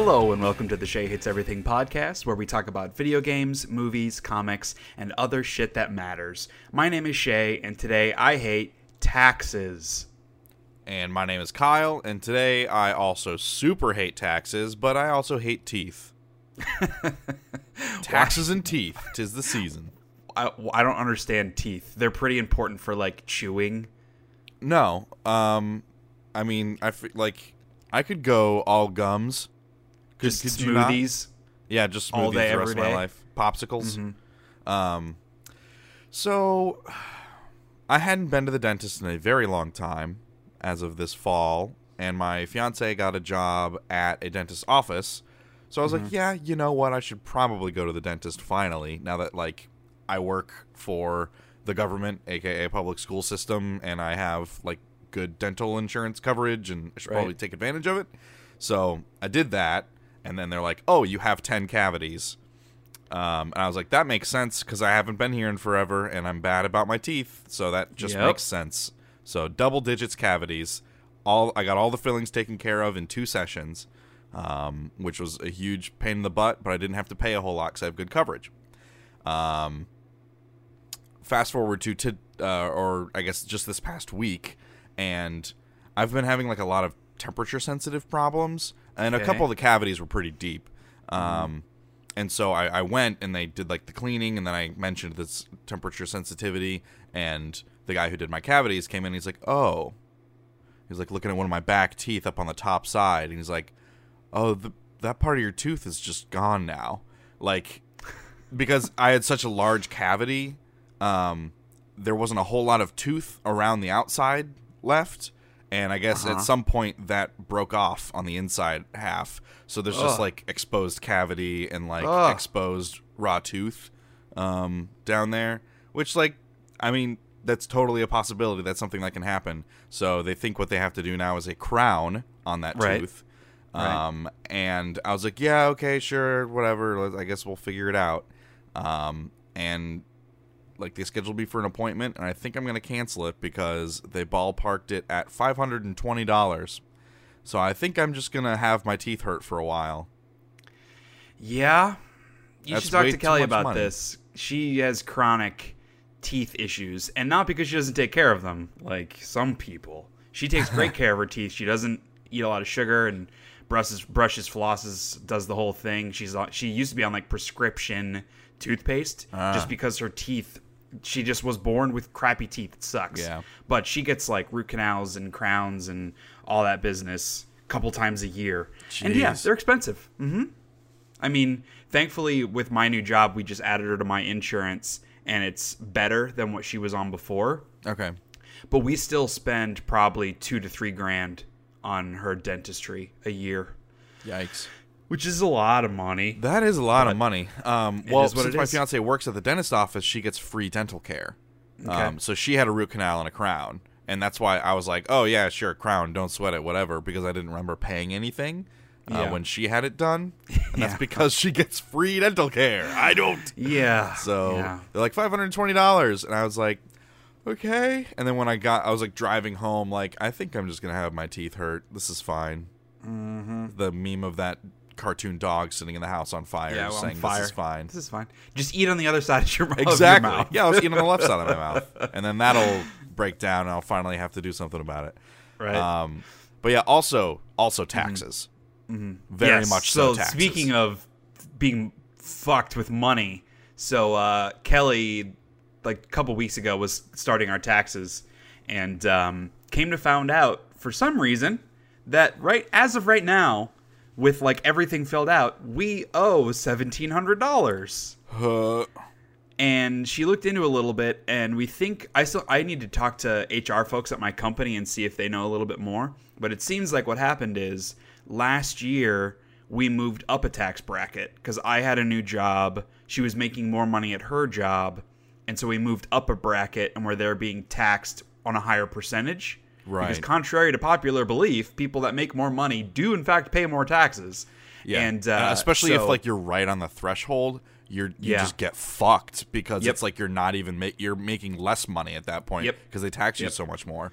Hello, and welcome to the Shea Hates Everything podcast, where we talk about video games, movies, comics, and other shit that matters. My name is Shea, and today I hate taxes. And my name is Kyle, and today I also super hate taxes, but I also hate teeth. taxes and teeth, tis the season. I, I don't understand teeth. They're pretty important for like chewing. No, um, I mean, I f- like I could go all gums. Just could smoothies. Yeah, just smoothies all day, the rest every of my day? life. Popsicles. Mm-hmm. Um, so I hadn't been to the dentist in a very long time, as of this fall, and my fiance got a job at a dentist's office. So I was Mm-hmm. like, yeah, you know what? I should probably go to the dentist finally. Now that like I work for the government, aka public school system, and I have like good dental insurance coverage, and I should Right. probably take advantage of it. So I did that, and then they're like, "Oh, you have ten cavities." Um, and I was like, that makes sense because I haven't been here in forever and I'm bad about my teeth. So that just Yep. makes sense. So double digits cavities. All I got all the fillings taken care of in two sessions, um, which was a huge pain in the butt, but I didn't have to pay a whole lot because I have good coverage. Um, fast forward to, to uh, or I guess just this past week, and I've been having like a lot of temperature sensitive problems, and a Okay. couple of the cavities were pretty deep. Um, and so I, I went and they did like the cleaning, and then I mentioned this temperature sensitivity, and the guy who did my cavities came in. And he's like, "Oh," he's like looking at one of my back teeth up on the top side, and he's like, "Oh, the, that part of your tooth is just gone now." Like, because I had such a large cavity, um, there wasn't a whole lot of tooth around the outside left. And I guess Uh-huh. at some point that broke off on the inside half. So there's just like exposed cavity and like Ugh. exposed raw tooth um, down there. Which, like, I mean, that's totally a possibility. That's something that can happen. So they think what they have to do now is a crown on that Right. tooth. Right. Um, and I was like, yeah, okay, sure, whatever. I guess we'll figure it out. Um, and like they scheduled me for an appointment, and I think I'm gonna cancel it because they ballparked it at five hundred and twenty dollars. So I think I'm just gonna have my teeth hurt for a while. Yeah. You That's should talk to Kelly about money. this. She has chronic teeth issues, and not because she doesn't take care of them, like some people. She takes great care of her teeth. She doesn't eat a lot of sugar and brushes, brushes, flosses, does the whole thing. She's on, she used to be on like prescription toothpaste Ah. just because her teeth. She just was born with crappy teeth. It sucks. Yeah. But she gets like root canals and crowns and all that business a couple times a year. Jeez. And yeah, they're expensive. Mm-hmm. I mean, thankfully, with my new job, we just added her to my insurance, and it's better than what she was on before. Okay. But we still spend probably two to three grand on her dentistry a year, Yikes. Which is a lot of money. That is a lot of money. Um, well, since my is. fiance works at the dentist office, she gets free dental care. Okay. Um, so she had a root canal and a crown, and that's why I was like, "Oh yeah, sure, crown, don't sweat it, whatever," because I didn't remember paying anything uh, Yeah. when she had it done, and that's Yeah. because she gets free dental care. I don't. Yeah. So yeah. they're like five hundred and twenty dollars, and I was like, "Okay." And then when I got, I was like driving home, like, I think I'm just gonna have my teeth hurt. This is fine. Mm-hmm. The meme of that cartoon dog sitting in the house on fire, yeah, well, saying, fire. "This is fine." This is fine. Just eat on the other side of your, of your Exactly. mouth. Yeah, I was eating on the left side of my mouth, and then that'll break down, and I'll finally have to do something about it. Right. Um, but yeah, also also taxes. Very Yes, much so. So taxes. speaking of being fucked with money, so uh, Kelly, like a couple weeks ago, was starting our taxes, and um, came to found out for some reason that right as of right now, with like everything filled out, we owe seventeen hundred dollars. Uh, And she looked into a little bit, and we think I still I need to talk to HR folks at my company and see if they know a little bit more. But it seems like what happened is last year we moved up a tax bracket because I had a new job. She was making more money at her job, and so we moved up a bracket, and where they're being taxed on a higher percentage. Because contrary to popular belief, people that make more money do in fact pay more taxes. yeah, and uh, especially if like you're right on the threshold, you're you Yeah. just get fucked because Yep. it's like you're not even ma- you're making less money at that point Yep. because they tax you Yep. so much more.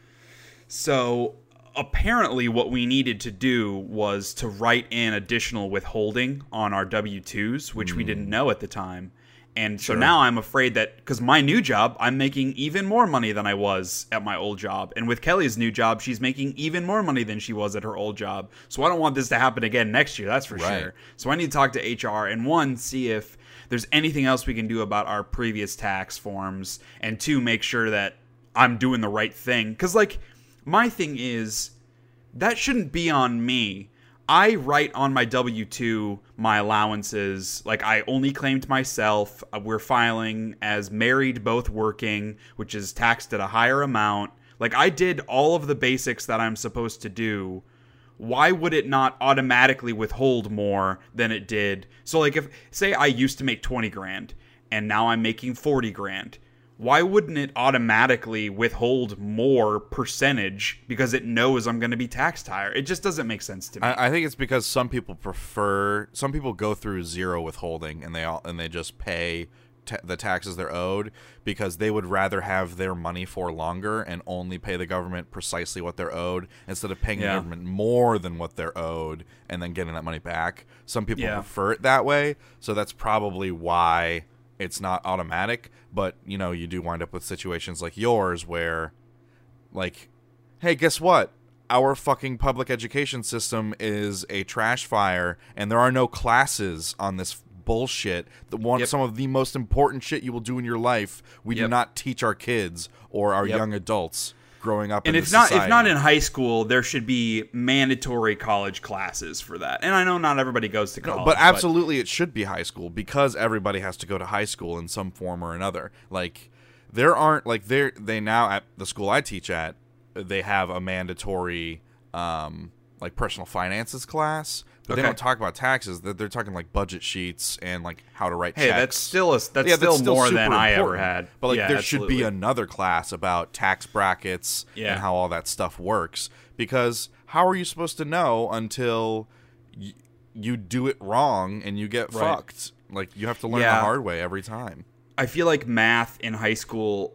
So apparently what we needed to do was to write in additional withholding on our W2s, which we didn't know at the time. And so now I'm afraid that because my new job, I'm making even more money than I was at my old job. And with Kelly's new job, she's making even more money than she was at her old job. So I don't want this to happen again next year, that's for Right. sure. So I need to talk to HR and one, see if there's anything else we can do about our previous tax forms, and two, make sure that I'm doing the right thing. Because, like, my thing is that shouldn't be on me. I write on my W 2 my allowances. Like, I only claimed myself. Uh, We're filing as married, both working, which is taxed at a higher amount. Like, I did all of the basics that I'm supposed to do. Why would it not automatically withhold more than it did? So, like, if, say, I used to make 20 grand and now I'm making 40 grand why wouldn't it automatically withhold more percentage because it knows I'm going to be taxed higher? It just doesn't make sense to me. I, I think it's because some people prefer some people go through zero withholding and they all and they just pay ta- the taxes they're owed because they would rather have their money for longer and only pay the government precisely what they're owed instead of paying Yeah. the government more than what they're owed and then getting that money back. Some people Yeah. prefer it that way, so that's probably why it's not automatic, but you know, you do wind up with situations like yours where like hey, guess what? Our fucking public education system is a trash fire, and there are no classes on this bullshit. The one, Yep. some of the most important shit you will do in your life, we do not teach our kids or our Yep. young adults growing up. and in if not if not in high school, there should be mandatory college classes for that. And I know not everybody goes to college, but absolutely it should be high school because everybody has to go to high school in some form or another like there aren't like there they now at the school i teach at they have a mandatory um like personal finances class but they don't talk about taxes they're, they're talking like budget sheets and like how to write Hey, checks that's still a, that's yeah, still, more super than I ever had. But like, Yeah, there should be another class about tax brackets Yeah. and how all that stuff works. Because how are you supposed to know until y- you do it wrong and you get Right. fucked? Like you have to learn the hard way every time. I feel like math in high school.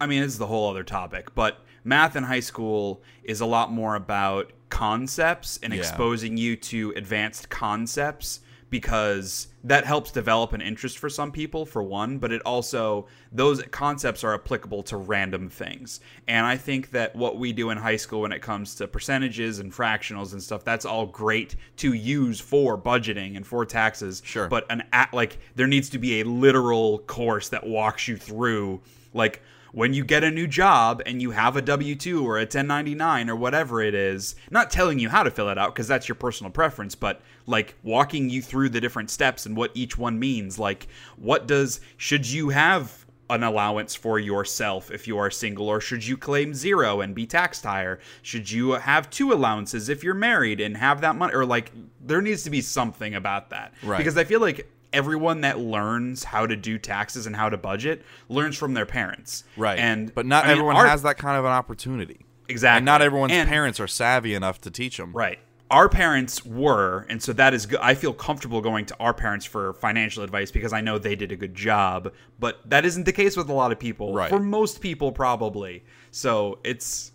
I mean, this is the whole other topic, but math in high school is a lot more about concepts and Yeah. exposing you to advanced concepts because that helps develop an interest for some people for one but it also those concepts are applicable to random things and i think that what we do in high school when it comes to percentages and fractionals and stuff that's all great to use for budgeting and for taxes Sure. but an at like there needs to be a literal course that walks you through like when you get a new job and you have a W2 or a 1099 or whatever it is, not telling you how to fill it out because that's your personal preference, but like walking you through the different steps and what each one means. Like, what does, should you have an allowance for yourself if you are single, or should you claim zero and be taxed higher? Should you have two allowances if you're married and have that money? Or like, there needs to be something about that. Right. Because I feel like everyone that learns how to do taxes and how to budget learns from their parents. Right. And but not I mean, everyone our- has that kind of an opportunity. Exactly. And not everyone's And- parents are savvy enough to teach them. Right. Our parents were, and so that is good. I feel comfortable going to our parents for financial advice because I know they did a good job. But that isn't the case with a lot of people. Right. For most people, probably. So it's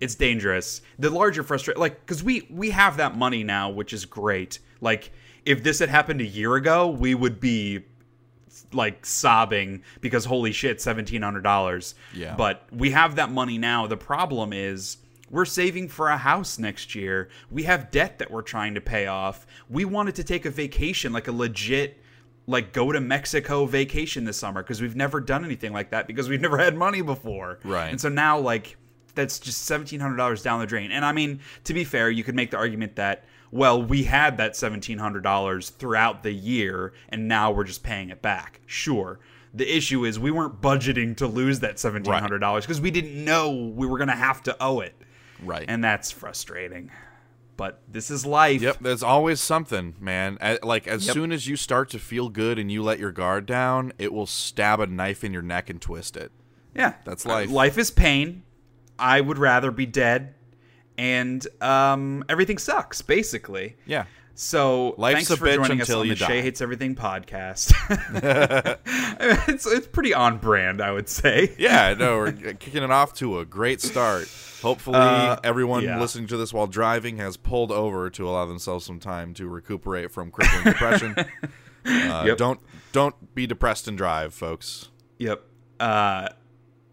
it's dangerous. The larger frustration, like, because we we have that money now, which is great. Like, if this had happened a year ago, we would be like sobbing because holy shit, seventeen hundred dollars. Yeah. But we have that money now. The problem is we're saving for a house next year. We have debt that we're trying to pay off. We wanted to take a vacation, like a legit like go to Mexico vacation this summer because we've never done anything like that because we've never had money before. Right. And so now like that's just seventeen hundred dollars down the drain. And I mean, to be fair, you could make the argument that well, we had that seventeen hundred dollars throughout the year, and now we're just paying it back. Sure. The issue is we weren't budgeting to lose that seventeen hundred dollars because we didn't know we were gonna have to owe it, Right. and that's frustrating. But this is life. Yep, there's always something, man. Like as Yep. soon as you start to feel good and you let your guard down, it will stab a knife in your neck and twist it. Yeah, That's Uh, life. life is pain. I would rather be dead, and um, everything sucks. Basically, Yeah. So Life's thanks a for bitch joining us on you the die. Shea Hates Everything podcast. it's it's pretty on brand, I would say. Yeah, no, we're kicking it off to a great start. Hopefully, Uh, everyone yeah. listening to this while driving has pulled over to allow themselves some time to recuperate from crippling depression. Uh, Yep. Don't don't be depressed and drive, folks. Yep. Uh,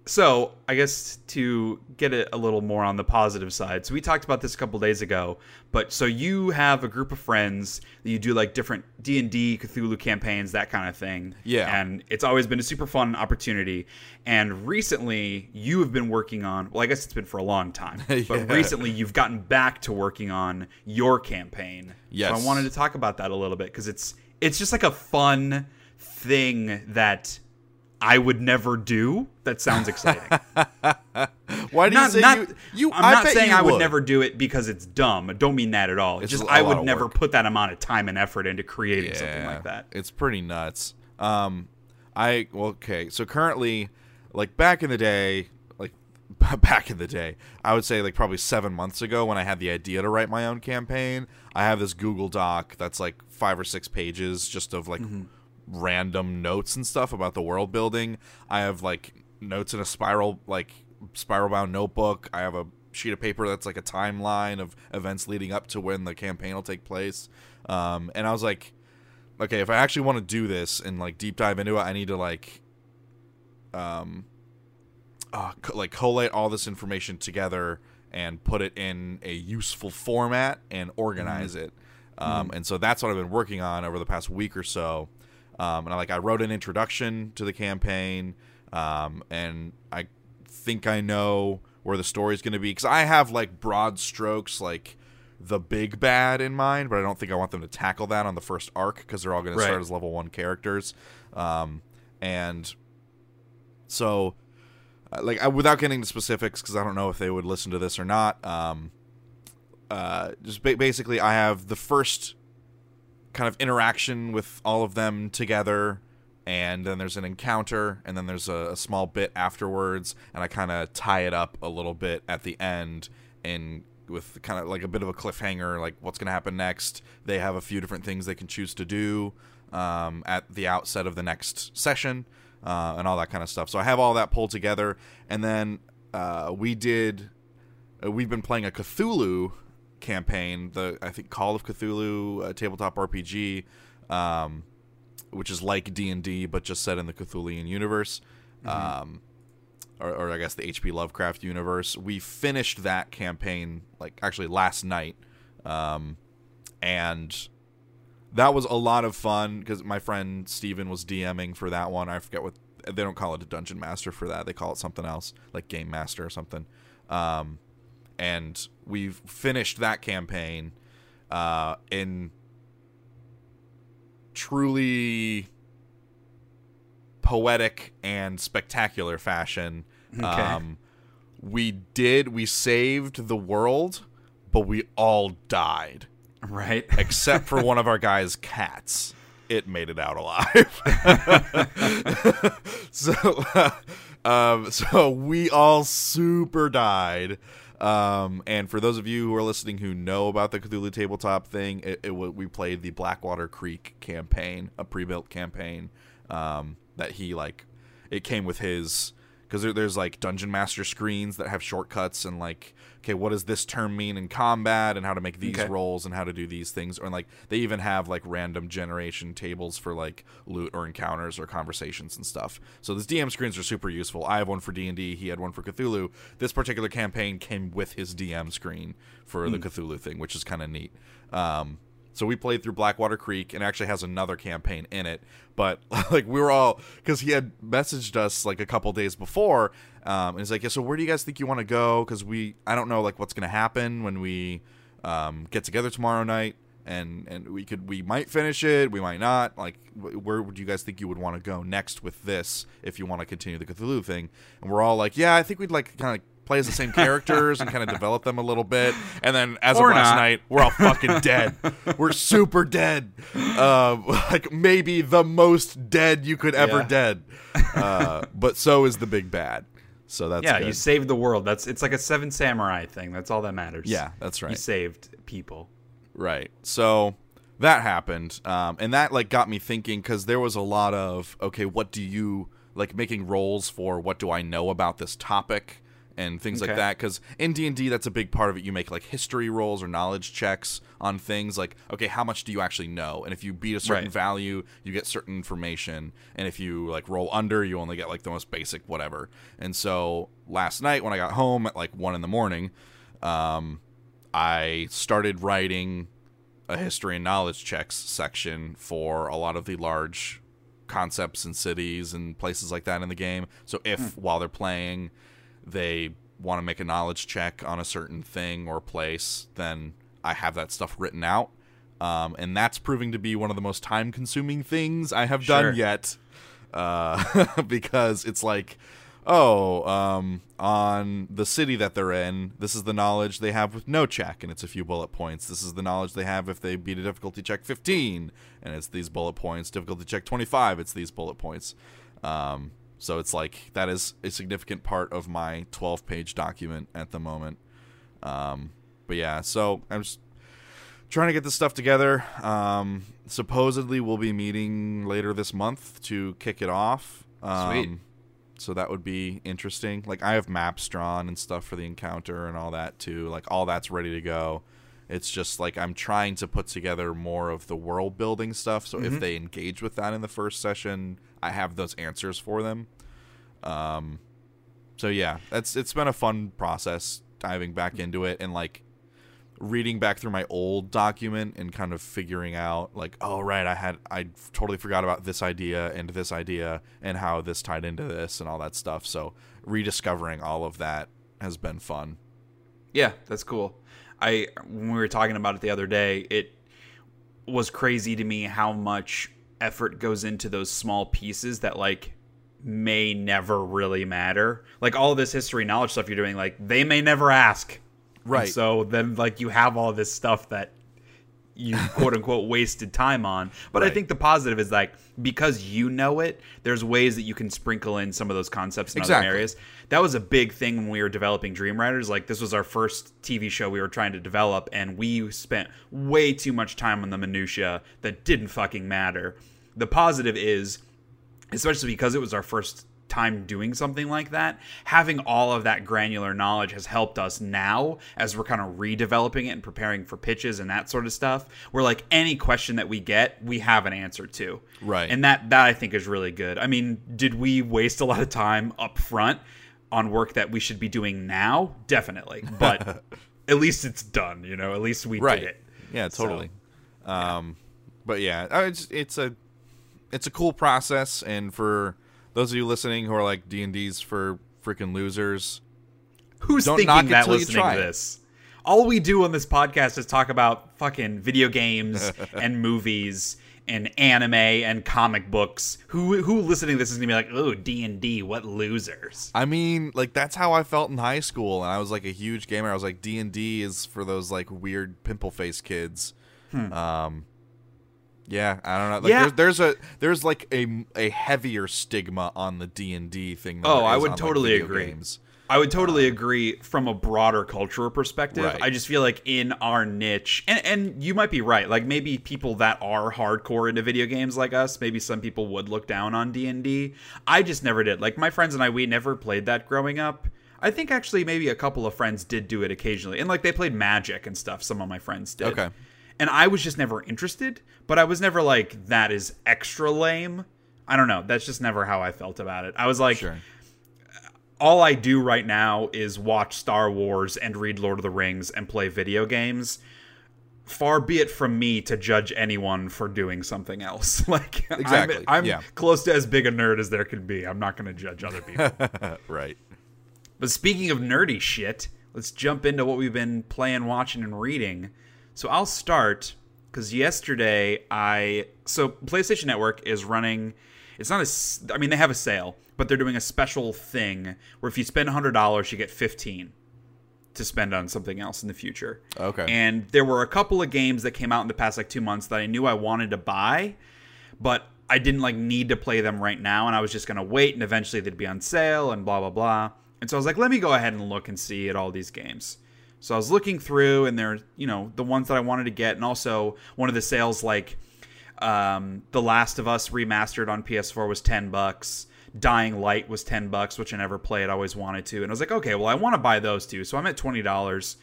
so I guess to get it a little more on the positive side, so we talked about this a couple days ago. But so you have a group of friends that you do like different D and D, Cthulhu campaigns, that kind of thing. Yeah. And it's always been a super fun opportunity. And recently, you have been working on. Well, I guess it's been for a long time, but recently you've gotten back to working on your campaign. Yes. So I wanted to talk about that a little bit because it's it's just like a fun thing that I would never do. That sounds exciting. Why do not, you say not, you? you I'm I not saying I would, would never do it because it's dumb. I don't mean that at all. It's just I would never work. put that amount of time and effort into creating something like that. It's pretty nuts. Um, I well, okay. So currently, like back in the day, like back in the day, I would say like probably seven months ago when I had the idea to write my own campaign. I have this Google Doc that's like five or six pages just of like random notes and stuff about the world building. I have like notes in a spiral like spiral bound notebook. I have a sheet of paper that's like a timeline of events leading up to when the campaign will take place. Um, and I was like, okay, if I actually want to do this and like deep dive into it, I need to like, um, uh, co- like collate all this information together and put it in a useful format and organize it. Um, And so that's what I've been working on over the past week or so. Um, and I like I wrote an introduction to the campaign, um, and I think I know where the story's going to be because I have like broad strokes, like the big bad in mind, but I don't think I want them to tackle that on the first arc because they're all going to start as level one characters. Um, and so, uh, like, I, without getting into specifics, because I don't know if they would listen to this or not. Um, uh, just ba- basically, I have the first kind of interaction with all of them together, and then there's an encounter, and then there's a, a small bit afterwards, and I kind of tie it up a little bit at the end, and with kind of like a bit of a cliffhanger, like what's going to happen next. They have a few different things they can choose to do um, at the outset of the next session, uh, and all that kind of stuff. So I have all that pulled together, and then uh, we did. Uh, we've been playing a Cthulhu campaign, the I think Call of Cthulhu uh, tabletop RPG, um, which is like D and D but just set in the Cthulian universe, um, or, or I guess the H.P. Lovecraft universe. We finished that campaign like actually last night, um, and that was a lot of fun because my friend Steven was DMing for that one. I forget what they don't call it a dungeon master for that; they call it something else, like game master or something. Um, and we've finished that campaign uh, in truly poetic and spectacular fashion. Okay. Um, we did we saved the world, but we all died Right. except for one of our guys' cats. It made it out alive. so, um, so we all super died. Um, and for those of you who are listening who know about the Cthulhu tabletop thing, it, it we played the Blackwater Creek campaign, a pre-built campaign um, that he like. It came with his because there, there's like dungeon master screens that have shortcuts and like okay what does this term mean in combat and how to make these Okay. rolls and how to do these things or like they even have like random generation tables for like loot or encounters or conversations and stuff. So these dm screens are super useful. I have one for d&d he had one for cthulhu. This particular campaign came with his dm screen for the cthulhu thing which is kind of neat. Um, so we played through Blackwater Creek and actually has another campaign in it. But like we were all because he had messaged us like a couple days before, um, and he's like, "Yeah, so where do you guys think you want to go? Because we I don't know like what's gonna happen when we um, get together tomorrow night." And, and we could we might finish it we might not like where would you guys think you would want to go next with this if you want to continue the Cthulhu thing and we're all like yeah I think we'd like kind of play as the same characters and kind of develop them a little bit and then as Or of last not. night we're all fucking dead. We're super dead. Uh, like maybe the most dead you could ever Yeah. dead. Uh, but so is the big bad. So that's yeah, good. you saved the world. That's it's like a seven samurai thing. That's all that matters. yeah, that's right. You saved people. Right. So that happened, um, and that like got me thinking because there was a lot of okay, what do you like making roles for? What do I know about this topic? And things Okay. like that because in d&d that's a big part of it you make like history rolls or knowledge checks on things like okay how much do you actually know and if you beat a certain Right. value you get certain information and if you like roll under you only get like the most basic whatever and so last night when i got home at like one in the morning um, i started writing a history and knowledge checks section for a lot of the large concepts and cities and places like that in the game. So if while they're playing they want to make a knowledge check on a certain thing or place, then I have that stuff written out. Um, and that's proving to be one of the most time consuming things I have Sure. done yet. Uh, because it's like, oh, um, on the city that they're in, this is the knowledge they have with no check, and it's a few bullet points. This is the knowledge they have if they beat a difficulty check 15, and it's these bullet points. Difficulty check 25, it's these bullet points. Um, so it's like that is a significant part of my 12 page document at the moment. Um, but yeah, so I'm just trying to get this stuff together. Um, supposedly, we'll be meeting later this month to kick it off. Um, Sweet. So that would be interesting. Like I have maps drawn and stuff for the encounter and all that too. Like all that's ready to go. It's just like I'm trying to put together more of the world building stuff. So if they engage with that in the first session, I have those answers for them. Um, so yeah, that's it's been a fun process diving back into it and like reading back through my old document and kind of figuring out like oh right i had i totally forgot about this idea and this idea and how this tied into this and all that stuff so rediscovering all of that has been fun Yeah, that's cool. I when we were talking about it the other day, it was crazy to me how much effort goes into those small pieces that like may never really matter. Like all this history knowledge stuff you're doing, like they may never ask. And Right. so then like you have all this stuff that you quote unquote wasted time on. But I think the positive is like because you know it, there's ways that you can sprinkle in some of those concepts in Exactly. other areas. That was a big thing when we were developing Dream Riders. Like this was our first TV show we were trying to develop, and we spent way too much time on the minutia that didn't fucking matter. The positive is especially because it was our first time doing something like that, having all of that granular knowledge has helped us now as we're kind of redeveloping it and preparing for pitches and that sort of stuff. Where like any question that we get, we have an answer to. Right. And that that I think is really good. I mean, did we waste a lot of time up front on work that we should be doing now? Definitely. But at least it's done, you know. At least we right did it. yeah So, totally um but yeah it's it's a it's a cool process and for those of you listening who are like d&d's for freaking losers Who's Don't thinking that listening to this? All we do on this podcast is talk about fucking video games and movies and anime and comic books. Who who listening to this is gonna be like, oh D and D, what losers? I mean, like that's how I felt in high school, and I was like a huge gamer. I was like, D and D is for those like weird pimple face kids. Um, yeah, I don't know. Like, Hmm. Yeah. there's, there's a there's like a a heavier stigma on the D and D thing. Oh, I would on, like, totally video agree. Games. I would totally agree from a broader cultural perspective. Right. I just feel like in our niche, and, and you might be right. Like maybe people that are hardcore into video games like us, maybe some people would look down on D and D. I just never did. Like my friends and I, we never played that growing up. I think actually maybe a couple of friends did do it occasionally, and like they played Magic and stuff. Some of my friends did. Okay. And I was just never interested, but I was never like that is extra lame. I don't know. That's just never how I felt about it. I was like, Sure. All I do right now is watch Star Wars and read Lord of the Rings and play video games. Far be it from me to judge anyone for doing something else. like Exactly, I'm, I'm yeah. close to as big a nerd as there can be. I'm not going to judge other people. right. but speaking of nerdy shit, let's jump into what we've been playing, watching, and reading. So I'll start because yesterday I so PlayStation Network is running. It's not a. I mean, they have a sale, but they're doing a special thing where if you spend hundred dollars, you get fifteen to spend on something else in the future. Okay. And there were a couple of games that came out in the past like two months that I knew I wanted to buy, but I didn't like need to play them right now, and I was just gonna wait, and eventually they'd be on sale and blah blah blah. And so I was like, let me go ahead and look and see at all these games. So I was looking through, and they're you know the ones that I wanted to get, and also one of the sales like um, The Last of Us remastered on PS4 was ten bucks. Dying Light was ten bucks, which I never played. I always wanted to, and I was like, okay, well I want to buy those two, so I'm at twenty dollars.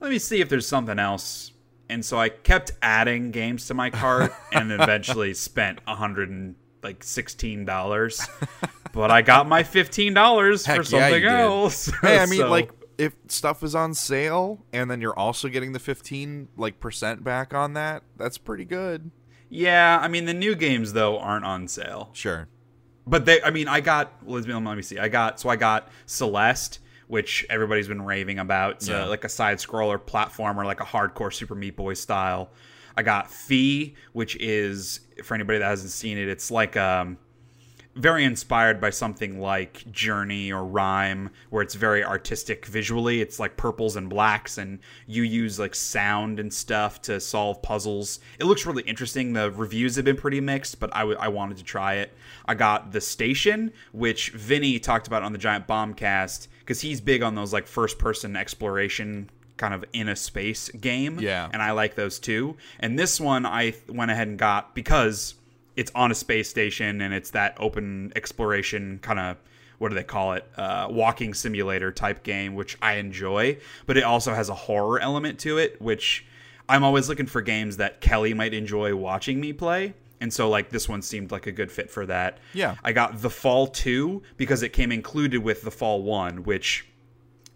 Let me see if there's something else. And so I kept adding games to my cart, and eventually spent a hundred and like sixteen dollars. but I got my fifteen dollars for Heck yeah, something did. else. Hey, I mean, So- like if stuff is on sale and then you're also getting the 15 like percent back on that, that's pretty good. yeah. I mean, the new games though aren't on sale. Sure. But they, I mean, I got. Let me, let me see. I got. So I got Celeste, which everybody's been raving about. It's Yeah. like a side scroller platformer, like a hardcore Super Meat Boy style. I got Fe, which is for anybody that hasn't seen it, it's like um very inspired by something like Journey or Rime, where it's very artistic visually. It's like purples and blacks, and you use like sound and stuff to solve puzzles. It looks really interesting. The reviews have been pretty mixed, but I, w- I wanted to try it. I got The Station, which Vinny talked about on the Giant Bombcast, because he's big on those like first person exploration kind of in a space game. Yeah. And I like those too. And this one I went ahead and got because it's on a space station and it's that open exploration kind of what do they call it uh, walking simulator type game which i enjoy but it also has a horror element to it which i'm always looking for games that kelly might enjoy watching me play and so like this one seemed like a good fit for that. Yeah. i got the fall 2 because it came included with the fall 1 which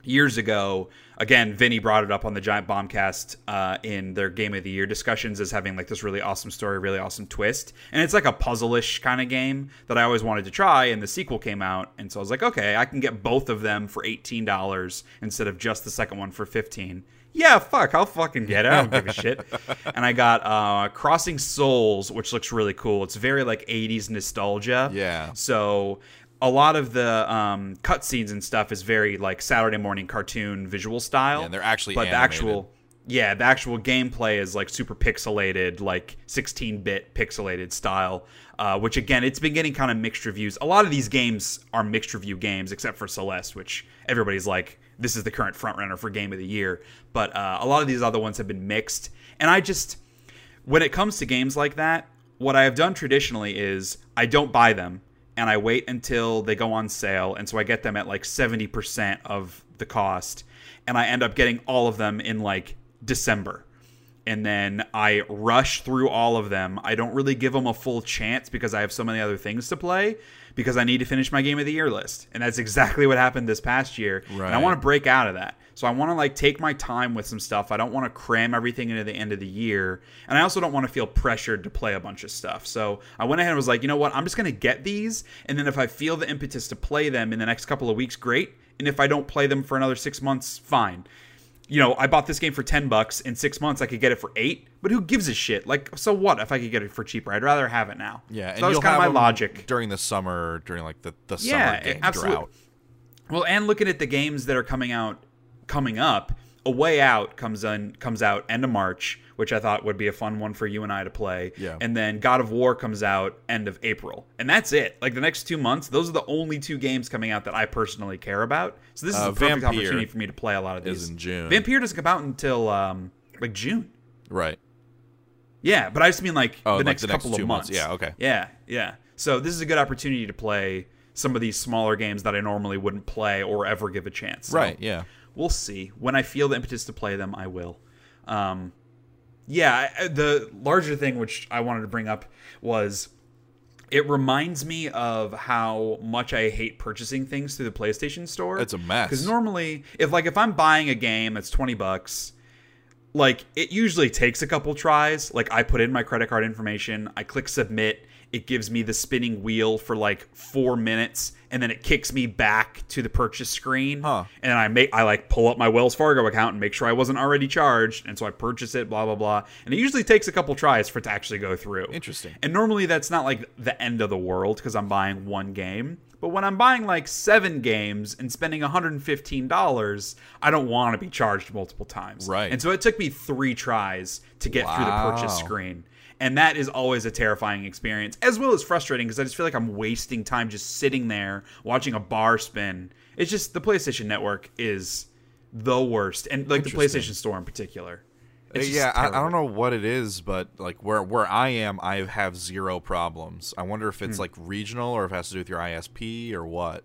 years ago again vinny brought it up on the giant bombcast uh, in their game of the year discussions as having like this really awesome story really awesome twist. And it's like a puzzle-ish kind of game that i always wanted to try and the sequel came out. And so i was like okay i can get both of them for $18 instead of just the second one for 15 yeah, fuck, I'll fucking get it. I don't give a shit. And I got uh, Crossing Souls, which looks really cool. It's very like 80s nostalgia. Yeah. So a lot of the um, cutscenes and stuff is very like Saturday morning cartoon visual style. Yeah, they're actually but the actual yeah, the actual gameplay is like super pixelated, like 16-bit pixelated style. Uh, which again, it's been getting kind of mixed reviews. A lot of these games are mixed review games, except for Celeste, which everybody's like, this is the current frontrunner for game of the year. But uh, a lot of these other ones have been mixed, and I just when it comes to games like that, what I have done traditionally is I don't buy them and I wait until they go on sale. And so I get them at like 70% of the cost. And I end up getting all of them in like December. And then I rush through all of them. I don't really give them a full chance because I have so many other things to play because I need to finish my game of the year list. And that's exactly what happened this past year. And I want to break out of that. So I want to like take my time with some stuff. I don't want to cram everything into the end of the year. And I also don't want to feel pressured to play a bunch of stuff. So I went ahead and was like, you know what? I'm just going to get these. And then if I feel the impetus to play them in the next couple of weeks, great. And if I don't play them for another six months, fine. You know, I bought this game for 10 bucks. In six months, I could get it for eight. But who gives a shit? Like, so what if I could get it for cheaper? I'd rather have it now. Yeah, so and that was kind of my logic. during the summer, during like the the Yeah, summer game absolutely. drought. Well, and looking at the games that are coming out, coming up, A Way Out comes on comes out end of March, which I thought would be a fun one for you and I to play. Yeah. And then God of War comes out end of April, and that's it. Like the next two months, those are the only two games coming out that I personally care about. So this is Uh, a perfect Vampyr opportunity for me to play a lot of these. is in June. Vampyr doesn't come out until um, like June. Right. Yeah, but I just mean like Oh, the like next the next couple two of months. months. Yeah, okay. Yeah, yeah. So this is a good opportunity to play some of these smaller games that I normally wouldn't play or ever give a chance. So Right. Yeah. We'll see. When I feel the impetus to play them, I will. Um, yeah, the larger thing which I wanted to bring up was it reminds me of how much I hate purchasing things through the PlayStation Store. It's a mess. Because normally, if like if I'm buying a game that's twenty bucks, like it usually takes a couple tries. Like I put in my credit card information, I click submit, it gives me the spinning wheel for like four minutes, and then it kicks me back to the purchase screen. Huh. And I make I like pull up my Wells Fargo account and make sure I wasn't already charged, and so I purchase it, blah blah blah. And it usually takes a couple tries for it to actually go through. Interesting. And normally that's not like the end of the world because I'm buying one game. But when I'm buying like seven games and spending $115, I don't want to be charged multiple times. Right. And so it took me three tries to get through the purchase screen. And that is always a terrifying experience, as well as frustrating because I just feel like I'm wasting time just sitting there watching a bar spin. It's just the PlayStation Network is the worst, and like the PlayStation Store in particular. It's yeah, I, I don't know what it is, but like where where I am, I have zero problems. I wonder if Hmm. it's like regional or if it has to do with your ISP or what.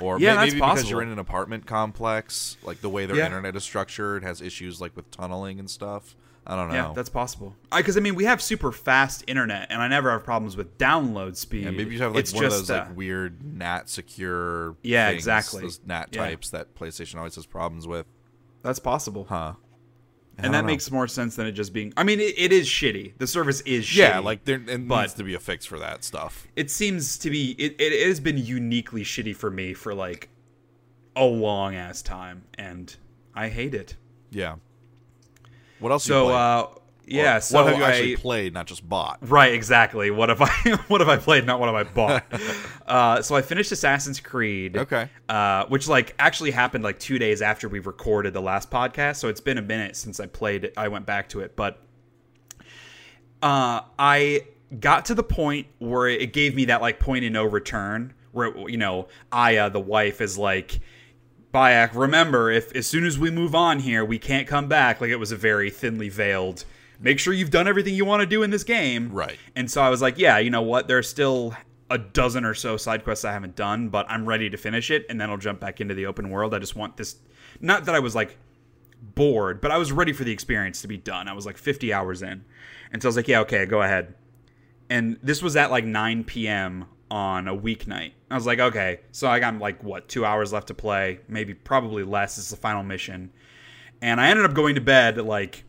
Or Yeah, may- that's maybe because you're in an apartment complex, like the way their Yeah. internet is structured has issues like with tunneling and stuff. I don't know. Yeah, that's possible. Because I, mean, we have super fast internet, and I never have problems with download speed. Yeah, maybe you have like it's one of those uh, like weird NAT secure. Yeah, things, exactly. Those NAT Yeah. types that PlayStation always has problems with. that's possible, Huh. I and that know. makes more sense than it just being. I mean, it, it is shitty. The service is shitty. yeah, like there needs to be a fix for that stuff. it seems to be. It, it has been uniquely shitty for me for like a long ass time, and I hate it. Yeah. What else? you So, uh, yeah. Or so what have you actually I- played, not just bought? Right, exactly. What have I what have I played, not what have I bought? uh, so I finished Assassin's Creed. Okay. Uh, which like actually happened like two days after we recorded the last podcast. So it's been a minute since I played it. I went back to it, but uh, I got to the point where it gave me that like point of no return, where you know Aya, the wife, is like. Bayek, remember, if as soon as we move on here, we can't come back. Like it was a very thinly veiled. Make sure you've done everything you want to do in this game. Right. And so I was like, yeah, you know what? There's still a dozen or so side quests I haven't done, but I'm ready to finish it, and then I'll jump back into the open world. I just want this. Not that I was like bored, but I was ready for the experience to be done. I was like 50 hours in, and so I was like, yeah, okay, go ahead. And this was at like 9 p.m. on a weeknight. I was like, okay, so I got like what two hours left to play, maybe probably less. It's the final mission, and I ended up going to bed like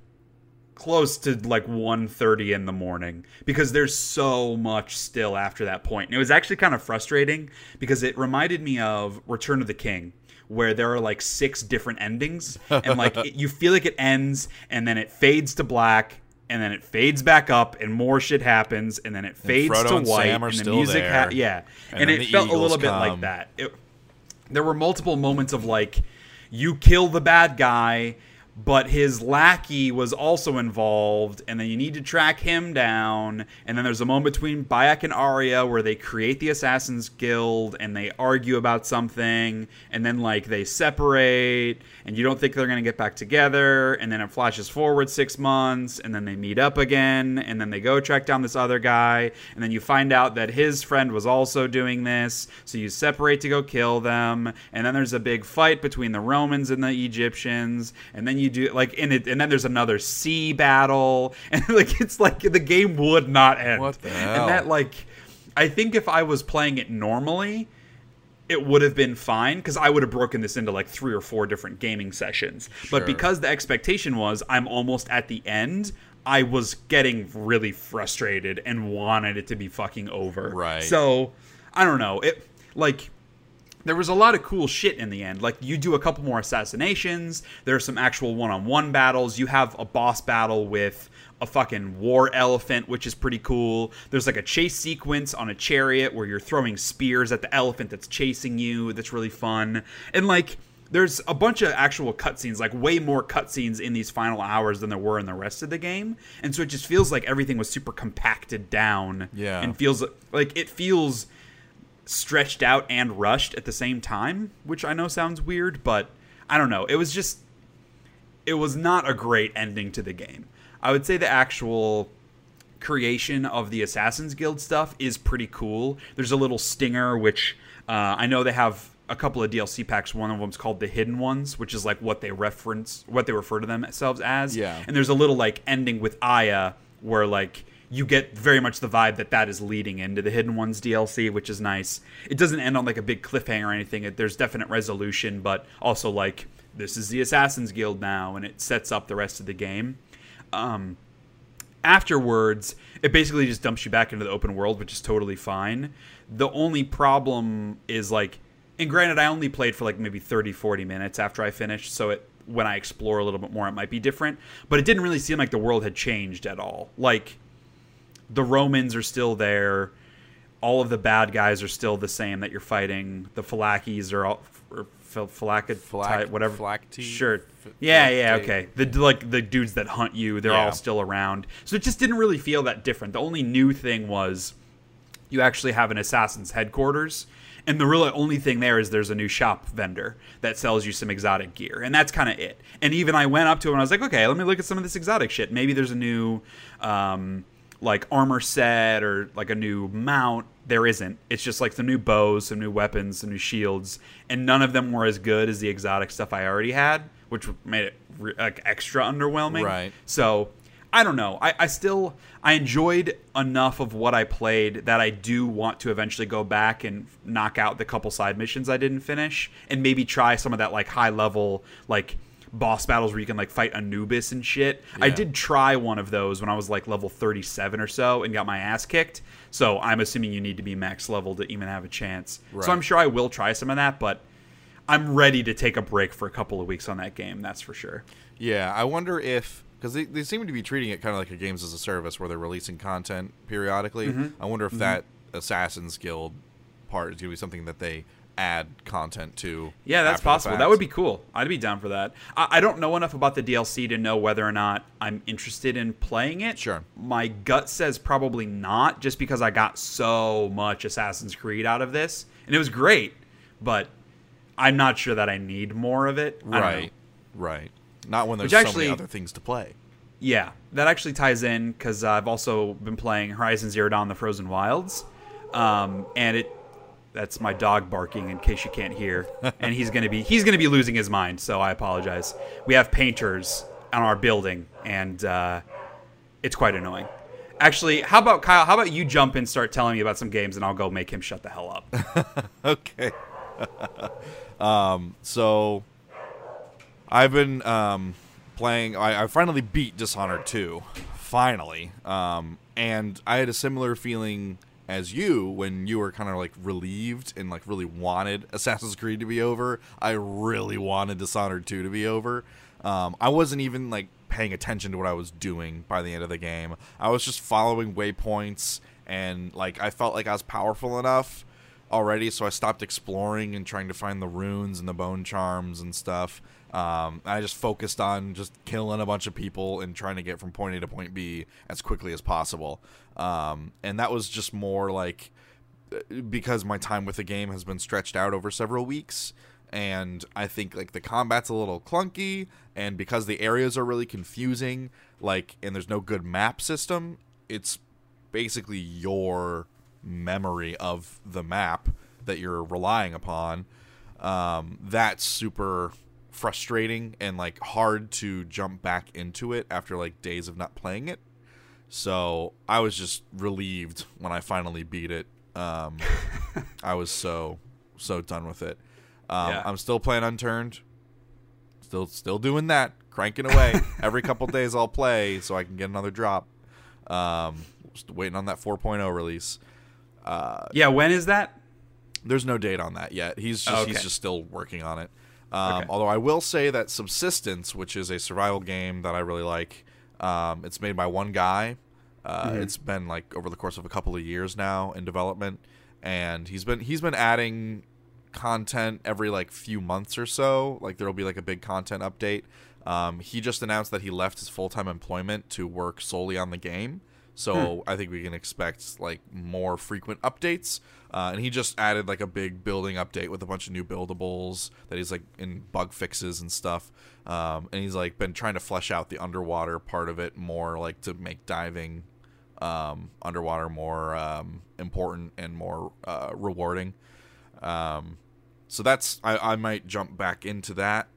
close to like 1.30 in the morning because there's so much still after that point and it was actually kind of frustrating because it reminded me of return of the king where there are like six different endings and like it, you feel like it ends and then it fades to black and then it fades back up and more shit happens and then it fades to and white and the music there. yeah. And and, it felt a Eagles little bit like that. It, there were multiple moments of like you kill the bad guy but his lackey was also involved and then you need to track him down and then there's a moment between Bayek and Aya where they create the assassins guild and they argue about something and then like they separate and you don't think they're going to get back together and then it flashes forward 6 months and then they meet up again and then they go track down this other guy and then you find out that his friend was also doing this so you separate to go kill them and then there's a big fight between the Romans and the Egyptians and then you do like in it and then there's another sea battle and like it's like the game would not end What the hell? and that like I think if I was playing it normally it would have been fine because I would have broken this into like three or four different gaming sessions. Sure. But because the expectation was I'm almost at the end, I was getting really frustrated and wanted it to be fucking over. Right. So I don't know. It like there was a lot of cool shit in the end. Like you do a couple more assassinations. There are some actual one-on-one battles. You have a boss battle with a fucking war elephant, which is pretty cool. There's like a chase sequence on a chariot where you're throwing spears at the elephant that's chasing you. That's really fun. And like there's a bunch of actual cutscenes, like way more cutscenes in these final hours than there were in the rest of the game. And so it just feels like everything was super compacted down. Yeah. And feels like it feels stretched out and rushed at the same time, which I know sounds weird, but I don't know. It was just it was not a great ending to the game. I would say the actual creation of the Assassin's Guild stuff is pretty cool. There's a little stinger which uh, I know they have a couple of DLC packs. One of them's called the Hidden Ones, which is like what they reference, what they refer to themselves as. Yeah. And there's a little like ending with Aya where like you get very much the vibe that that is leading into the Hidden Ones DLC, which is nice. It doesn't end on like a big cliffhanger or anything. It, there's definite resolution, but also like this is the Assassin's Guild now, and it sets up the rest of the game. Um, afterwards, it basically just dumps you back into the open world, which is totally fine. The only problem is like, and granted, I only played for like maybe 30, 40 minutes after I finished, so it when I explore a little bit more, it might be different. But it didn't really seem like the world had changed at all. Like, the Romans are still there. All of the bad guys are still the same that you're fighting. The Falakis are all or Falaka Flac- whatever. Flacti- Sure. F- Yeah, yeah, okay. The like the dudes that hunt you, they're Yeah. all still around. So it just didn't really feel that different. The only new thing was you actually have an assassin's headquarters And the really only thing there is there's a new shop vendor that sells you some exotic gear, and that's kind of it. And even I went up to him and I was like, okay, let me look at some of this exotic shit. Maybe there's a new um, like armor set or like a new mount. There isn't. It's just like some new bows, some new weapons, some new shields, and none of them were as good as the exotic stuff I already had, which made it re- like extra underwhelming. Right. So I don't know. I, I still I enjoyed enough of what I played that I do want to eventually go back and knock out the couple side missions I didn't finish and maybe try some of that like high level like boss battles where you can like fight Anubis and shit. I did try one of those when I was like level 37 or so and got my ass kicked. So I'm assuming you need to be max level to even have a chance. Right. So I'm sure I will try some of that, but I'm ready to take a break for a couple of weeks on that game, that's for sure. Yeah, I wonder if because they, they seem to be treating it kind of like a games as a service where they're releasing content periodically. Mm-hmm. I wonder if that Assassin's Guild part is going to be something that they add content to. Yeah, that's possible. That would be cool. I'd be down for that. I, I don't know enough about the DLC to know whether or not I'm interested in playing it. Sure. My gut says probably not, just because I got so much Assassin's Creed out of this, and it was great. But I'm not sure that I need more of it. I don't know. right, right. Not when there's Which so actually- many other things to play. Yeah, that actually ties in because I've also been playing Horizon Zero Dawn: The Frozen Wilds, um, and it. That's my dog barking in case you can't hear, and he's gonna be he's gonna be losing his mind. So I apologize. We have painters on our building, and uh, it's quite annoying. Actually, how about Kyle? How about you jump in, and start telling me about some games, and I'll go make him shut the hell up. okay. um, so I've been um, playing. I, I finally beat Dishonored 2. Finally. Um, and I had a similar feeling as you when you were kind of like relieved and like really wanted Assassin's Creed to be over. I really wanted Dishonored 2 to be over. Um, I wasn't even like paying attention to what I was doing by the end of the game. I was just following waypoints and like I felt like I was powerful enough already, so I stopped exploring and trying to find the runes and the bone charms and stuff. Um, I just focused on just killing a bunch of people and trying to get from point A to point B as quickly as possible. Um, and that was just more like because my time with the game has been stretched out over several weeks and I think like the combat's a little clunky and because the areas are really confusing like and there's no good map system it's basically your memory of the map that you're relying upon. Um, that's super frustrating and like hard to jump back into it after like days of not playing it so I was just relieved when I finally beat it. Um, I was so so done with it. Um, Yeah. I'm still playing Unturned. Still still doing that, cranking away. Every couple days I'll play so I can get another drop. Um, just waiting on that 4.0 release. Uh, yeah, when is that? there's no date on that yet. He's just he's just still working on it. Um, Okay. Although I will say that Subsistence, which is a survival game that I really like, um, it's made by one guy. Uh, Mm-hmm. It's been like over the course of a couple of years now in development, and he's been he's been adding content every like few months or so. Like there'll be like a big content update. Um, he just announced that he left his full time employment to work solely on the game. So I think we can expect like more frequent updates. Uh, and he just added like a big building update with a bunch of new buildables that he's like in bug fixes and stuff. Um, and he's like been trying to flesh out the underwater part of it more, like to make diving um, underwater more um, important and more uh, rewarding. Um, so that's I, I might jump back into that.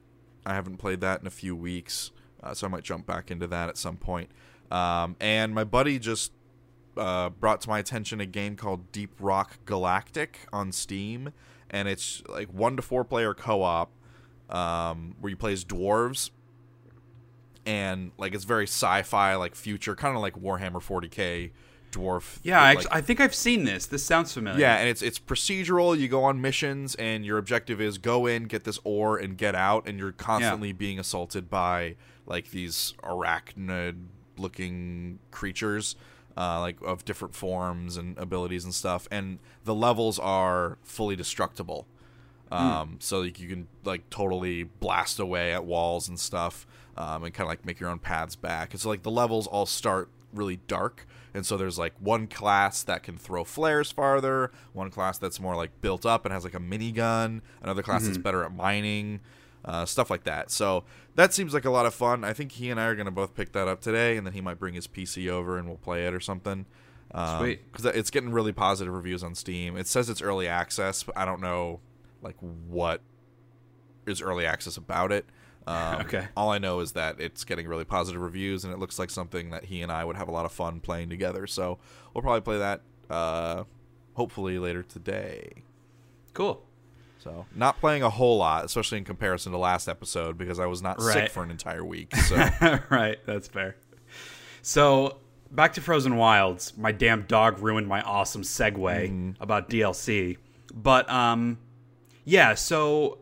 I haven't played that in a few weeks, uh, so I might jump back into that at some point. Um, and my buddy just uh, brought to my attention a game called Deep Rock Galactic on Steam, and it's like one to four player co op um, where you play as dwarves. And like it's very sci-fi, like future, kind of like Warhammer 40k dwarf. Yeah, I, like, I think I've seen this. This sounds familiar. yeah, and it's it's procedural. You go on missions, and your objective is go in, get this ore, and get out. And you're constantly being assaulted by like these arachnid-looking creatures, uh, like of different forms and abilities and stuff. And the levels are fully destructible, um, so like, you can like totally blast away at walls and stuff, um, and kind of like make your own paths back. And so like the levels all start really dark. And so there's like one class that can throw flares farther, one class that's more like built up and has like a minigun, another class Mm-hmm. that's better at mining, uh, stuff like that. So that seems like a lot of fun. I think he and I are going to both pick that up today, and then he might bring his PC over and we'll play it or something. Um, Sweet. Because it's getting really positive reviews on Steam. It says it's early access, but I don't know like what is early access about it. Um, Okay. All I know is that it's getting really positive reviews, and it looks like something that he and I would have a lot of fun playing together. So we'll probably play that uh, hopefully later today. Cool. So not playing a whole lot, especially in comparison to last episode, because I was not sick for an entire week. So right, that's fair. So back to Frozen Wilds. My damn dog ruined my awesome segue about DLC. But um, yeah. So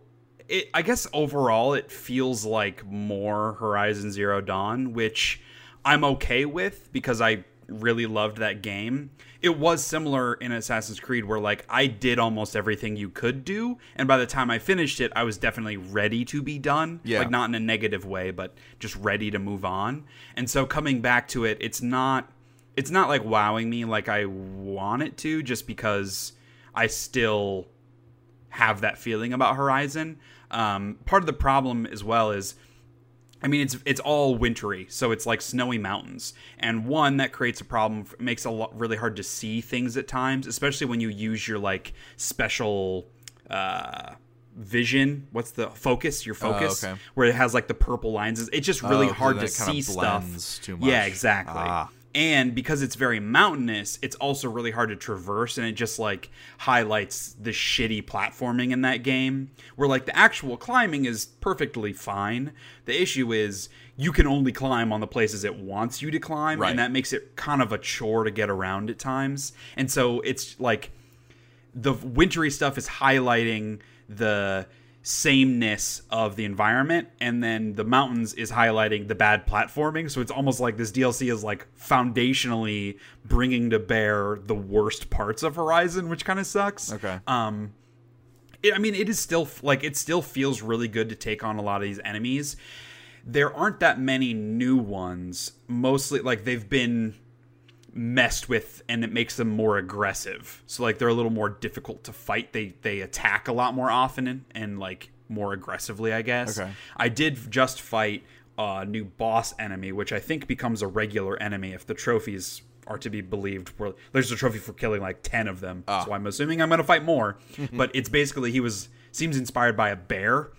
it, I guess overall, it feels like more Horizon Zero Dawn, which I'm okay with because I really loved that game. It was similar in Assassin's Creed where like I did almost everything you could do and by the time I finished it I was definitely ready to be done. Yeah. Like not in a negative way but just ready to move on. And so coming back to it it's not it's not like wowing me like I want it to just because I still have that feeling about Horizon. Um, part of the problem as well is, I mean, it's it's all wintry, so it's like snowy mountains, and one that creates a problem, makes it a lot really hard to see things at times, especially when you use your like special. Uh, vision. What's the focus? Your focus? okay. where it has like the purple lines. It's just really Oh, hard to see stuff. too yeah exactly. Ah. And because it's very mountainous it's also really hard to traverse and it just like highlights the shitty platforming in that game where like the actual climbing is perfectly fine the issue is you can only climb on the places it wants you to climb Right. and that makes it kind of a chore to get around at times and so it's like the wintry stuff is highlighting the sameness of the environment and then the mountains is highlighting the bad platforming so it's almost like this DLC is like foundationally bringing to bear the worst parts of Horizon which kind of sucks okay, um it, I mean, it is still like it still feels really good to take on a lot of these enemies. There aren't that many new ones. Mostly, like they've been messed with, and it makes them more aggressive. So like they're a little more difficult to fight. They they attack a lot more often and, and like more aggressively, I guess. Okay. I did just fight a new boss enemy, which I think becomes a regular enemy if the trophies are to be believed. Where there's a trophy for killing like ten of them, ah. so I'm assuming I'm gonna fight more. but it's basically he was seems inspired by a bear.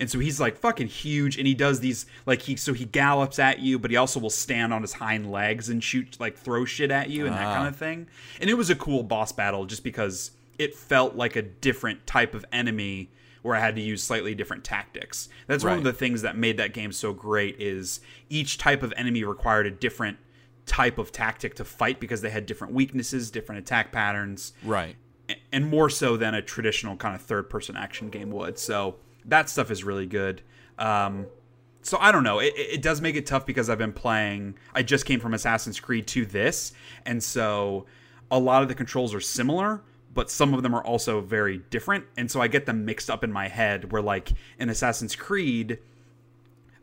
And so he's like fucking huge, and he does these like he so he gallops at you, but he also will stand on his hind legs and shoot like throw shit at you and that ah. kind of thing. And it was a cool boss battle just because it felt like a different type of enemy where I had to use slightly different tactics. That's one of the things that made that game so great is each type of enemy required a different type of tactic to fight because they had different weaknesses, different attack patterns, right. and more so than a traditional kind of third person action game would. So that stuff is really good. Um, so I don't know. It, it does make it tough because I've been playing. I just came from Assassin's Creed to this, and so a lot of the controls are similar, but some of them are also very different. And so I get them mixed up in my head. Where like in Assassin's Creed,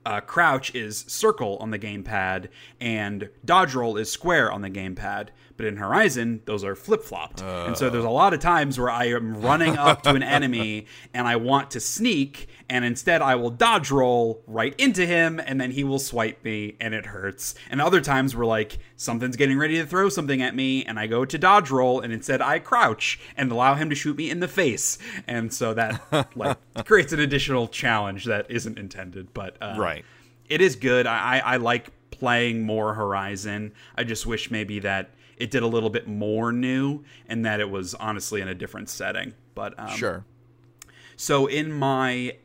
uh, crouch is circle on the gamepad and dodge roll is square on the gamepad. But in Horizon, those are flip flopped. and so there's a lot of times where I am running up to an enemy and I want to sneak, and instead I will dodge roll right into him, and then he will swipe me, and it hurts. And other times where like something's getting ready to throw something at me, and I go to dodge roll, and instead I crouch and allow him to shoot me in the face. And so that like creates an additional challenge that isn't intended. But uh, Right. it is good. I, I I like playing more Horizon. I just wish maybe that it did a little bit more new and that it was honestly in a different setting. But um, Sure. so in my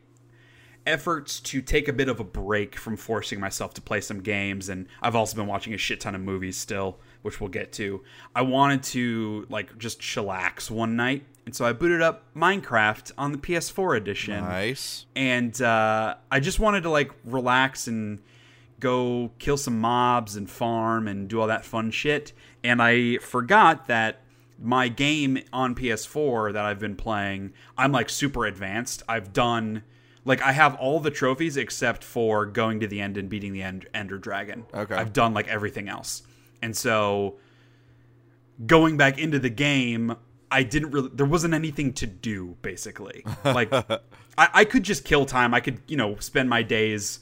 efforts to take a bit of a break from forcing myself to play some games and I've also been watching a shit ton of movies still, which we'll get to. I wanted to like just chillax one night. And so I booted up Minecraft on the PS4 edition Nice. and uh, I just wanted to like relax and go kill some mobs and farm and do all that fun shit. And I forgot that my game on PS4 that I've been playing, I'm like super advanced. I've done like I have all the trophies except for going to the end and beating the end, Ender Dragon. Okay. I've done like everything else. and so going back into the game, I didn't really. There wasn't anything to do basically. Like I, I could just kill time. I could you know spend my days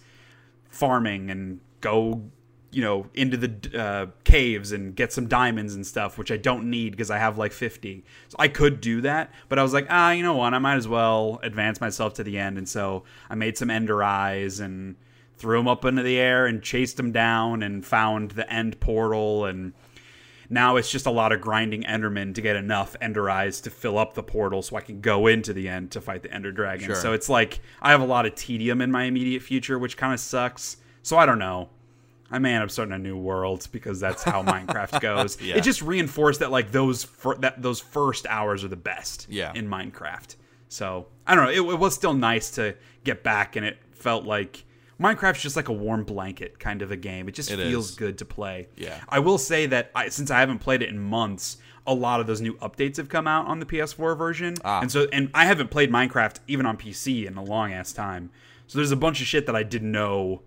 farming and go you know into the uh, caves and get some diamonds and stuff which i don't need because i have like 50 so i could do that but i was like ah you know what? I might as well advance myself to the end. And so i made some ender eyes and threw them up into the air and chased them down and found the end portal. And now it's just a lot of grinding endermen to get enough ender eyes to fill up the portal so i can go into the end to fight the ender dragon. Sure. so it's like i have a lot of tedium in my immediate future which kind of sucks. So i don't know I may end up starting a new world because that's how Minecraft goes. Yeah. It just reinforced that like those fir- that those first hours are the best Yeah. in Minecraft. So I don't know. It, it was still nice to get back, and it felt like Minecraft's just like a warm blanket kind of a game. It just It feels is. good to play. Yeah. I will say that I, since I haven't played it in months, a lot of those new updates have come out on the PS4 version, Ah. and so and I haven't played Minecraft even on PC in a long ass time. So there's a bunch of shit that I didn't know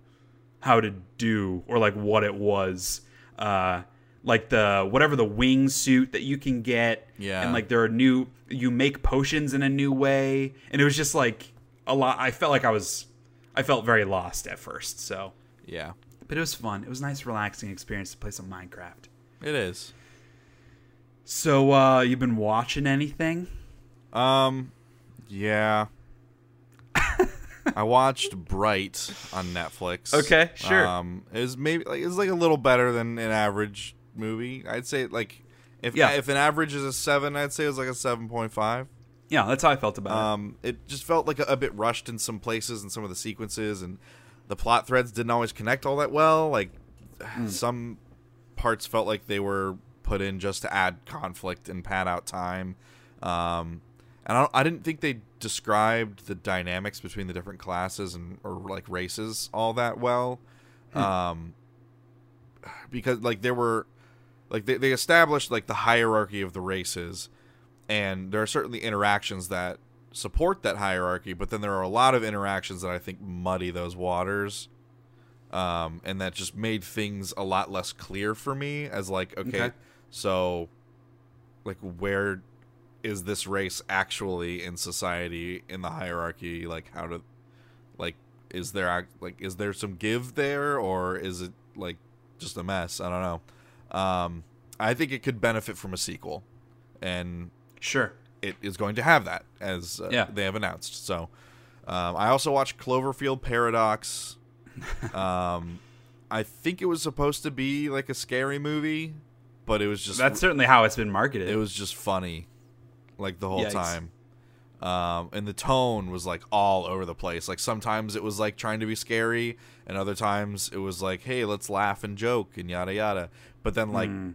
how to do or like what it was. Uh, like the whatever the wing suit that you can get, Yeah. and like there are new you make potions in a new way, and it was just like a lot. I felt like I was, I felt very lost at first. So, Yeah, but it was fun. It was a nice, relaxing experience to play some Minecraft. it is. So, uh, you've been watching anything? Um, yeah. I watched Bright on Netflix. Okay, sure. Um, it was maybe like it's like a little better than an average movie. I'd say like if Yeah. if an average is a seven, I'd say it was like a seven point five. Yeah, that's how I felt about it. Um, it just felt like a, a bit rushed in some places and some of the sequences, and the plot threads didn't always connect all that well. Like some parts felt like they were put in just to add conflict and pad out time. Um, and I, don't, I didn't think they described the dynamics between the different classes and or like races all that well. Um, because like there were like they, they established like the hierarchy of the races and there are certainly interactions that support that hierarchy but then there are a lot of interactions that i think muddy those waters um, and that just made things a lot less clear for me as like okay, Okay. so like where is this race actually in society in the hierarchy like how to like is there like is there some give there or is it like just a mess i don't know um i think it could benefit from a sequel and. Sure. it is going to have that as uh, Yeah. they have announced so um, i also watched cloverfield paradox um i think it was supposed to be like a scary movie but it was just That's certainly how it's been marketed. it was just funny like the whole Yikes. time um, and the tone was like all over the place like sometimes it was like trying to be scary and other times it was like hey let's laugh and joke and yada yada but then like Hmm.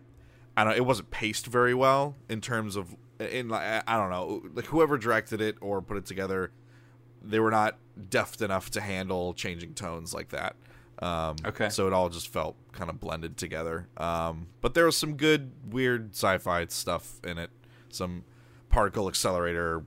i don't it wasn't paced very well in terms of in like i don't know like whoever directed it or put it together they were not deft enough to handle changing tones like that um, Okay. so it all just felt kind of blended together um, but there was some good weird sci-fi stuff in it some particle accelerator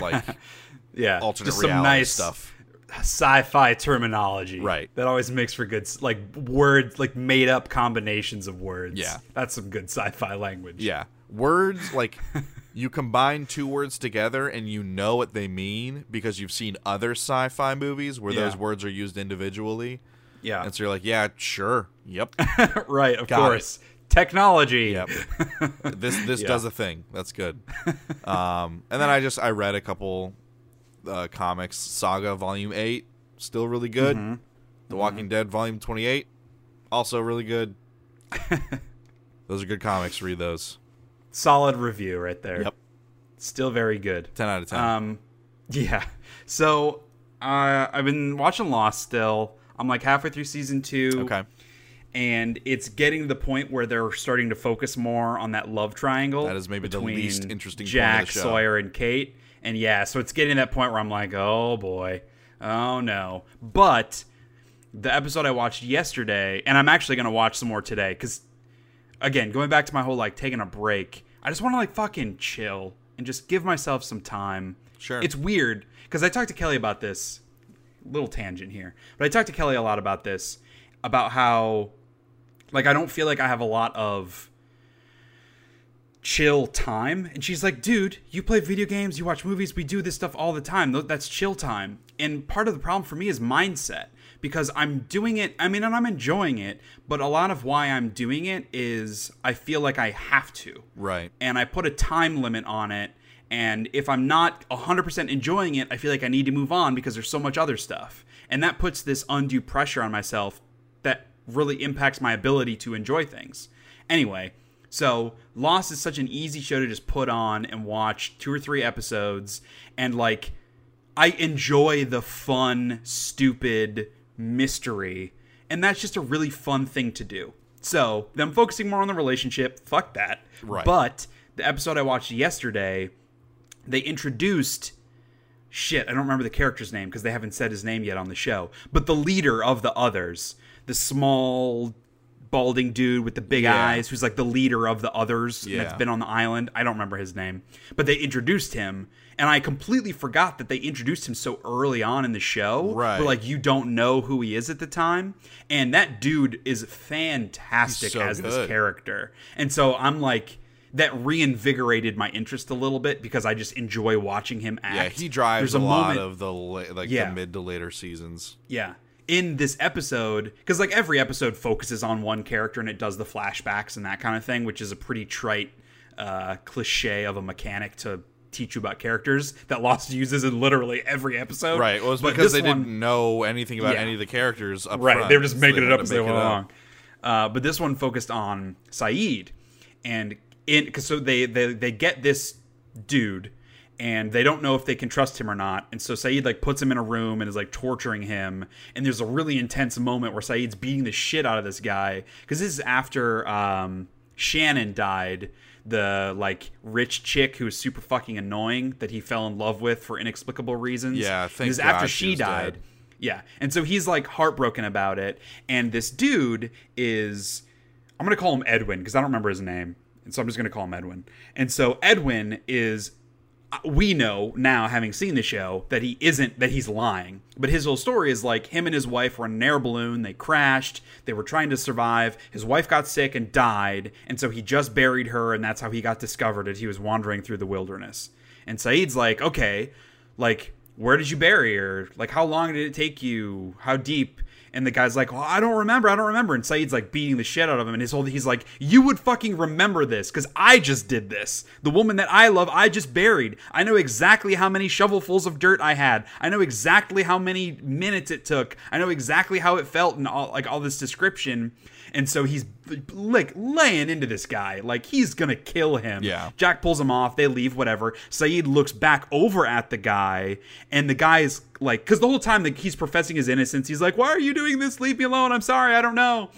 like yeah, alternate just some nice stuff sci-fi terminology. Right. That always makes for good like words, like made up combinations of words. Yeah. That's some good sci-fi language. Yeah. Words like you combine two words together and you know what they mean because you've seen other sci-fi movies where those words are used individually. Yeah. And so you're like, yeah, sure. Yep. right, of Got it. Technology. Yep. this this Yeah. does a thing. That's good. Um and then I just I read a couple uh, comics Saga volume 8 still really good. Mm-hmm. The Walking Dead volume 28 also really good. those are good comics. Read those. Solid review right there. Yep. Still very good. 10 out of 10. Um, yeah. So uh, I've been watching Lost still. I'm like halfway through season two. okay. And it's getting to the point where they're starting to focus more on that love triangle. That is maybe the least interesting Jack, the show. Sawyer, and Kate. And yeah, so it's getting to that point where I'm like, oh boy, oh no. But the episode I watched yesterday, and I'm actually gonna watch some more today, because again, going back to my whole like taking a break, I just want to like fucking chill and just give myself some time. Sure. It's weird because I talked to Kelly about this. Little tangent here, but I talked to Kelly a lot about this, about how like I don't feel like I have a lot of chill time. And she's like, dude, you play video games, you watch movies, we do this stuff all the time. That's chill time. And part of the problem for me is mindset because I'm doing it, I mean, and I'm enjoying it, but a lot of why I'm doing it is I feel like I have to. Right. And I put a time limit on it. And if I'm not 100% enjoying it, I feel like I need to move on because there's so much other stuff. And that puts this undue pressure on myself that really impacts my ability to enjoy things. Anyway, so Lost is such an easy show to just put on and watch two or three episodes and like I enjoy the fun, stupid mystery, and that's just a really fun thing to do. So, them focusing more on the relationship, fuck that. Right. But the episode I watched yesterday, they introduced shit, I don't remember the character's name because they haven't said his name yet on the show, but the leader of the others, the small balding dude with the big Yeah. eyes who's like the leader of the others Yeah. that's been on the island. I don't remember his name, but they introduced him and I completely forgot that they introduced him so early on in the show. Right. But like you don't know who he is at the time. And that dude is fantastic so as this character. And so I'm like that reinvigorated my interest a little bit because I just enjoy watching him act. Yeah, he drives There's a, lot moment- of the la- like Yeah. the mid to later seasons. yeah. In this episode, because like every episode focuses on one character and it does the flashbacks and that kind of thing, which is a pretty trite uh, cliche of a mechanic to teach you about characters that Lost uses in literally every episode. Right. Well, it's But because they one- didn't know anything about Yeah. any of the characters up Right, front, they were just so making it up as they went along. Uh, but this one focused on Sayid, and in because so they, they they get this dude, and they don't know if they can trust him or not, and so Sayid like puts him in a room and is like torturing him, and there's a really intense moment where Sayid's beating the shit out of this guy because this is after um, Shannon died. The like rich chick who was super fucking annoying that he fell in love with for inexplicable reasons. Yeah, thank this is after God she she died. dead. Yeah. And so he's like heartbroken about it. And this dude is, I'm going to call him Edwin because I don't remember his name. And so I'm just going to call him Edwin. And so Edwin is, we know now, having seen the show, that he isn't, that he's lying. But his whole story is like him and his wife were in an air balloon. They crashed. They were trying to survive. His wife got sick and died. And so he just buried her. And that's how he got discovered as he was wandering through the wilderness. And Sayid's like, okay, like, where did you bury her? Like, how long did it take you? How deep? And the guy's like, well, I don't remember. I don't remember. And Sayid's like beating the shit out of him. And his whole, he's like, you would fucking remember this because I just did this. The woman that I love, I just buried. I know exactly how many shovelfuls of dirt I had. I know exactly how many minutes it took. I know exactly how it felt and all, like all this description. And so he's like laying into this guy. Like he's to kill him. Yeah. Jack pulls him off. They leave, whatever. Sayid looks back over at the guy, and the guy is like, because the whole time like, he's professing his innocence. He's like, "Why are you doing this? Leave me alone. I'm sorry. I don't know."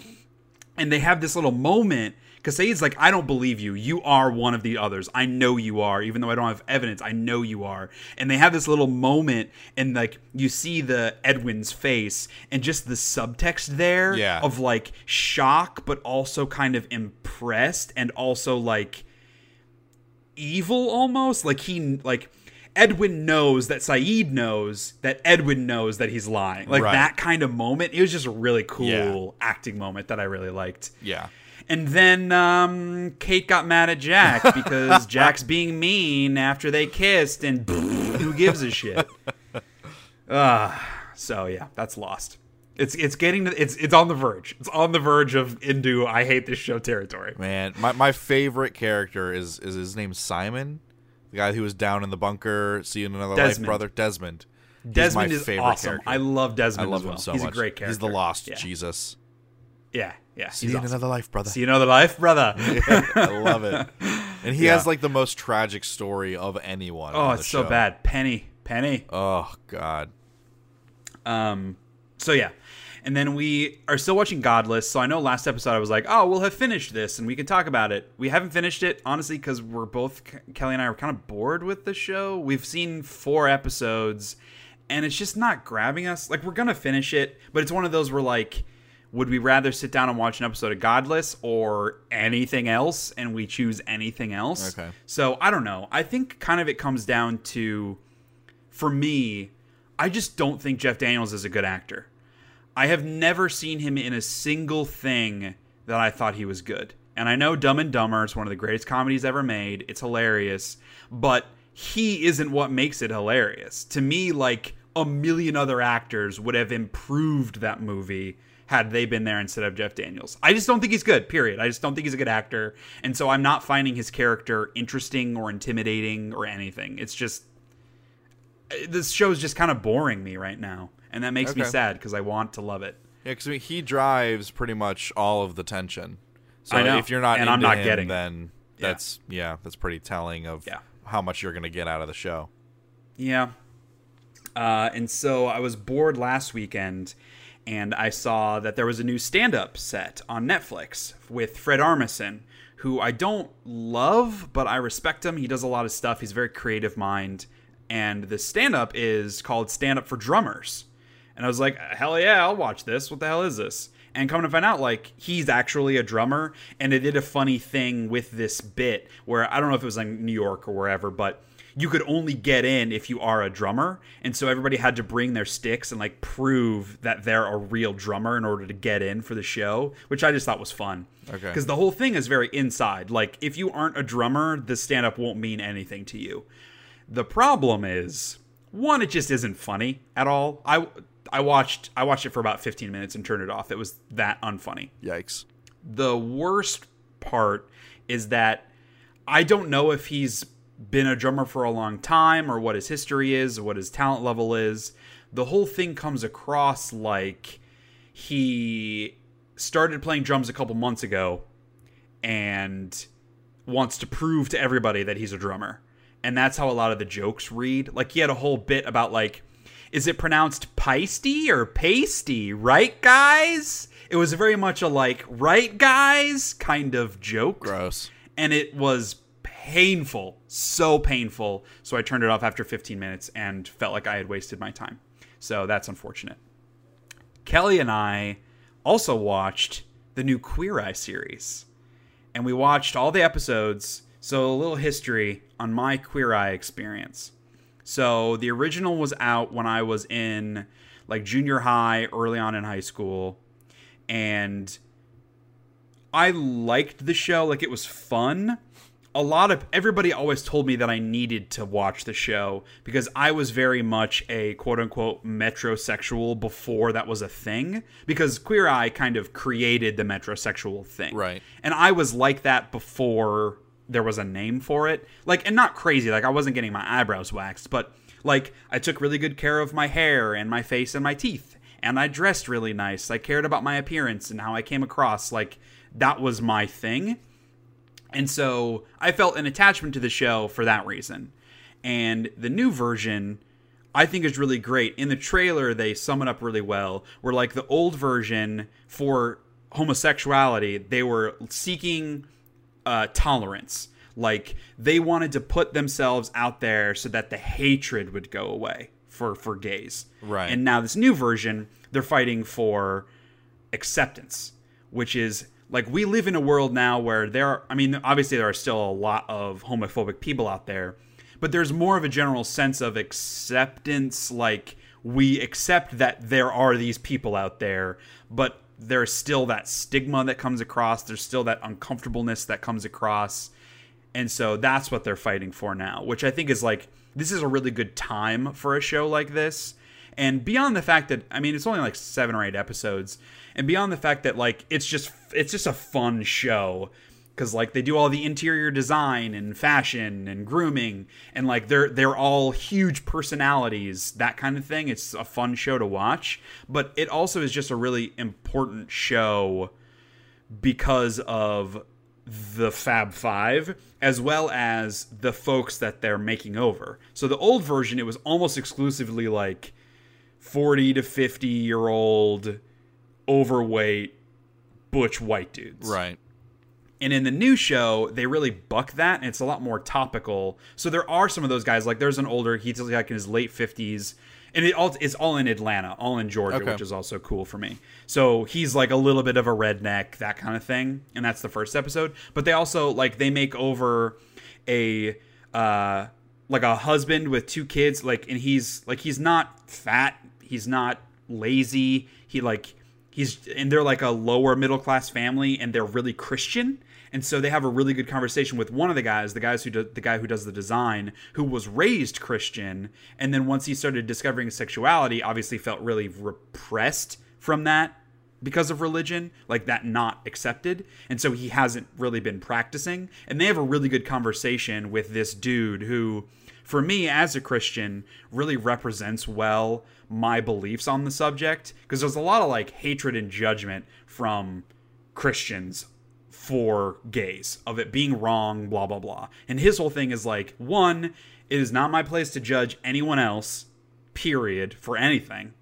And they have this little moment because Sayid's like, "I don't believe you. You are one of the others. I know you are, even though I don't have evidence. I know you are." And they have this little moment, and like you see the Edwin's face, and just the subtext there Yeah. of like shock, but also kind of impressed, and also like evil almost like he like edwin knows that sayid knows that edwin knows that he's lying like Right. that kind of moment it was just a really cool Yeah. acting moment that i really liked Yeah. And then um, kate got mad at jack because jack's being mean after they kissed and who gives a shit uh, so yeah that's lost it's it's getting to, it's it's on the verge it's on the verge of into i hate this show territory Man, my, my favorite character is is his name Simon, the guy who was down in the bunker, seeing another Desmond. life brother. Desmond. Desmond my is favorite awesome. character. I love Desmond. I love well. him so He's much. a great character. He's the lost Yeah. Jesus. Yeah, yeah. See you in awesome. another life, brother. See you in another life, brother. I love it. And he Yeah. has like the most tragic story of anyone. oh, on the it's so bad. Penny, Penny. Oh God. Um. So yeah, and then we are still watching Godless. So I know last episode I was like, oh, we'll have finished this and we can talk about it. We haven't finished it honestly because we're both Kelly and I are kind of bored with the show. We've seen four episodes, and it's just not grabbing us. Like we're gonna finish it, but it's one of those where like. Would we rather sit down and watch an episode of Godless or anything else? And we choose anything else. Okay. So I don't know. I think kind of it comes down to, for me, I just don't think Jeff Daniels is a good actor. I have never seen him in a single thing that I thought he was good. And I know Dumb and Dumber is one of the greatest comedies ever made. It's hilarious, but he isn't what makes it hilarious. To me, like a million other actors would have improved that movie had they been there instead of Jeff Daniels. I just don't think he's good, period. I just don't think he's a good actor. And so I'm not finding his character interesting or intimidating or anything. It's just this show's just kind of boring me right now. And that makes me sad because I want to love it. Yeah, because I mean, he drives pretty much all of the tension. So I know, if you're not and I'm into not him, getting then Yeah. that's yeah. that's pretty telling of Yeah. how much you're gonna get out of the show. Yeah. Uh, and so I was bored last weekend and I saw that there was a new stand up set on Netflix with Fred Armisen, who I don't love, but I respect him. He does a lot of stuff, he's a very creative mind. And the stand up is called Stand Up for Drummers. And I was like, hell yeah, I'll watch this. What the hell is this? And coming to find out, like, he's actually a drummer. And they did a funny thing with this bit where I don't know if it was like New York or wherever, but you could only get in if you are a drummer. And so everybody had to bring their sticks and like prove that they're a real drummer in order to get in for the show, which I just thought was fun. Okay. Because the whole thing is very inside. Like, if you aren't a drummer, the stand up won't mean anything to you. The problem is, one, it just isn't funny at all. I I watched I watched it for about 15 minutes and turned it off. It was that unfunny. Yikes! The worst part is that I don't know if he's been a drummer for a long time or what his history is or what his talent level is. The whole thing comes across like he started playing drums a couple months ago and wants to prove to everybody that he's a drummer. And that's how a lot of the jokes read. Like he had a whole bit about like is it pronounced pasty or pasty, right guys? It was very much a like right guys kind of joke Gross. and it was painful, so painful. So I turned it off after 15 minutes and felt like I had wasted my time. So that's unfortunate. Kelly and I also watched the new Queer Eye series, and we watched all the episodes. So a little history on my Queer Eye experience. So the original was out when I was in like junior high, early on in high school, and I liked the show. Like it was fun. A lot of everybody always told me that I needed to watch the show because I was very much a quote unquote metrosexual before that was a thing. Because Queer Eye kind of created the metrosexual thing. Right. And I was like that before there was a name for it. Like, and not crazy. Like, I wasn't getting my eyebrows waxed, but like, I took really good care of my hair and my face and my teeth. And I dressed really nice. I cared about my appearance and how I came across. Like, that was my thing. And so I felt an attachment to the show for that reason. And the new version, I think, is really great. In the trailer, they sum it up really well. Where, like, the old version for homosexuality, they were seeking uh, tolerance. Like, they wanted to put themselves out there so that the hatred would go away for, for gays. Right. And now, this new version, they're fighting for acceptance, which is like we live in a world now where there are, I mean, obviously there are still a lot of homophobic people out there, but there's more of a general sense of acceptance. Like we accept that there are these people out there, but there's still that stigma that comes across. There's still that uncomfortableness that comes across. And so that's what they're fighting for now, which I think is like, this is a really good time for a show like this. And beyond the fact that, I mean, it's only like seven or eight episodes, and beyond the fact that, like, it's just, it's just a fun show. Cause like they do all the interior design and fashion and grooming, and like they're they're all huge personalities, that kind of thing. It's a fun show to watch, but it also is just a really important show because of the Fab Five, as well as the folks that they're making over. So the old version, it was almost exclusively like 40 to 50 year old, overweight, butch white dudes. Right. And in the new show, they really buck that, and it's a lot more topical. So there are some of those guys. Like there's an older, he's like in his late fifties, and it all it's all in Atlanta, all in Georgia, Okay. which is also cool for me. So he's like a little bit of a redneck, that kind of thing, and that's the first episode. But they also like they make over a uh like a husband with two kids, like, and he's like he's not fat, he's not lazy, he like. He he's and they're like a lower middle class family and they're really Christian. And so they have a really good conversation with one of the guys, the guys who do, the guy who does the design, who was raised Christian, and then once he started discovering his sexuality, obviously felt really repressed from that because of religion, like that not accepted. And so he hasn't really been practicing. And they have a really good conversation with this dude who, for me as a Christian, really represents well my beliefs on the subject. Because there's a lot of like hatred and judgment from Christians for gays, of it being wrong, blah, blah, blah. And his whole thing is like, one, it is not my place to judge anyone else, period, for anything.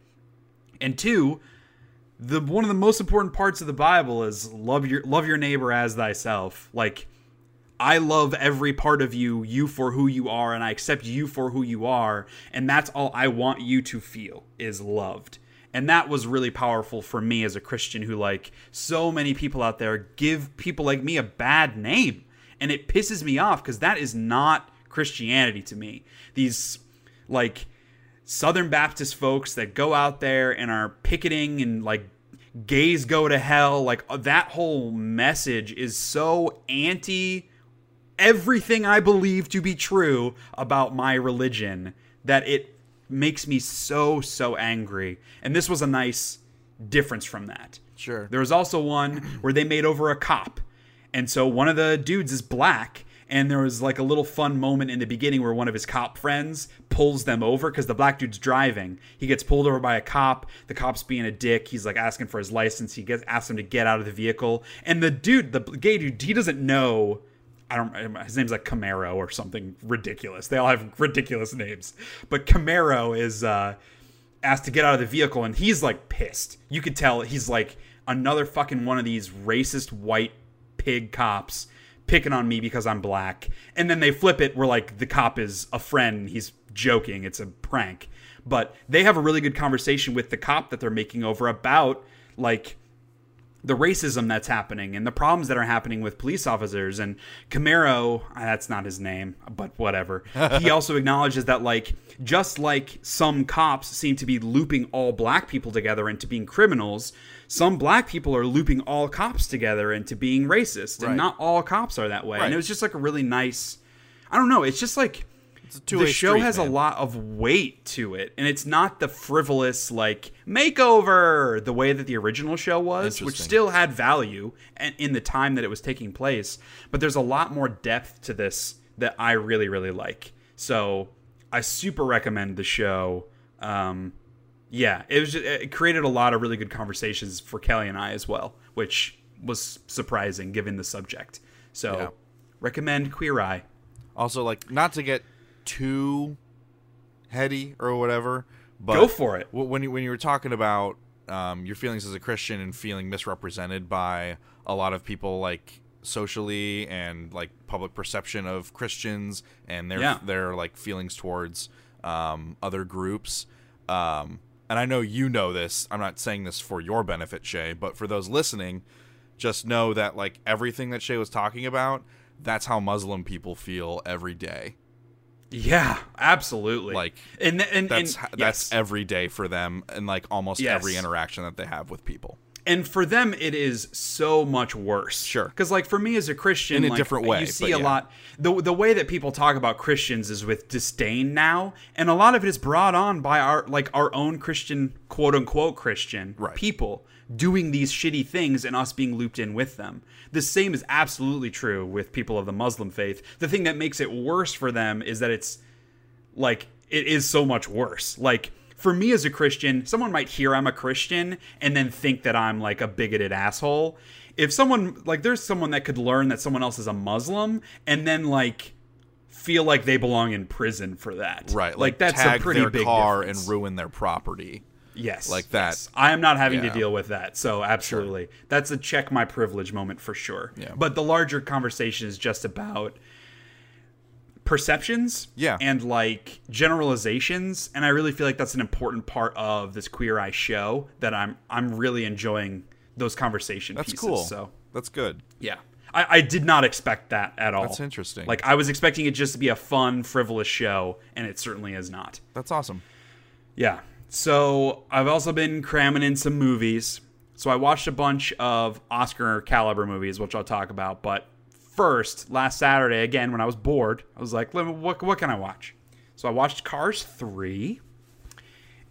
And two, the one of the most important parts of the Bible is love your love your neighbor as thyself. Like I love every part of you, you for who you are, and I accept you for who you are, and that's all I want you to feel is loved. And that was really powerful for me as a Christian who like so many people out there give people like me a bad name. And it pisses me off because that is not Christianity to me. These like Southern Baptist folks that go out there and are picketing and like gays go to hell, like uh, that whole message is so anti everything I believe to be true about my religion that it makes me so so angry. And this was a nice difference from that. Sure. There was also one where they made over a cop. And so one of the dudes is black and there was like a little fun moment in the beginning where one of his cop friends pulls them over because the black dude's driving. He gets pulled over by a cop. The cop's being a dick. He's like asking for his license. He gets asks him to get out of the vehicle, and the dude, the gay dude, he doesn't know. I don't. His name's like Camaro or something ridiculous. They all have ridiculous names, but Camaro is uh, asked to get out of the vehicle, and he's like pissed. You could tell he's like another fucking one of these racist white pig cops picking on me because I'm black. And then they flip it where like the cop is a friend, he's joking, it's a prank. But they have a really good conversation with the cop that they're making over about like the racism that's happening and the problems that are happening with police officers. And Camaro uh, that's not his name but whatever. He also acknowledges that like just like some cops seem to be looping all black people together into being criminals some black people are looping all cops together into being racist. And not all cops are that way. Right. and it was just like a really nice I don't know it's just like the show street, has a lot of weight to it and it's not the frivolous like makeover the way that the original show was which still had value and in the time that it was taking place but there's a lot more depth to this that i really really like. So i super recommend the show. Um, yeah it was it created a lot of really good conversations for kelly and i as well which was surprising given the subject. So Yeah. recommend queer eye. Also, like, not to get too heady or whatever, but Go for it. When you when you were talking about um, your feelings as a Christian and feeling misrepresented by a lot of people, like socially and like public perception of Christians and their Yeah. their like feelings towards um, other groups. Um, and I know you know this. I'm not saying this for your benefit, Shea, but for those listening, just know that like everything that Shea was talking about, that's how Muslim people feel every day. Yeah, absolutely. Like, and and That's and, that's yes. every day for them, and like almost Yes. every interaction that they have with people. and for them it is so much worse. Sure. because like for me as a Christian, In a like, different way, you see a yeah. lot. the The way that people talk about Christians is with disdain now, and a lot of it is brought on by our like our own Christian quote unquote Christian Right. people doing these shitty things and us being looped in with them. The same is absolutely true with people of the Muslim faith. The thing that makes it worse for them is that it's like it is so much worse. Like for me as a Christian, someone might hear I'm a Christian and then think that I'm like a bigoted asshole. If someone like there's someone that could learn that someone else is a Muslim and then like feel like they belong in prison for that. Right. Like, that's tag a pretty their big car difference. and ruin their property. Yes. like that. yes. I am not having Yeah. to deal with that. So absolutely. That's a check my privilege moment for sure. Yeah. But the larger conversation is just about perceptions Yeah. and like generalizations and I really feel like that's an important part of this queer eye show that I'm I'm really enjoying those conversation That's pieces. cool. So That's good. yeah. I, I did not expect that at all. That's interesting. Like I was expecting it just to be a fun, frivolous show, and it certainly is not. That's awesome. Yeah. So I've also been cramming in some movies. So I watched a bunch of Oscar caliber movies, which I'll talk about. But first, last Saturday, again, when I was bored, I was like, what, what can I watch? So I watched Cars 3.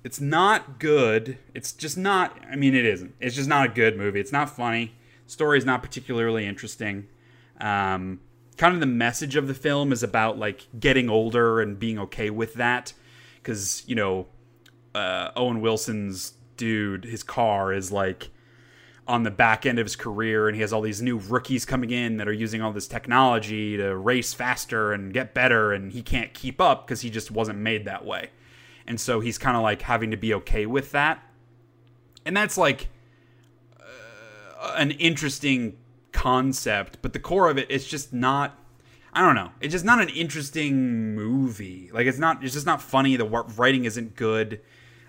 It's not good. It's just not, I mean, it isn't. It's just not a good movie. It's not funny. Story is not particularly interesting. Um, kind of the message of the film is about like getting older and being okay with that. Because, you know, uh, Owen Wilson's dude, his car is like on the back end of his career, and he has all these new rookies coming in that are using all this technology to race faster and get better, and he can't keep up because he just wasn't made that way. And so he's kind of like having to be okay with that. And that's like uh, an interesting concept, but the core of it, it is just not. I don't know. It's just not an interesting movie. Like it's not. It's just not funny. The writing isn't good.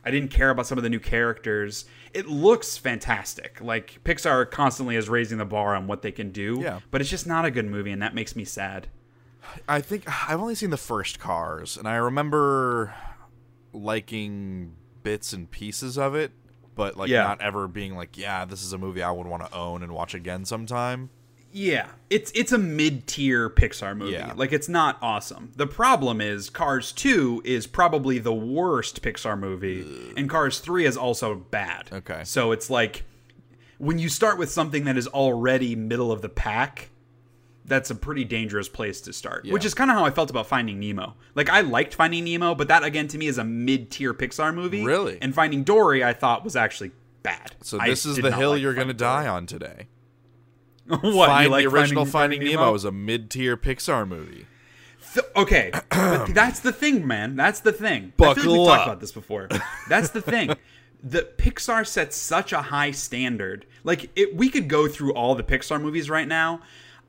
I didn't care about some of the new characters. It looks fantastic. Like Pixar constantly is raising the bar on what they can do. Yeah. But it's just not a good movie, and that makes me sad. I think I've only seen the first Cars, and I remember liking bits and pieces of it, but like Yeah. not ever being like, yeah, this is a movie I would want to own and watch again sometime. Yeah, it's it's a mid tier Pixar movie. Yeah. Like it's not awesome. The problem is Cars Two is probably the worst Pixar movie, and Cars Three is also bad. Okay. so it's like when you start with something that is already middle of the pack, that's a pretty dangerous place to start. Which is kind of how I felt about Finding Nemo. Like I liked Finding Nemo, but that again to me is a mid tier Pixar movie. Really? And Finding Dory, I thought was actually bad. So I this is the hill like you're going to die on today. What? Find, like the original Finding, Finding, Nemo? was a mid-tier Pixar movie. Okay, but that's the thing, man. That's the thing. I feel like we've talked about this before. That's the thing. The Pixar sets such a high standard. Like, it, we could go through all the Pixar movies right now.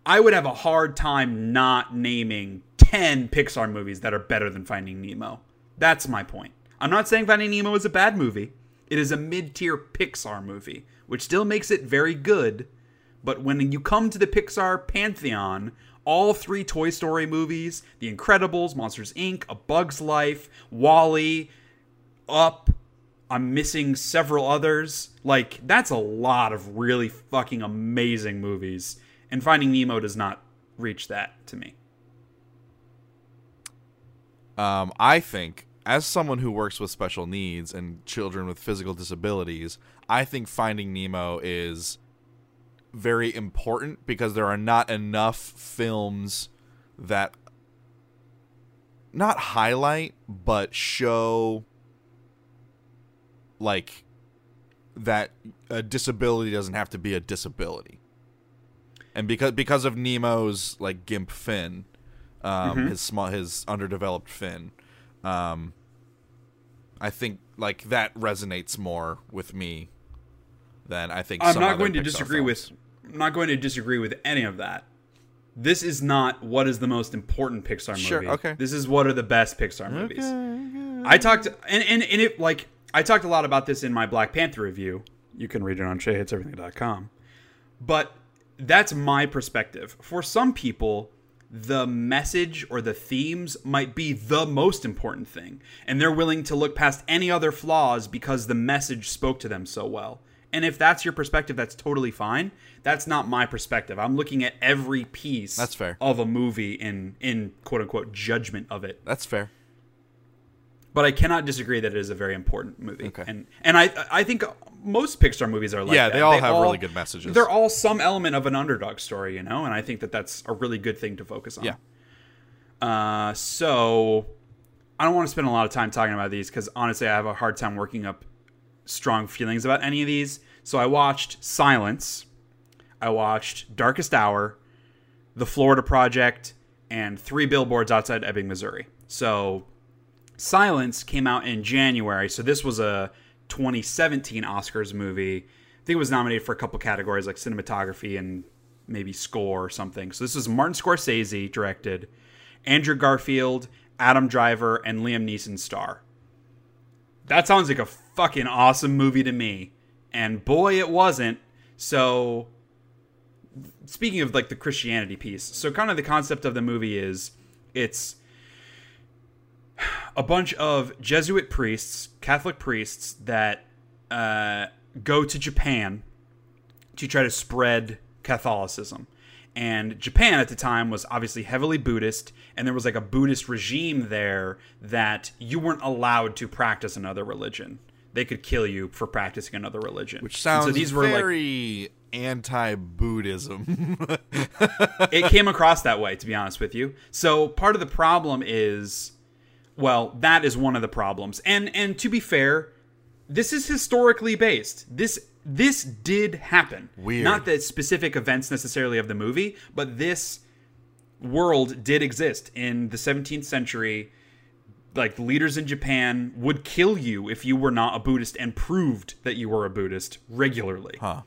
I would have a hard time not naming ten Pixar movies that are better than Finding Nemo. That's my point. I'm not saying Finding Nemo is a bad movie. It is a mid-tier Pixar movie, which still makes it very good. But when you come to the Pixar pantheon, all three Toy Story movies, The Incredibles, Monsters Inc., A Bug's Life, WALL-E, Up, I'm missing several others. Like, that's a lot of really fucking amazing movies. And Finding Nemo does not reach that to me. Um, I think, as someone who works with special needs and children with physical disabilities, I think Finding Nemo is very important because there are not enough films that not highlight but show like that a disability doesn't have to be a disability. And because because of Nemo's like gimp fin, um, his small his underdeveloped fin, um, I think like that resonates more with me than I think. I'm not other going to disagree films. with I'm not going to disagree with any of that. This is not what is the most important Pixar movie. Sure, okay. This is what are the best Pixar movies. Okay. I talked and, and and it like I talked a lot about this in my Black Panther review. You can read it on sheahateseverything.com. But that's my perspective. For some people, the message or the themes might be the most important thing, and they're willing to look past any other flaws because the message spoke to them so well. And if that's your perspective, that's totally fine. That's not my perspective. I'm looking at every piece That's fair. of a movie in in quote unquote judgment of it That's fair. but I cannot disagree that it is a very important movie. Okay. And and I I think most Pixar movies are like Yeah, that. they all have really good messages. They're all some element of an underdog story, you know, and I think that that's a really good thing to focus on. Yeah. Uh, so I don't want to spend a lot of time talking about these because honestly, I have a hard time working up strong feelings about any of these. So I watched Silence. I watched Darkest Hour, The Florida Project, and Three Billboards Outside Ebbing, Missouri. So Silence came out in January, so this was a 2017 Oscars movie. I think it was nominated for a couple categories like cinematography and maybe score or something. So this was Martin Scorsese directed, Andrew Garfield, Adam Driver, and Liam Neeson star. That sounds like a fucking awesome movie to me. And boy, it wasn't. So speaking of like the Christianity piece, so kind of the concept of the movie is it's a bunch of Jesuit priests, Catholic priests that uh, go to Japan to try to spread Catholicism. And Japan at the time was obviously heavily Buddhist, and there was like a Buddhist regime there that you weren't allowed to practice another religion. They could kill you for practicing another religion. Which sounds and so these were like very anti-Buddhism. it came across that way, to be honest with you. So part of the problem is, well, that is one of the problems. And and to be fair, this is historically based. This this did happen. Weird. Not the specific events necessarily of the movie, but this world did exist in the 17th century. Like the leaders in Japan would kill you if you were not a Buddhist and proved that you were a Buddhist regularly. huh.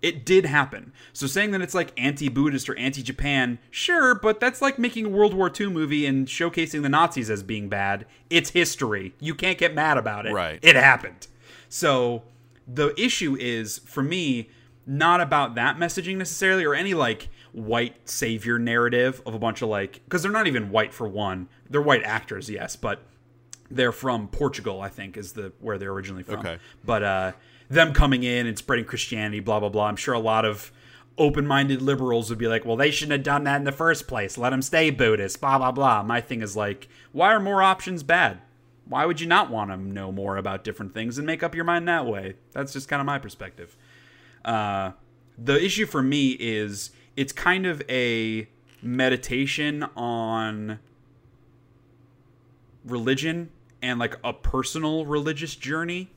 It did happen. So saying that it's like anti-Buddhist or anti-Japan, sure, but that's like making a World War II movie and showcasing the Nazis as being bad. It's history. You can't get mad about it. Right. It happened. So the issue is for me not about that messaging necessarily or any like white savior narrative of a bunch of like because they're not even white for one. They're white actors, yes, but they're from Portugal, I think, is the where they're originally from. Okay. But uh, them coming in and spreading Christianity, blah blah blah. I'm sure a lot of open-minded liberals would be like, "Well, they shouldn't have done that in the first place. Let them stay Buddhist." Blah blah blah. My thing is like, why are more options bad? Why would you not want to know more about different things and make up your mind that way? That's just kind of my perspective. Uh, the issue for me is it's kind of a meditation on religion and like a personal religious journey.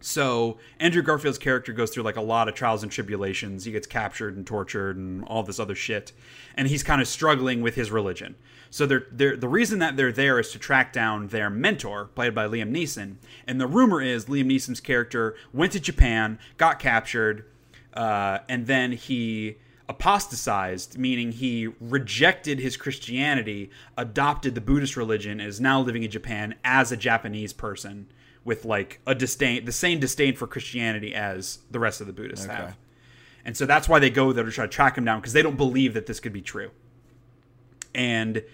So Andrew Garfield's character goes through like a lot of trials and tribulations. He gets captured and tortured and all this other shit, and he's kind of struggling with his religion. So they're, they're the reason that they're there is to track down their mentor, played by Liam Neeson. And the rumor is Liam Neeson's character went to Japan, got captured, uh, and then he apostatized, meaning he rejected his Christianity, adopted the Buddhist religion, and is now living in Japan as a Japanese person with like a disdain, the same disdain for Christianity as the rest of the Buddhists Okay. have. And so that's why they go there to try to track him down because they don't believe that this could be true. And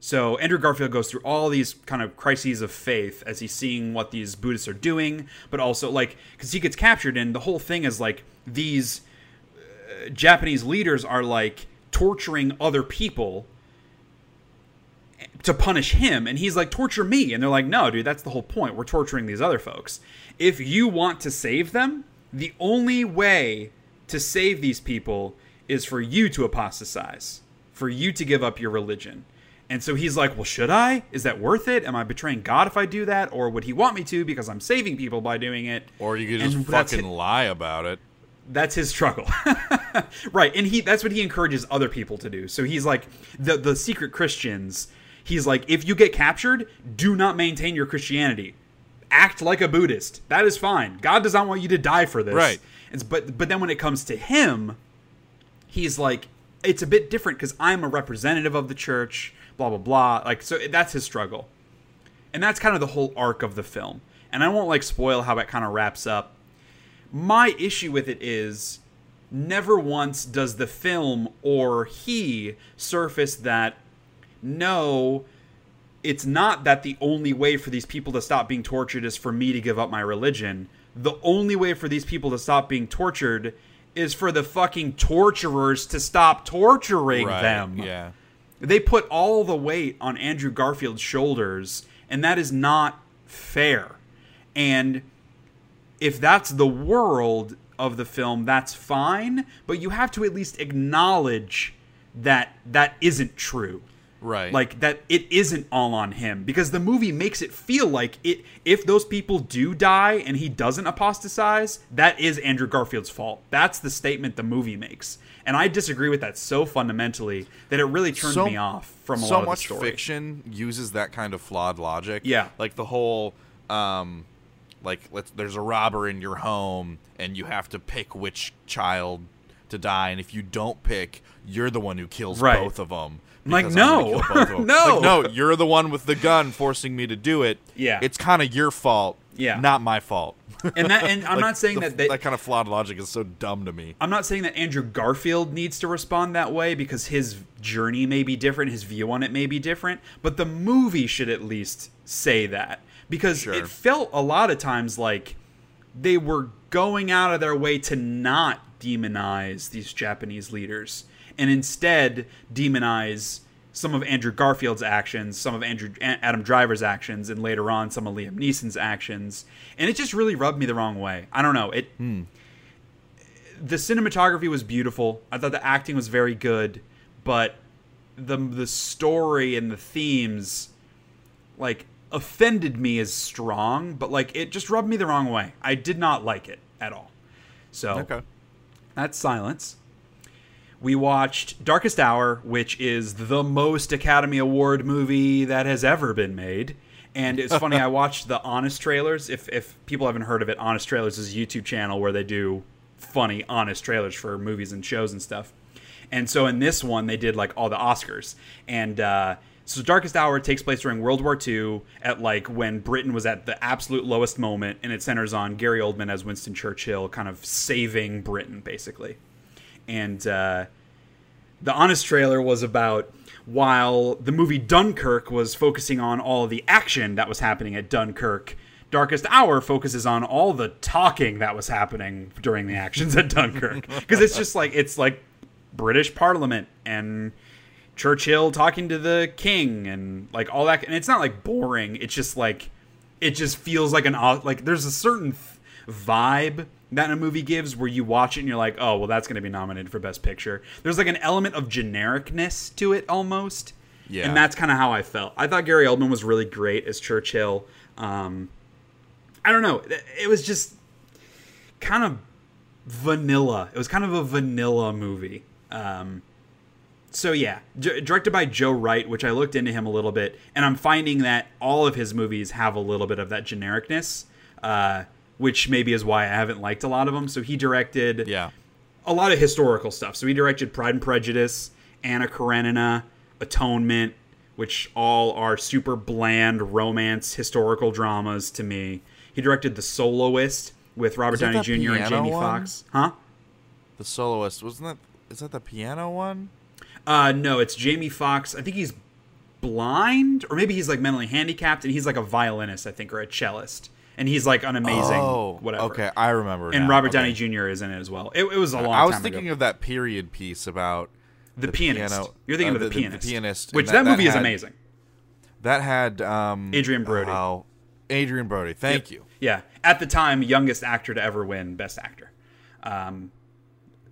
so Andrew Garfield goes through all these kind of crises of faith as he's seeing what these Buddhists are doing, but also like because he gets captured, and the whole thing is like these Japanese leaders are like torturing other people to punish him and he's like torture me. And they're like no dude that's the whole point. We're torturing these other folks. If you want to save them the only way to save these people is for you to apostatize for you to give up your religion. And so he's like well should i? Is that worth it? Am i betraying god if i do that? Or would he want me to because i'm saving people by doing it? Or you could just fucking lie about it. That's his struggle. Right and he that's what he encourages other people to do. So he's like the the secret christians he's like if you get captured do not maintain your christianity. Act like a buddhist. That is fine. God does not want you to die for this. Right. it's, but but then when it comes to him he's like it's a bit different because i'm a representative of the church blah blah blah. Like so that's his struggle. And that's kind of the whole arc of the film. And i won't like spoil how it kind of wraps up my issue with it is never once does the film or he surface that no it's not that the only way for these people to stop being tortured is for me to give up my religion the only way for these people to stop being tortured is for the fucking torturers to stop torturing Right. them Yeah. they put all the weight on Andrew Garfield's shoulders, and that is not fair. And if that's the world of the film, that's fine, but you have to at least acknowledge that that isn't true. Right. Like that it isn't all on him because the movie makes it feel like it if those people do die and he doesn't apostatize, that is Andrew Garfield's fault. That's the statement the movie makes. And I disagree with that so fundamentally that it really turned So- me off from a so lot of the much fiction uses that kind of flawed logic. Yeah. Like the whole um like let's there's a robber in your home and you have to pick which child to die and if you don't pick, you're the one who kills Right. both of them. I'm like, no. kill both of 'em. No. Like, no, you're the one with the gun forcing me to do it. Yeah. It's kind of your fault. Yeah. Not my fault. And that and I'm Like, not saying the- that they, that kind of flawed logic is so dumb to me. I'm not saying that Andrew Garfield needs to respond that way because his journey may be different, his view on it may be different, but the movie should at least say that because Sure. it felt a lot of times like they were going out of their way to not demonize these Japanese leaders and instead demonize some of Andrew Garfield's actions, some of Andrew Adam Driver's actions, and later on some of Liam Neeson's actions, and it just really rubbed me the wrong way. I don't know it. Hmm. The cinematography was beautiful. I thought the acting was very good, but the the story and the themes, like, offended me as strong. But like, it just rubbed me the wrong way. I did not like it at all. So Okay. that's silence. We watched Darkest Hour, which is the most Academy Award movie that has ever been made. And it's funny, I watched the Honest trailers. If, if people haven't heard of it, Honest Trailers is a YouTube channel where they do funny, honest trailers for movies and shows and stuff. And so in this one, they did like all the Oscars. And uh, so Darkest Hour takes place during World War II at like when Britain was at the absolute lowest moment. And it centers on Gary Oldman as Winston Churchill, kind of saving Britain, basically and uh, the honest trailer was about while the movie dunkirk was focusing on all the action that was happening at dunkirk darkest hour focuses on all the talking that was happening during the actions at dunkirk because it's just like it's like british parliament and churchill talking to the king and like all that and it's not like boring it's just like it just feels like an like there's a certain th- vibe that a movie gives where you watch it and you're like oh well that's going to be nominated for best picture there's like an element of genericness to it almost Yeah. and that's kind of how i felt i thought gary oldman was really great as churchill um i don't know it was just kind of vanilla it was kind of a vanilla movie um so yeah, d- directed by Joe Wright, which I looked into him a little bit, and I'm finding that all of his movies have a little bit of that genericness, uh, which maybe is why I haven't liked a lot of them. So he directed Yeah. a lot of historical stuff. So he directed Pride and Prejudice, Anna Karenina, Atonement, which all are super bland romance historical dramas to me. He directed The Soloist with Robert Downey Jr. and Jamie? Foxx. Huh? The soloist wasn't that? Is that the piano one? Uh, no, it's Jamie Foxx. I think he's blind, or maybe he's like mentally handicapped, and he's like a violinist, I think, or a cellist, and he's like an amazing oh, whatever. Okay, I remember. And now. Robert Okay. Downey Jr. is in it as well. It, it was a long I was thinking ago. of that period piece about the, pianist. piano- You're thinking uh, of the, the- the- the pianist, pianist, which that, that- movie that is had- amazing. that had um, Adrien Brody. oh, Adrien Brody. Thank you. Yeah, at the time, youngest actor to ever win Best Actor. Um,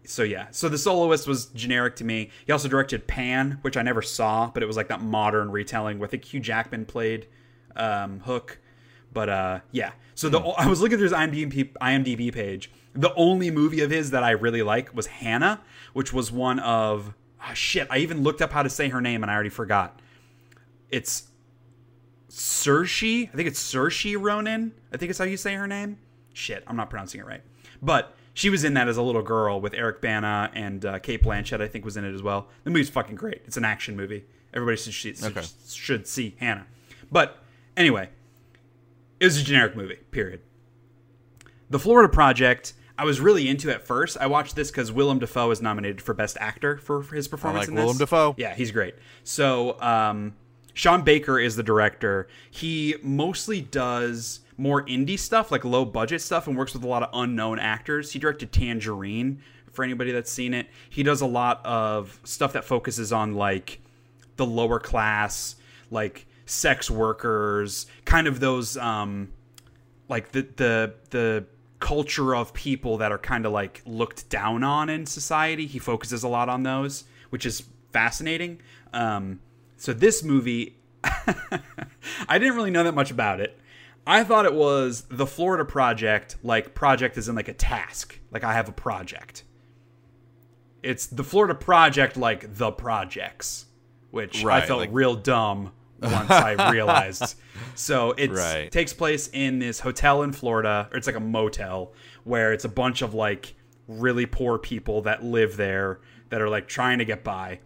so yeah, so the soloist was generic to me. He also directed Pan, which I never saw, but it was like that modern retelling where I think Hugh Jackman played um, Hook. But uh, yeah, so the I was looking through his IMDb, IMDb page. The only movie of his that I really like was Hanna, which was one of oh, shit. I even looked up how to say her name and I already forgot. It's Saoirse. I think it's Saoirse Ronan. I think it's how you say her name. Shit, I'm not pronouncing it right. But she was in that as a little girl with Eric Bana and uh, Cate Blanchett. I think was in it as well. The movie's fucking great. It's an action movie. Everybody should should, Okay. should see Hanna. But anyway, it was a generic movie. Period. The Florida Project. I was really into at first. I watched this because Willem Dafoe is nominated for Best Actor for his performance like in this. Willem Dafoe. Yeah, he's great. So, um, Sean Baker is the director. He mostly does more indie stuff, like low budget stuff, and works with a lot of unknown actors. He directed Tangerine for anybody that's seen it. He does a lot of stuff that focuses on like the lower class, like sex workers, kind of those um, like the the the culture of people that are kind of like looked down on in society. He focuses a lot on those, which is fascinating. Um, so this movie, I didn't really know that much about it. I thought it was the Florida Project, like project is in like a task, like I have a project. It's the Florida Project, like the projects, which I felt like- real dumb once I realized. So it Right. takes place in this hotel in Florida, or it's like a motel where it's a bunch of like really poor people that live there that are like trying to get by.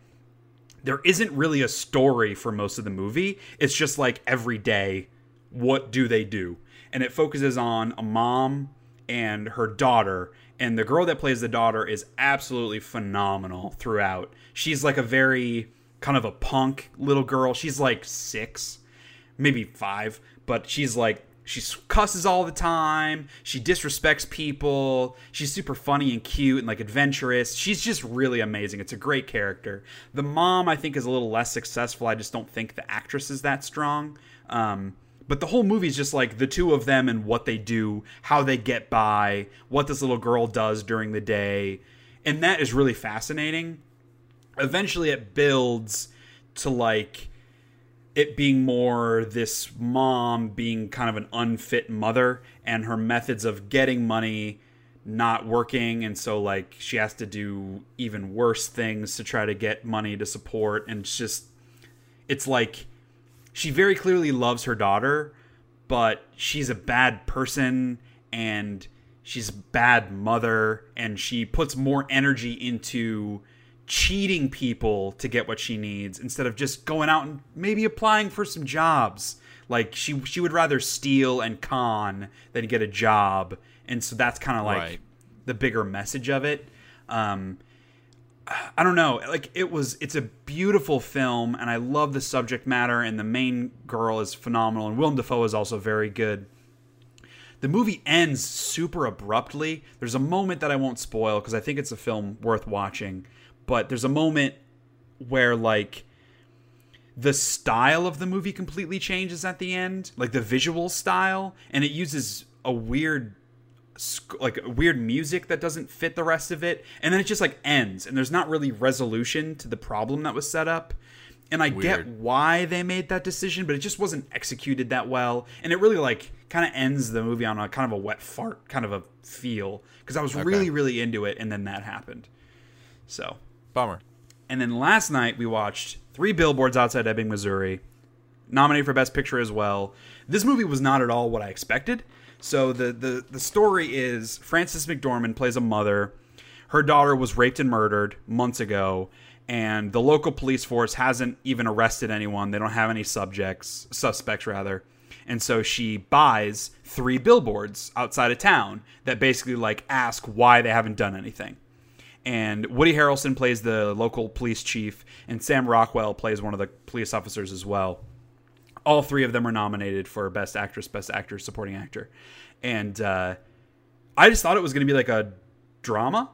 There isn't really a story for most of the movie. It's just like every day, what do they do? And it focuses on a mom and her daughter. And the girl that plays the daughter is absolutely phenomenal throughout. She's like a very kind of a punk little girl. She's like six, maybe five, but she's like she cusses all the time. She disrespects people. She's super funny and cute and like adventurous. She's just really amazing. It's a great character. The mom, I think, is a little less successful. I just don't think the actress is that strong. Um, but the whole movie is just like the two of them and what they do, how they get by, what this little girl does during the day. And that is really fascinating. Eventually, it builds to like it being more this mom being kind of an unfit mother and her methods of getting money not working and so like she has to do even worse things to try to get money to support and it's just it's like she very clearly loves her daughter but she's a bad person and she's a bad mother and she puts more energy into cheating people to get what she needs instead of just going out and maybe applying for some jobs. Like she she would rather steal and con than get a job, and so that's kind of like Right. the bigger message of it. Um, I don't know. Like it was, it's a beautiful film, and I love the subject matter, and the main girl is phenomenal, and Willem Dafoe is also very good. The movie ends super abruptly. There's a moment that I won't spoil because I think it's a film worth watching, but there's a moment where like the style of the movie completely changes at the end, like the visual style, and it uses a weird sc- like weird music that doesn't fit the rest of it and then it just like ends and there's not really resolution to the problem that was set up and i get why they made that decision but it just wasn't executed that well and it really like kind of ends the movie on a kind of a wet fart kind of a feel because i was really really into it and then that happened so Bummer. and then last night we watched Three Billboards Outside Ebbing, Missouri, nominated for Best Picture as well. This movie was not at all what I expected. So the the the story is Frances McDormand plays a mother. Her daughter was raped and murdered months ago, and the local police force hasn't even arrested anyone. They don't have any subjects, suspects rather. And so she buys three billboards outside of town that basically like ask why they haven't done anything and Woody Harrelson plays the local police chief, and Sam Rockwell plays one of the police officers as well. All three of them are nominated for Best Actress, Best Actor, Supporting Actor, and uh, I just thought it was going to be like a drama,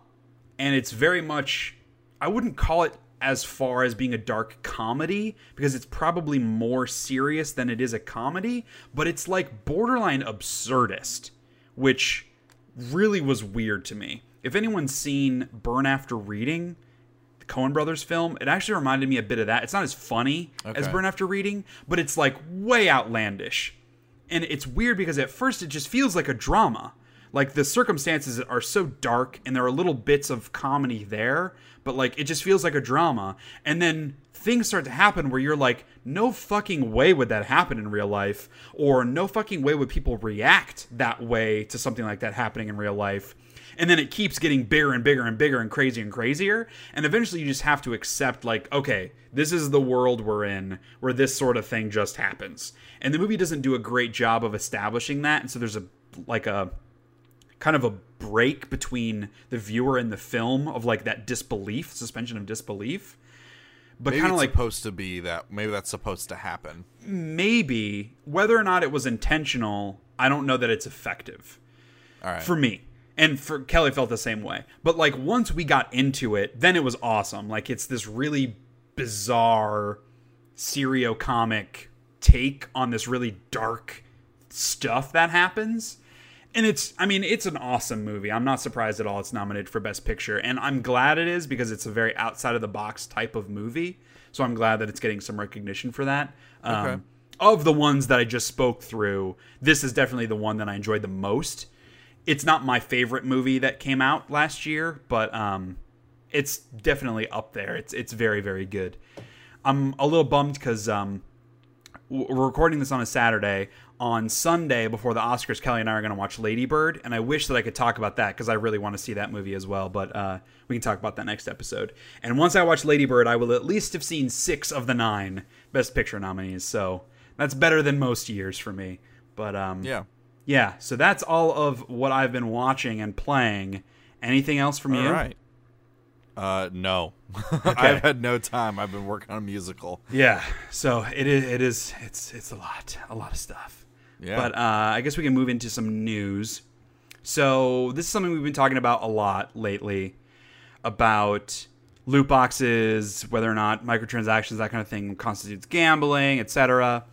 and it's very much. I wouldn't call it as far as being a dark comedy because it's probably more serious than it is a comedy, but it's like borderline absurdist, which really was weird to me. If anyone's seen Burn After Reading, Coen Brothers film, it actually reminded me a bit of that. It's not as funny as Burn After Reading, but it's like way outlandish. And it's weird because at first it just feels like a drama. Like the circumstances are so dark and there are little bits of comedy there, but like it just feels like a drama. And then things start to happen where you're like, no fucking way would that happen in real life, or no fucking way would people react that way to something like that happening in real life. And then it keeps getting bigger and bigger and bigger and crazier and crazier. And eventually you just have to accept, like, okay, this is the world we're in where this sort of thing just happens. And the movie doesn't do a great job of establishing that. And so there's a, like, a, kind of a break between the viewer and the film of like that disbelief, suspension of disbelief. But Maybe kind it's of like supposed to be that. Maybe that's supposed to happen. maybe whether or not it was intentional, I don't know that it's effective All right. for me. And for Kelly felt the same way. But like once we got into it, then it was awesome. Like it's this really bizarre serio comic take on this really dark stuff that happens. And it's I mean, it's an awesome movie. I'm not surprised at all it's nominated for best picture and I'm glad it is because it's a very outside of the box type of movie. So I'm glad that it's getting some recognition for that. Um, Okay. of the ones that I just spoke through, this is definitely the one that I enjoyed the most. It's not my favorite movie that came out last year, but um, it's definitely up there. It's it's very very good. I'm a little bummed because um, we're recording this on a Saturday. On Sunday before the Oscars, Kelly and I are going to watch Lady Bird, and I wish that I could talk about that because I really want to see that movie as well. But uh, we can talk about that next episode. And once I watch Lady Bird, I will at least have seen six of the nine Best Picture nominees. So that's better than most years for me. But um, yeah. Yeah. So that's all of what I've been watching and playing. Anything else from you? All right. Uh, no. okay. I've had no time. I've been working on a musical. Yeah. So it is. It is. It's. It's a lot. A lot of stuff. Yeah. But uh, I guess we can move into some news. So this is something we've been talking about a lot lately about loot boxes, whether or not microtransactions, that kind of thing, constitutes gambling, etc.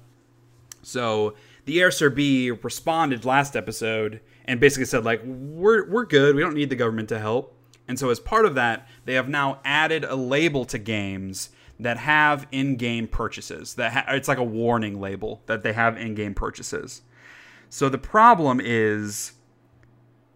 So the Air ESRB responded last episode and basically said like we're we're good, we don't need the government to help. And so as part of that, they have now added a label to games that have in-game purchases. That ha- it's like a warning label that they have in-game purchases. So the problem is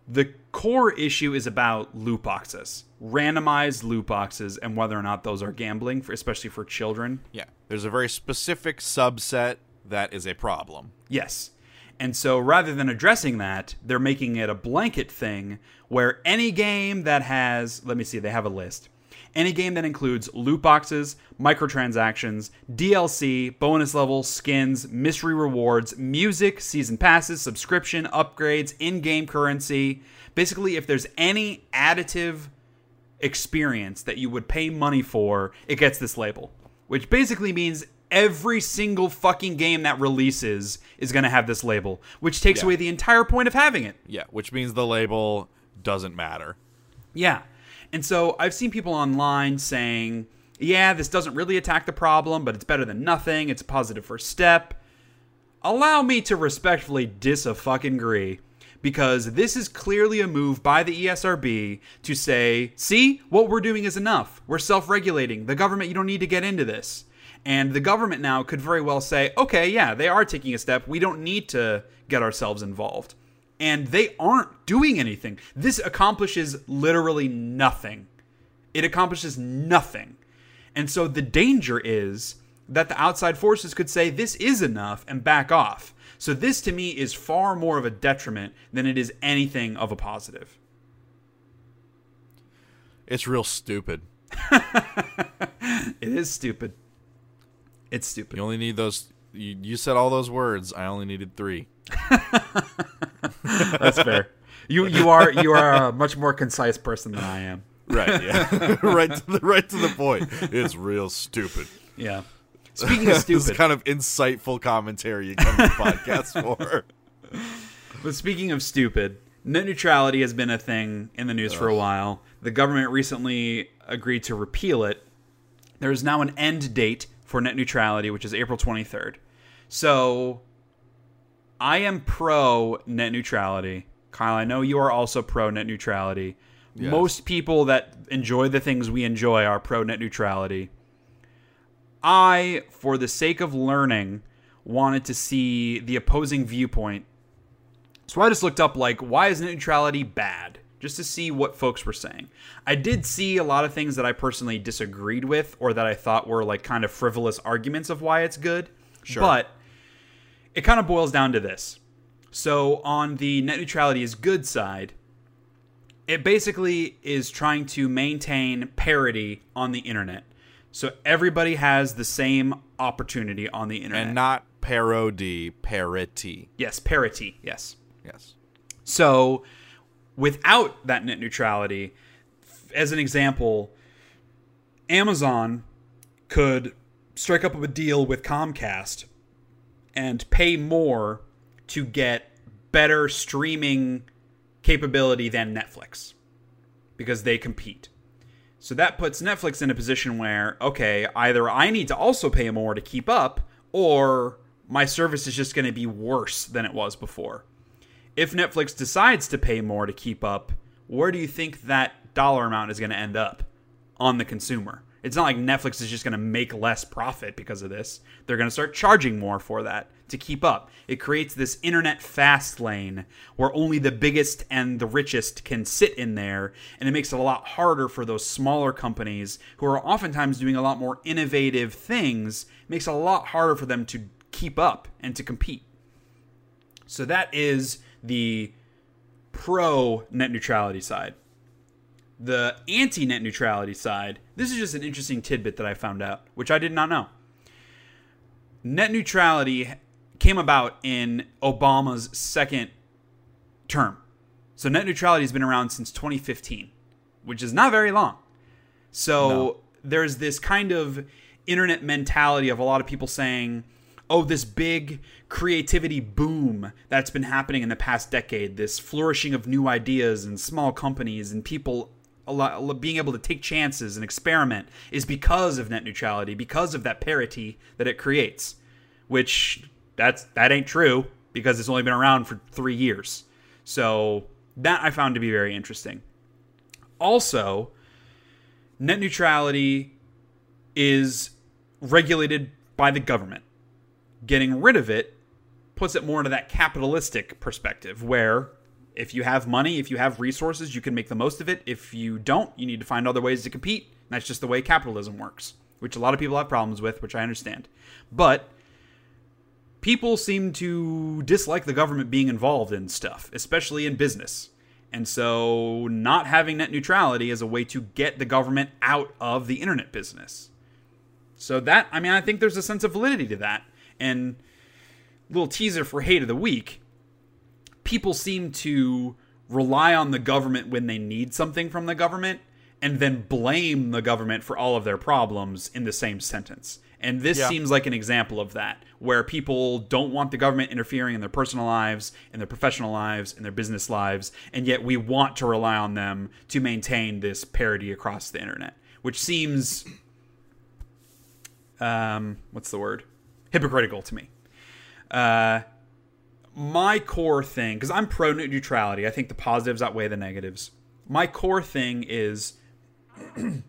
the core issue is about loot boxes, randomized loot boxes, and whether or not those are gambling, for, especially for children. Yeah. There's a very specific subset that is a problem. Yes. And so rather than addressing that, they're making it a blanket thing where any game that has, let me see, they have a list. Any game that includes loot boxes, microtransactions, DLC, bonus levels, skins, mystery rewards, music, season passes, subscription, upgrades, in game currency. Basically, if there's any additive experience that you would pay money for, it gets this label. Which basically means every single fucking game that releases is going to have this label, which takes Yeah. away the entire point of having it. Yeah, which means the label doesn't matter. Yeah. And so I've seen people online saying, yeah, this doesn't really attack the problem, but it's better than nothing. It's a positive first step. Allow me to respectfully dis a fucking agree because this is clearly a move by the ESRB to say, see, what we're doing is enough. We're self regulating. The government, you don't need to get into this. And the government now could very well say, okay, yeah, they are taking a step. We don't need to get ourselves involved. And they aren't doing anything. This accomplishes literally nothing. It accomplishes nothing. And so the danger is that the outside forces could say this is enough and back off. So this to me is far more of a detriment than it is anything of a positive. It's real stupid. It is stupid. It's stupid. You only need those. You, you said all those words. I only needed three. That's fair. You you are you are a much more concise person than I am. Right. Yeah. right. To the right to the point. It's real stupid. Yeah. Speaking of stupid, This stupid, kind of insightful commentary you come to the podcast for. But speaking of stupid, net neutrality has been a thing in the news for a while. The government recently agreed to repeal it. There is now an end date for net neutrality, which is April 23rd. So I am pro net neutrality. Kyle, I know you are also pro net neutrality. Yes. Most people that enjoy the things we enjoy are pro net neutrality. I, for the sake of learning, wanted to see the opposing viewpoint so I just looked up like why is net neutrality bad? Just to see what folks were saying. I did see a lot of things that I personally disagreed with or that I thought were like kind of frivolous arguments of why it's good. Sure. But it kind of boils down to this. So on the net neutrality is good side, it basically is trying to maintain parity on the internet. So everybody has the same opportunity on the internet. And not parody, parity. yes, parity. Yes. Yes. So, without that net neutrality, as an example, Amazon could strike up a deal with Comcast and pay more to get better streaming capability than Netflix because they compete. So that puts Netflix in a position where, okay, either I need to also pay more to keep up, or my service is just going to be worse than it was before if Netflix decides to pay more to keep up, where do you think that dollar amount is going to end up on the consumer? It's not like Netflix is just going to make less profit because of this. They're going to start charging more for that to keep up. It creates this internet fast lane where only the biggest and the richest can sit in there, and it makes it a lot harder for those smaller companies who are oftentimes doing a lot more innovative things. It makes it a lot harder for them to keep up and to compete. So that is the pro net neutrality side. The anti net neutrality side, this is just an interesting tidbit that I found out, which I did not know. Net neutrality came about in Obama's second term. So net neutrality has been around since 2015, which is not very long. So No. there's this kind of internet mentality of a lot of people saying, oh, this big creativity boom that's been happening in the past decade, this flourishing of new ideas and small companies and people being able to take chances and experiment is because of net neutrality, because of that parity that it creates, which that's that ain't true because it's only been around for three years. So that I found to be very interesting. Also, net neutrality is regulated by the government. Getting rid of it puts it more into that capitalistic perspective where if you have money, if you have resources, you can make the most of it. If you don't, you need to find other ways to compete. And that's just the way capitalism works, which a lot of people have problems with, which I understand. But people seem to dislike the government being involved in stuff, especially in business. And so, not having net neutrality is a way to get the government out of the internet business. So, that, I mean, I think there's a sense of validity to that. And, little teaser for hate of the week people seem to rely on the government when they need something from the government and then blame the government for all of their problems in the same sentence. And this yeah. seems like an example of that, where people don't want the government interfering in their personal lives, in their professional lives, in their business lives, and yet we want to rely on them to maintain this parity across the internet, which seems, um, what's the word? Hypocritical to me. Uh, my core thing, because I'm pro net neutrality, I think the positives outweigh the negatives. My core thing is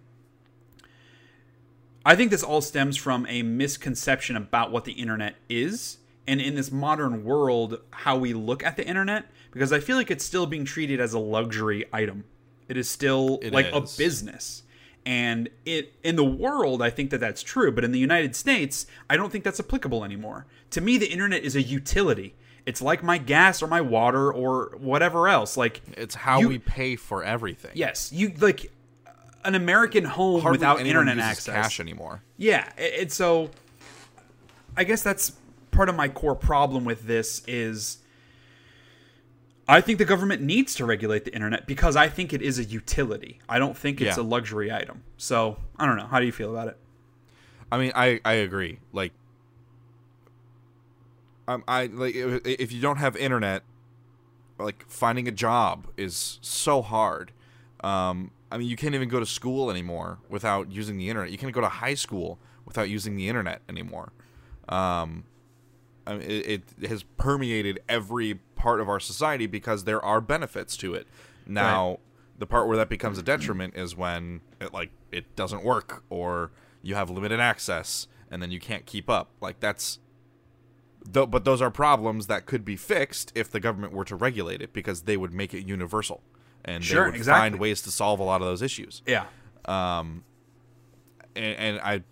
I think this all stems from a misconception about what the internet is and in this modern world how we look at the internet because I feel like it's still being treated as a luxury item. It is still it like is. a business. And it in the world I think that that's true, but in the United States, I don't think that's applicable anymore. To me the internet is a utility. It's like my gas or my water or whatever else. Like it's how you, we pay for everything. Yes, you like an American home Hardly without internet access cash anymore. Yeah, and so I guess that's part of my core problem with this is I think the government needs to regulate the internet because I think it is a utility. I don't think it's yeah. a luxury item. So, I don't know. How do you feel about it? I mean, I I agree. Like um, I like if you don't have internet, like finding a job is so hard. Um, I mean, you can't even go to school anymore without using the internet. You can't go to high school without using the internet anymore. Um, I mean, it, it, has permeated every part of our society because there are benefits to it. Now, right. the part where that becomes a detriment is when it like it doesn't work or you have limited access and then you can't keep up. Like that's th- but those are problems that could be fixed if the government were to regulate it because they would make it universal and sure, they would exactly. find ways to solve a lot of those issues. Yeah. Um, and, and I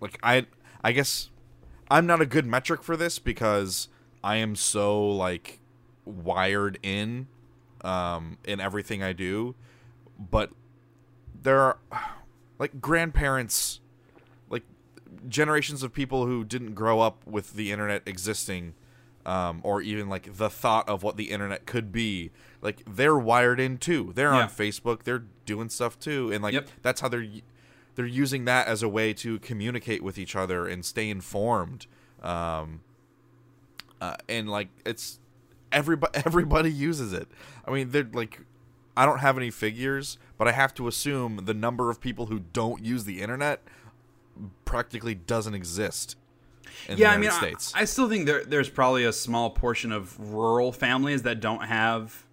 like I I guess I'm not a good metric for this because I am so like wired in um in everything I do, but there are like grandparents like generations of people who didn't grow up with the internet existing um, or even like the thought of what the internet could be. Like they're wired in too. They're yeah. on Facebook. They're doing stuff too, and like yep. that's how they're they're using that as a way to communicate with each other and stay informed. Um, uh, and like it's everybody everybody uses it. I mean, they're like I don't have any figures, but I have to assume the number of people who don't use the internet practically doesn't exist yeah, I mean, States. I, I, still think there, there's probably a small portion of rural families that don't have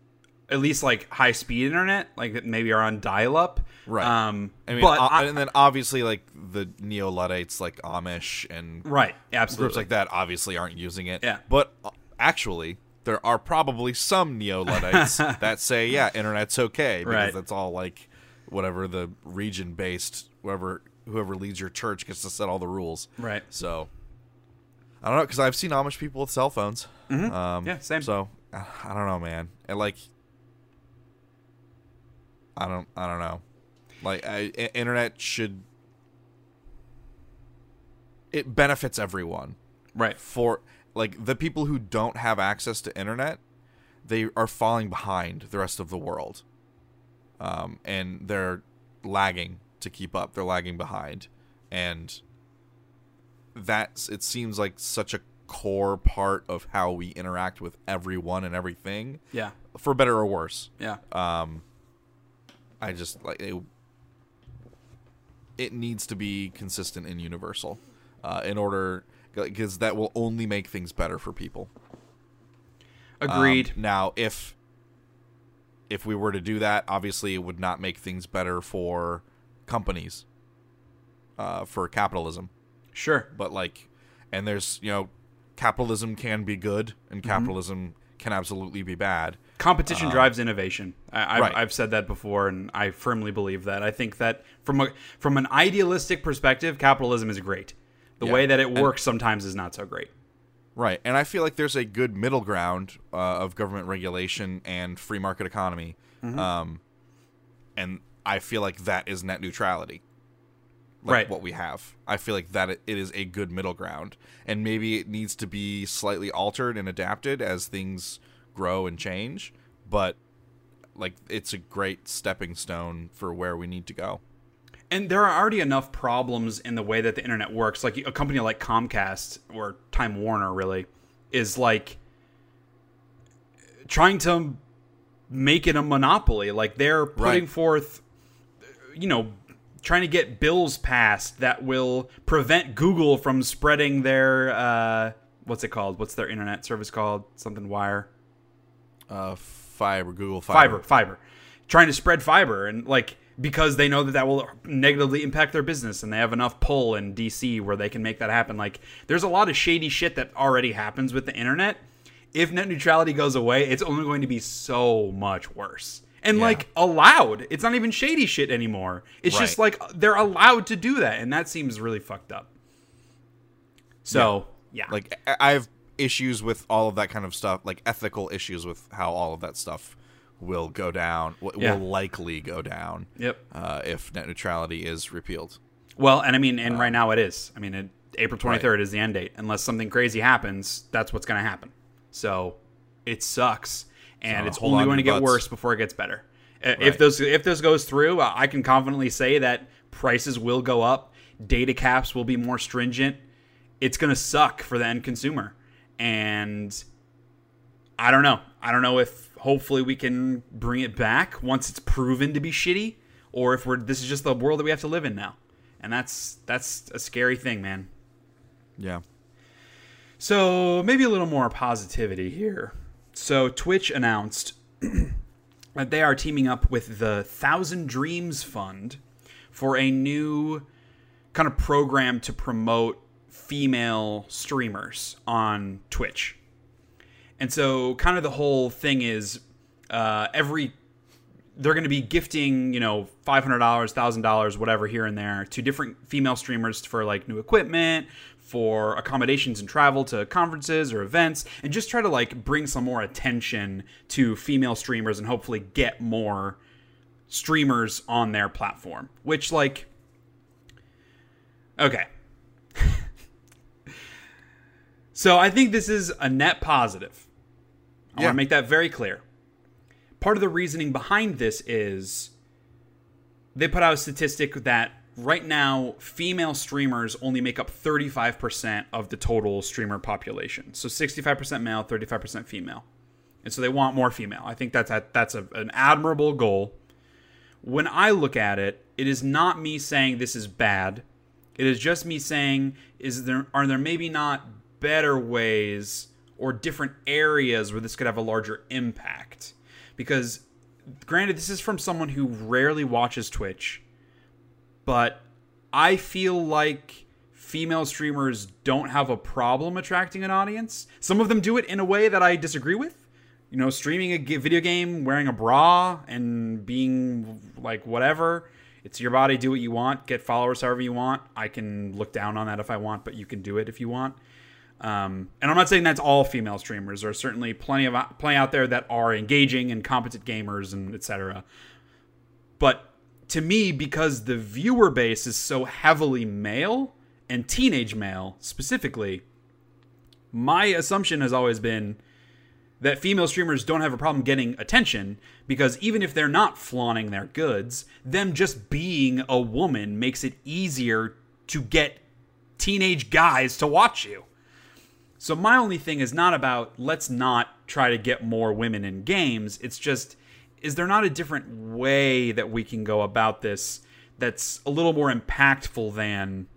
at least like high speed internet, like maybe are on dial up. Right. Um, I mean, but I, and then obviously like the neo Luddites, like Amish and right, absolutely groups like that, obviously aren't using it. Yeah. But uh, actually, there are probably some neo Luddites that say, yeah, internet's okay because right. that's all like whatever the region based, whoever whoever leads your church gets to set all the rules. Right. So I don't know because I've seen Amish people with cell phones. Mm-hmm. Um, yeah, same. So I don't know, man. And like, I don't, I don't know. Like, I, internet should it benefits everyone, right? For like the people who don't have access to internet, they are falling behind the rest of the world, um, and they're lagging to keep up. They're lagging behind, and that's it seems like such a core part of how we interact with everyone and everything, Yeah. for better or worse. Yeah. Um, I just like it. It needs to be consistent and universal, uh, in order because that will only make things better for people. Um, Agreed. now, if if we were to do that, obviously it would not make things better for companies, uh, for capitalism. sure. But like, and there's you know, capitalism can be good and Mm-hmm. capitalism can absolutely be bad. Competition drives innovation. I, I've, Right. I've said that before, and I firmly believe that. I think that from a from an idealistic perspective, capitalism is great. The Yeah. way that it And- works sometimes is not so great. Right, and I feel like there's a good middle ground uh, of government regulation and free market economy, Mm-hmm. um, and I feel like that is net neutrality. Like Right. what we have. I feel like that it is a good middle ground, and maybe it needs to be slightly altered and adapted as things grow and change. But like, it's a great stepping stone for where we need to go. And there are already enough problems in the way that the internet works. Like a company like Comcast or Time Warner, really, is like trying to make it a monopoly. Like they're putting Right. forth, you know, trying to get bills passed that will prevent Google from spreading their uh, what's it called? What's their internet service called? Something Wire. Uh, fiber, Google fiber, fiber, fiber, trying to spread fiber, and like because they know that that will negatively impact their business, and they have enough pull in DC where they can make that happen. Like, there's a lot of shady shit that already happens with the internet. If net neutrality goes away, it's only going to be so much worse. And Yeah. like allowed, it's not even shady shit anymore. It's just like they're allowed to do that, and that seems really fucked up. So yeah, like I I have issues with all of that kind of stuff, like ethical issues with how all of that stuff will go down, w- Yeah. will likely go down. Yep. Uh, if net neutrality is repealed. Well, and I mean, Uh, and right now it is. I mean, it, April 23rd is the end date. Unless something crazy happens, that's what's going to happen. So it sucks, and So it's only on going to get butts. worse before it gets better. Uh, If those if this goes through, uh, I can confidently say that prices will go up, data caps will be more stringent. It's going to suck for the end consumer, and I don't know. I don't know if hopefully we can bring it back once it's proven to be shitty, or if we're this is just the world that we have to live in now, and that's that's a scary thing, man. Yeah. So maybe a little more positivity here. So Twitch announced that they are teaming up with the Thousand Dreams Fund for a new kind of program to promote female streamers on Twitch. And so, kind of the whole thing is uh, every they're going to be gifting, you know, five hundred dollars, thousand dollars, whatever, here and there, to different female streamers for like new equipment, for accommodations and travel to conferences or events, and just try to like bring some more attention to female streamers and hopefully get more streamers on their platform. Which, like, okay. So I think this is a net positive. I Yeah. want to make that very clear. Part of the reasoning behind this is they put out a statistic that right now female streamers only make up 35% of the total streamer population. So 65% male, 35% female. And so they want more female. I think that's a, that's a, an admirable goal. When I look at it, it is not me saying this is bad. It is just me saying is there are there maybe not better ways or different areas where this could have a larger impact? Because granted this is from someone who rarely watches Twitch, but I feel like female streamers don't have a problem attracting an audience. Some of them do it in a way that I disagree with. You know, streaming a video game, wearing a bra, and being like whatever. It's your body. Do what you want. Get followers however you want. I can look down on that if I want, but you can do it if you want. Um, and I'm not saying that's all female streamers. There are certainly plenty of plenty out there that are engaging and competent gamers and etc. But to me, because the viewer base is so heavily male and teenage male specifically, my assumption has always been that female streamers don't have a problem getting attention because even if they're not flaunting their goods, them just being a woman makes it easier to get teenage guys to watch you. So my only thing is not about let's not try to get more women in games. It's just is there not a different way that we can go about this that's a little more impactful than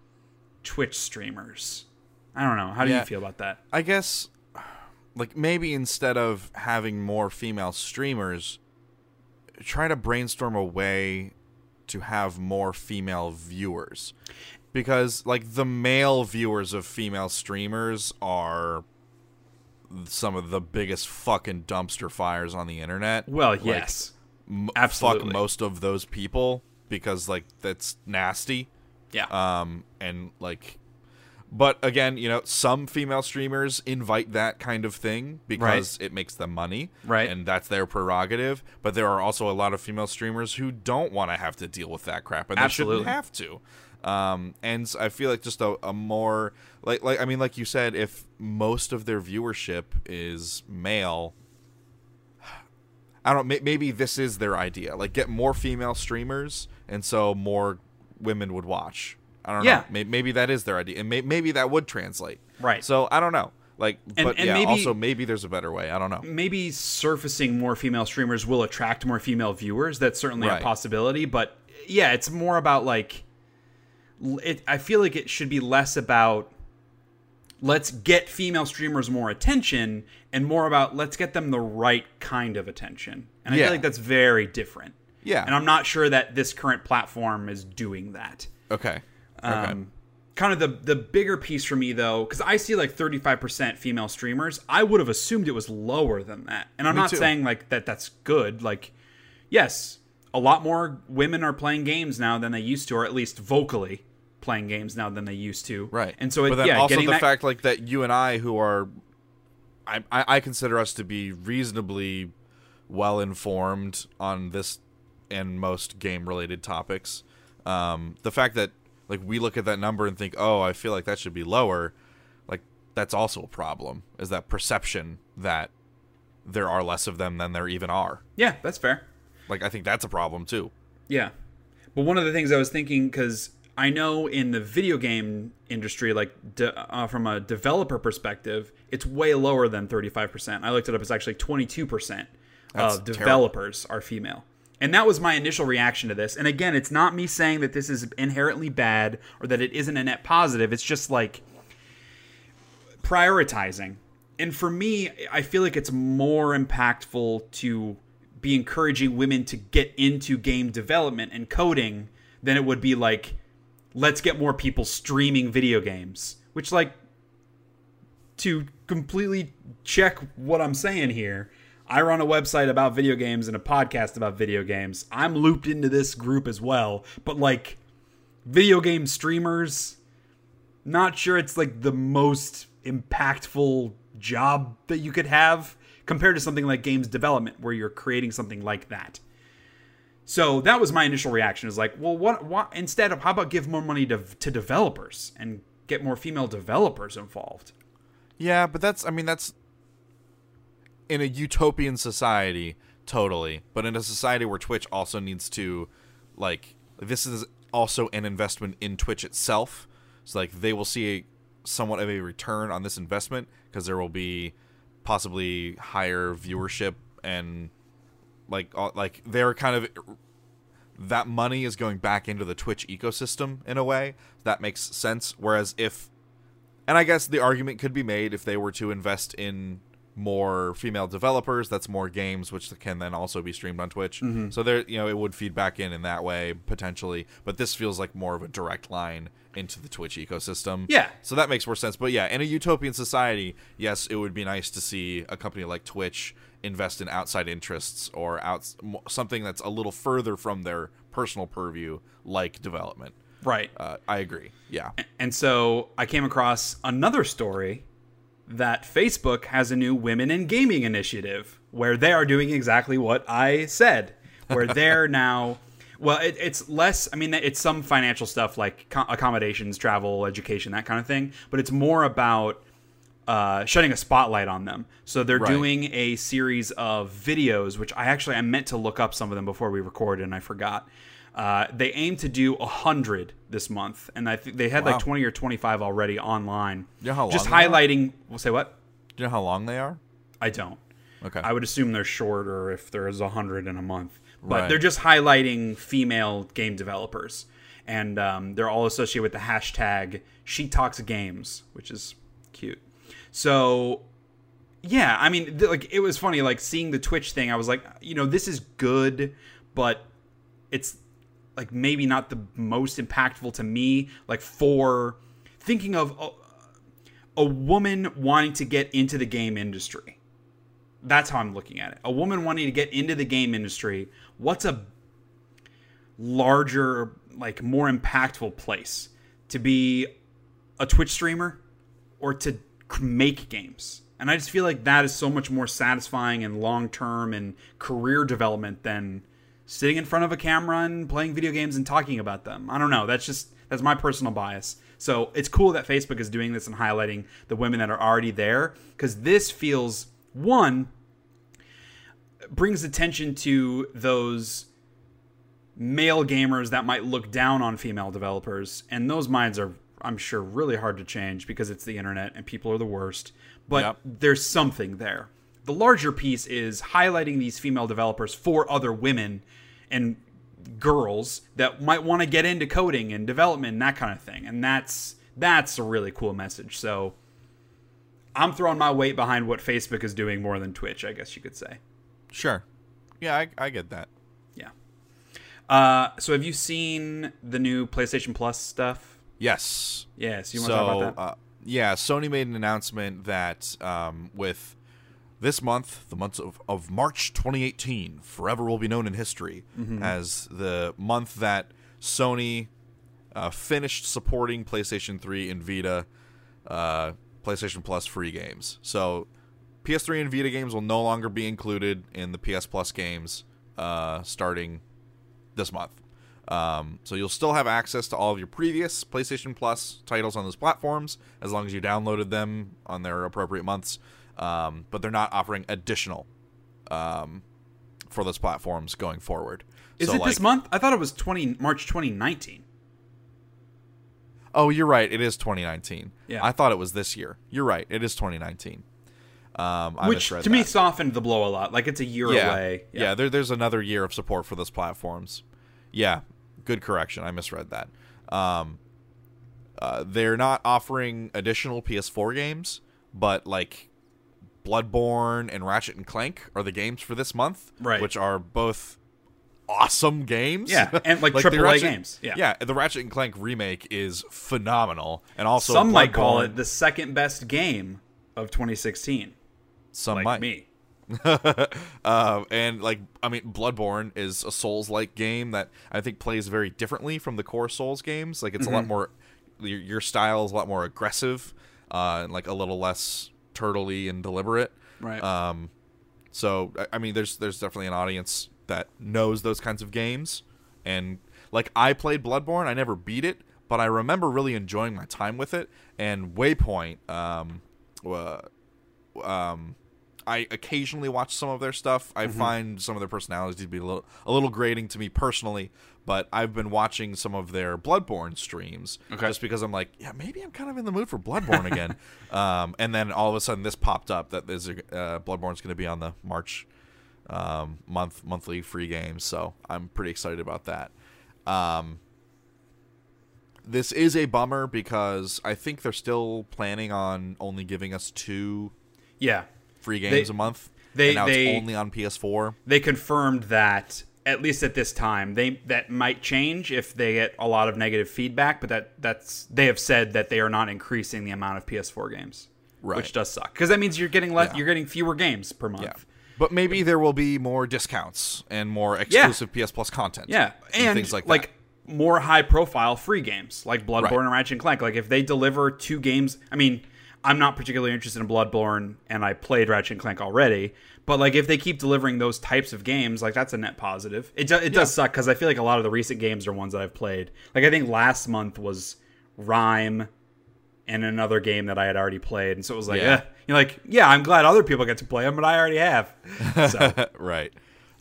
Twitch streamers? I don't know. How do Yeah. you feel about that? I guess like maybe instead of having more female streamers, try to brainstorm a way to have more female viewers. Because like the male viewers of female streamers are some of the biggest fucking dumpster fires on the internet. Well, Like, yes. m- absolutely. Fuck most of those people because like that's nasty. yeah. Um, and like, but again, you know, some female streamers invite that kind of thing because it makes them money, Right. And that's their prerogative. But there are also a lot of female streamers who don't want to have to deal with that crap, and they Absolutely. shouldn't have to. Um, and I feel like just a, a more like like I mean, like you said, if most of their viewership is male. I don't. may- Maybe this is their idea. Like, get more female streamers, and so more women would watch. I don't Yeah. know. May- Maybe that is their idea, and may- maybe that would translate. Right. So I don't know. Like, And- but and yeah. maybe- also, maybe there's a better way. I don't know. maybe surfacing more female streamers will attract more female viewers. That's certainly Right. a possibility. But yeah, it's more about like, it, I feel like it should be less about let's get female streamers more attention and more about let's get them the right kind of attention. And I Yeah. feel like that's very different. Yeah. And I'm not sure that this current platform is doing that. Okay. Okay. Um, kind of the the bigger piece for me though, because I see like 35% female streamers. I would have assumed it was lower than that, and I'm Me not too. saying like that. That's good. Like, yes, a lot more women are playing games now than they used to, or at least vocally playing games now than they used to. Right. And so, it, but then yeah, also the that, fact like that you and I, who are, I, I I consider us to be reasonably well informed on this and most game related topics. Um, the fact that like we look at that number and think, oh, I feel like that should be lower, like that's also a problem. Is that perception that there are less of them than there even are? yeah, that's fair. Like I think that's a problem too. Yeah. But one of the things I was thinking, because I know in the video game industry, like de- uh, from a developer perspective, it's way lower than 35%. I looked it up, it's actually 22% That's of terrible. developers are female. And that was my initial reaction to this. And again, it's not me saying that this is inherently bad or that it isn't a net positive. It's just like prioritizing. And for me, I feel like it's more impactful to be encouraging women to get into game development and coding than it would be like, let's get more people streaming video games. Which, like, to completely check what I'm saying here, I run a website about video games and a podcast about video games. I'm looped into this group as well. But, like, video game streamers, not sure it's like the most impactful job that you could have compared to something like games development where you're creating something like that. So that was my initial reaction is like, well, what, what instead of how about give more money to to developers and get more female developers involved? Yeah, but that's I mean that's in a utopian society totally, but in a society where Twitch also needs to like this is also an investment in Twitch itself. So like they will see a somewhat of a return on this investment because there will be possibly higher viewership and like like they're kind of that money is going back into the Twitch ecosystem in a way that makes sense whereas if and I guess the argument could be made if they were to invest in more female developers, that's more games, which can then also be streamed on Twitch. Mm-hmm. So there, you know, it would feed back in in that way potentially. But this feels like more of a direct line into the Twitch ecosystem. Yeah. So that makes more sense. But yeah, in a utopian society, yes, it would be nice to see a company like Twitch invest in outside interests or out something that's a little further from their personal purview, like development. Right. Uh, I agree. Yeah. And so I came across another story that Facebook has a new women in gaming initiative where they are doing exactly what I said, where they're now. Well, it, it's less. I mean, it's some financial stuff like co- accommodations, travel, education, that kind of thing. But it's more about uh, shedding a spotlight on them. So they're Right. doing a series of videos, which I actually I meant to look up some of them before we recorded, and I forgot. Uh, they aim to do a hundred this month, and I think they had Wow. like twenty or twenty five already online. You know how Just long they are? highlighting. We'll say what? Do you know how long they are? I don't. Okay. I would assume they're shorter if there is a hundred in a month, but Right. they're just highlighting female game developers, and um, they're all associated with the hashtag She Talks Games, which is cute. So, yeah, I mean, th- like it was funny, like seeing the Twitch thing. I was like, you know, this is good, but it's like maybe not the most impactful to me. Like for thinking of a, a woman wanting to get into the game industry that's how I'm looking at it. A woman wanting to get into the game industry, what's a larger, like more impactful place to be a Twitch streamer or to make games? And I just feel like that is so much more satisfying and long term and career development than sitting in front of a camera and playing video games and talking about them. I don't know. That's just that's my personal bias. So it's cool that Facebook is doing this and highlighting the women that are already there because this feels one brings attention to those male gamers that might look down on female developers and those minds are i'm sure really hard to change because it's the internet and people are the worst but Yep. there's something there the larger piece is highlighting these female developers for other women and girls that might want to get into coding and development and that kind of thing and that's that's a really cool message so i'm throwing my weight behind what facebook is doing more than twitch i guess you could say sure. Yeah, I, I get that. yeah. Uh, so have you seen the new PlayStation Plus stuff? Yes. Yes. You want so, to talk about that? Uh, yeah, Sony made an announcement that um, with this month, the month of, of March 2018, forever will be known in history Mm-hmm. as the month that Sony uh, finished supporting PlayStation 3 and Vita uh, PlayStation Plus free games. So PS3 and Vita games will no longer be included in the PS Plus games uh, starting this month. Um, so you'll still have access to all of your previous PlayStation Plus titles on those platforms as long as you downloaded them on their appropriate months. Um, but they're not offering additional um, for those platforms going forward. Is So, it this month? I thought it was twenty March 2019. Oh, you're right. It is 2019. Yeah. I thought it was this year. You're right. It is 2019. Um, Which to me softened the blow a lot. Like it's a year yeah. away. Yeah, there, there's another year of support for those platforms. Yeah, good correction. I misread that. Um, uh, they're not offering additional PS4 games, but like Bloodborne and Ratchet and Clank are the games for this month, Right. Which are both awesome games. Yeah, and, like, the AAA Ratchet- games. Yeah. yeah. The Ratchet and Clank remake is phenomenal, and also Some might call it the second best game of 2016. some Like might. me. Uh, and like I mean, Bloodborne is a Souls-like game that I think plays very differently from the core Souls games. Like it's Mm-hmm. a lot more, your, your style is a lot more aggressive, uh, and like a little less turtley and deliberate. Right. Um, so I- I mean, there's there's definitely an audience that knows those kinds of games, and like I played Bloodborne, I never beat it, but I remember really enjoying my time with it. And Waypoint, um, uh, um, I occasionally watch some of their stuff. I find some of their personalities to be a little, a little grating to me personally, but I've been watching some of their Bloodborne streams Okay. just because I'm like, yeah, maybe I'm kind of in the mood for Bloodborne again. um, and then all of a sudden, this popped up that there's a, uh, Bloodborne's going to be on the March um, month monthly free games, so I'm pretty excited about that. Um, this is a bummer because I think they're still planning on only giving us two yeah. Free games They- a month. they- and now they- it's only on PS4. they confirmed that at least at this time they that might change if they get a lot of negative feedback but that that's they have said that they are not increasing the amount of PS4 games Right. which does suck because that means you're getting less Yeah. you're getting fewer games per month Yeah. But maybe there will be more discounts and more exclusive PS Plus content. yeah and, things like, like more high profile free games like Bloodborne Right. and Ratchet and Clank like if they deliver two games I mean I'm not particularly interested in Bloodborne and I played Ratchet and Clank already but like if they keep delivering those types of games like that's a net positive it, do, it does suck because I feel like a lot of the recent games are ones that I've played like I think last month was Rime and another game that I had already played and so it was like Yeah. eh. you're like yeah I'm glad other people get to play them but I already have so right.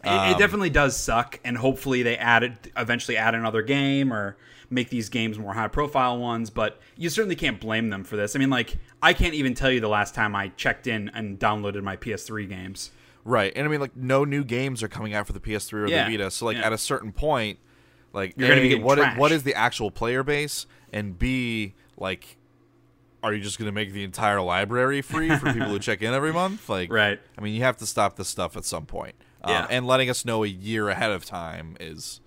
It, Um, it definitely does suck, and hopefully they add it eventually add another game or make these games more high profile ones. But you certainly can't blame them for this. I mean, like I can't even tell you the last time I checked in and downloaded my PS3 games. Right. And I mean like no new games are coming out for the PS3 or Yeah. the Vita. So like Yeah. at a certain point like You're gonna be A, getting what i- trashed. what is the actual player base and B like are you just going to make the entire library free for people who check in every month? Like Right. I mean you have to stop this stuff at some point. Um, Yeah. and letting us know a year ahead of time is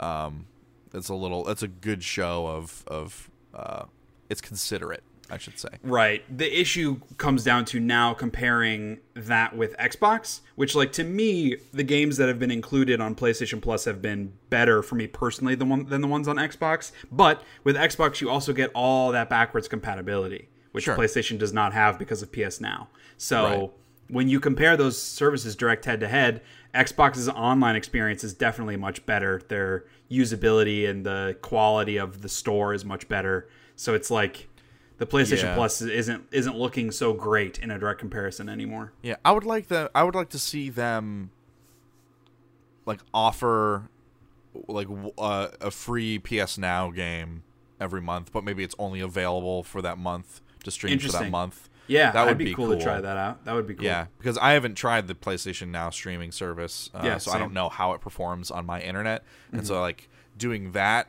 um it's a little it's a good show of of uh it's considerate, I should say. Right. The issue comes down to now comparing that with Xbox, which, like, to me, the games that have been included on PlayStation Plus have been better for me personally than, one, than the ones on Xbox. But with Xbox, you also get all that backwards compatibility, which Sure. PlayStation does not have because of PS Now. So. Right. When you compare those services direct head to head, Xbox's online experience is definitely much better. Their usability and the quality of the store is much better. So it's like the PlayStation Yeah. Plus isn't isn't looking so great in a direct comparison anymore. Yeah, I would like the I would like to see them like offer like uh, a free PS Now game every month, but maybe it's only available for that month to stream for that month. Yeah, That would be, be cool, to try that out. That would be cool. Yeah, because I haven't tried the PlayStation Now streaming service, uh, Yeah, so I don't know how it performs on my internet. And Mm-hmm. so, like doing that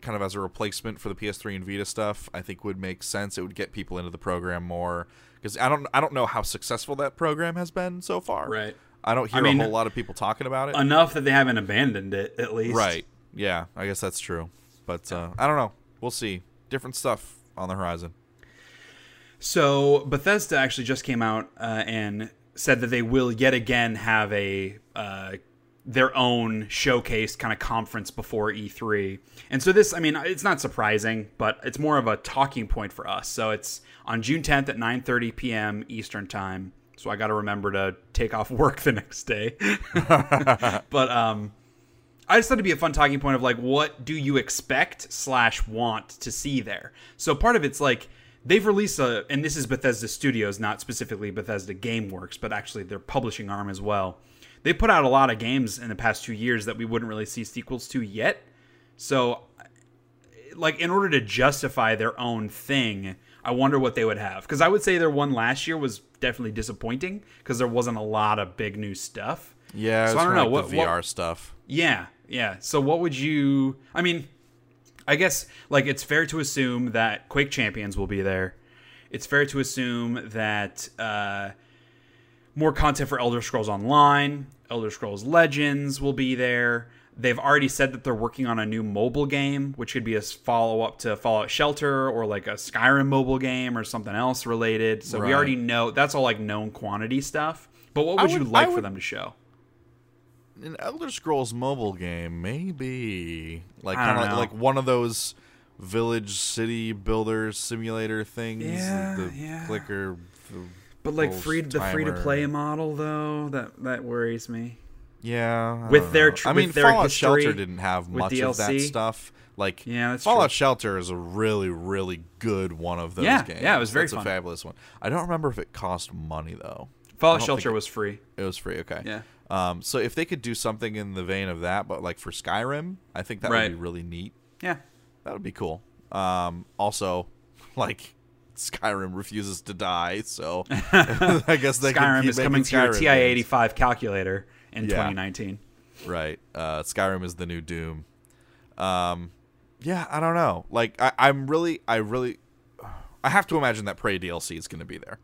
kind of as a replacement for the PS3 and Vita stuff, I think would make sense. It would get people into the program more because I don't I don't know how successful that program has been so far. Right. I don't hear mean, a whole lot of people talking about it. Enough that they haven't abandoned it at least. right. Yeah, I guess that's true. But uh, I don't know. We'll see. Different stuff on the horizon. So Bethesda actually just came out uh, and said that they will yet again have a uh, their own showcase kind of conference before E3. And so this, I mean, it's not surprising, but it's more of a talking point for us. So it's on June 10th at 9:30 p.m. Eastern time. So I got to remember to take off work the next day. but um I just thought it'd be a fun talking point of like, what do you expect slash want to see there? So part of it's like they've released a, and this is Bethesda Studios, not specifically Bethesda GameWorks, but actually their publishing arm as well. They put out a lot of games in the past two years that we wouldn't really see sequels to yet. So, like, in order to justify their own thing, I wonder what they would have. Because I would say their one last year was definitely disappointing because there wasn't a lot of big new stuff. Yeah, So I don't know, like what- the what- VR stuff. Yeah, yeah. So what would you? I mean, I guess like it's fair to assume that Quake Champions will be there. It's fair to assume that uh, more content for Elder Scrolls Online, Elder Scrolls Legends will be there. They've already said that they're working on a new mobile game, which could be a follow up to Fallout Shelter or like a Skyrim mobile game or something else related. So we already know that's all like known quantity stuff. But what I would, you like I for them to show? An Elder Scrolls mobile game, maybe like kind of know. like one of those village city builder simulator things. Yeah, the yeah. clicker. the But like free the free to play model though that that worries me. Yeah, I With their tr- I mean, their Fallout history, Shelter didn't have much of that stuff. Like, Yeah, Fallout true. Shelter is a really, really good one of those Yeah, games. yeah, it was very a fabulous one. I don't remember if it cost money though. Fallout Shelter it- was free. It was free. Okay. Yeah. Um, so if they could do something in the vein of that, but like for Skyrim, I think that Right. would be really neat. Yeah. That would be cool. Um, also, like Skyrim refuses to die, so I guess they can Skyrim keep is making coming to your TI eighty five calculator in Yeah. 2019. Right. Uh, Skyrim is the new Doom. Um, yeah, I don't know. Like, I, I'm really, I really, I have to imagine that Prey DLC is going to be there.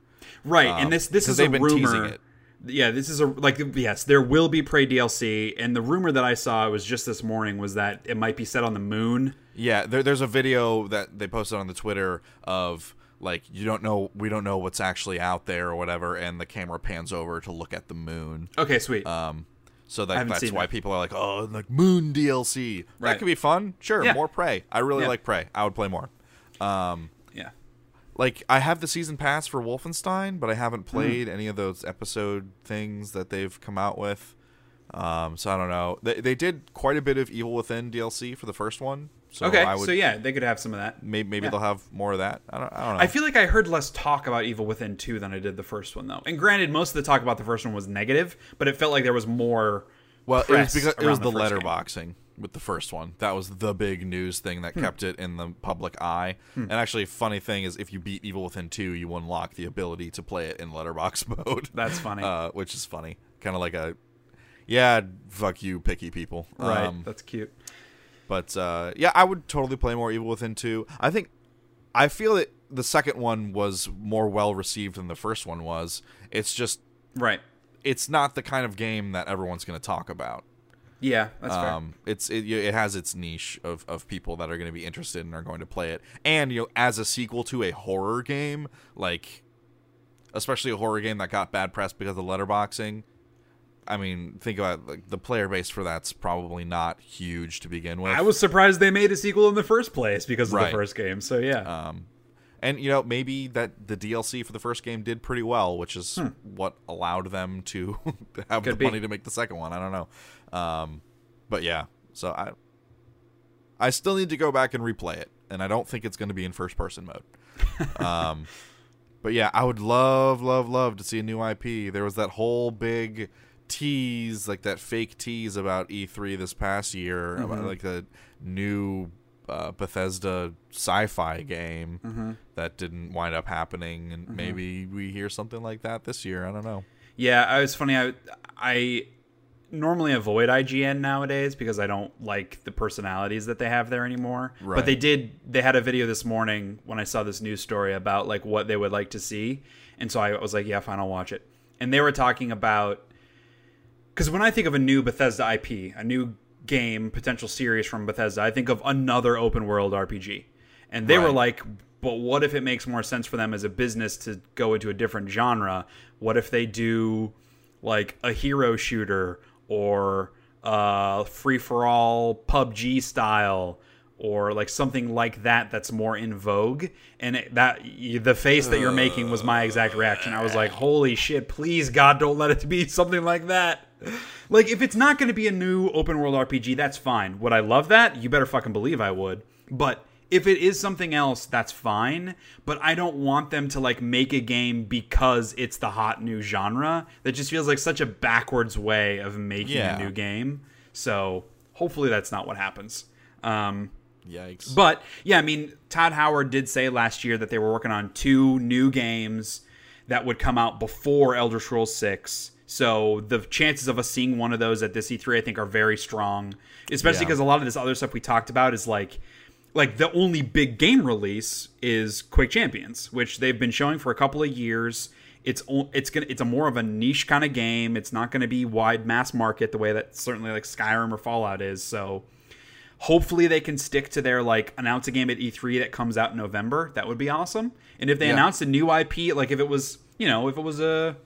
Right, Um, and this this 'cause is a they've been rumor. Yeah, this is a like yes, there will be Prey DLC, and the rumor that I saw was just this morning was that it might be set on the moon. Yeah, there, there's a video that they posted on the Twitter of like you don't know, we don't know what's actually out there or whatever, and the camera pans over to look at the moon. Okay, sweet. Um, so that, that's why that. people are like, oh, like Moon DLC. Right. That could be fun. Sure, Yeah. more Prey. I really Yeah. like Prey. I would play more. Um. Like I have the season pass for Wolfenstein, but I haven't Hmm. played any of those episode things that they've come out with. Um, so I don't know. They, they did quite a bit of Evil Within DLC for the first one. So okay, I would so yeah, they could have some of that. maybe maybe Yeah. they'll have more of that. I don't I don't know. I feel like I heard less talk about Evil Within 2 than I did the first one, though. And granted, most of the talk about the first one was negative, but it felt like there was more Well, it was because it was the, the first game. With the first one. That was the big news thing that kept it in the public eye. And actually, funny thing is, if you beat Evil Within two, you unlock the ability to play it in letterbox mode. That's funny. uh, which is funny. Kind of like a, yeah, fuck you, picky people. right. Um, That's cute. but uh, yeah, I would totally play more Evil Within two. I think, I feel that the second one was more well received than the first one was. It's just, Right. it's not the kind of game that everyone's going to talk about. Yeah, that's fair. Um, it's it, it has its niche of, of people that are going to be interested and are going to play it. And you know, as a sequel to a horror game, like especially a horror game that got bad press because of letterboxing. I mean, think about like the player base for that's probably not huge to begin with. I was surprised they made a sequel in the first place because of Right. the first game. So yeah. um, and you know maybe that the DLC for the first game did pretty well, which is what allowed them to have Hmm. Could the be. money to make the second one. I don't know, um, but yeah. So I, I still need to go back and replay it, and I don't think it's going to be in first person mode. um, but yeah, I would love, love, love to see a new IP. There was that whole big tease, like that fake tease about E3 this past year, Mm-hmm. about like the new uh, Bethesda sci-fi game Mm-hmm. that didn't wind up happening, and maybe we hear something like that this year. I don't know. Yeah, it was funny. I I normally avoid IGN nowadays because I don't like the personalities that they have there anymore. Right. But they did. They had a video this morning when I saw this news story about like what they would like to see, and so I was like, yeah, fine, I'll watch it. And they were talking about because when I think of a new Bethesda IP, a new game, potential series from Bethesda, I think of another open world RPG. And they were like, but what if it makes more sense for them as a business to go into a different genre? What if they do like a hero shooter or uh, free for all PUBG style? Or like something like that that's more in vogue, and it, that the face that you're making was my exact reaction. I was like, "Holy shit! Please, God, don't let it be something like that." Like, if it's not going to be a new open world RPG, that's fine. Would I love that? You better fucking believe I would. But if it is something else, that's fine. But I don't want them to like make a game because it's the hot new genre. That just feels like such a backwards way of making Yeah. a new game. So hopefully that's not what happens. Um, Yikes! but yeah, I mean, Todd Howard did say last year that they were working on two new games that would come out before Elder Scrolls 6. So the chances of us seeing one of those at this E3 I think are very strong, especially Yeah. because a lot of this other stuff we talked about is like like the only big game release is Quake Champions, which they've been showing for a couple of years. It's it's gonna it's a more of a niche kind of game. It's not going to be wide mass market the way that certainly like Skyrim or Fallout is. So hopefully they can stick to their like announce a game at E3 that comes out in November. That would be awesome. And if they Yeah. announced a new IP, like if it was, you know, if it was a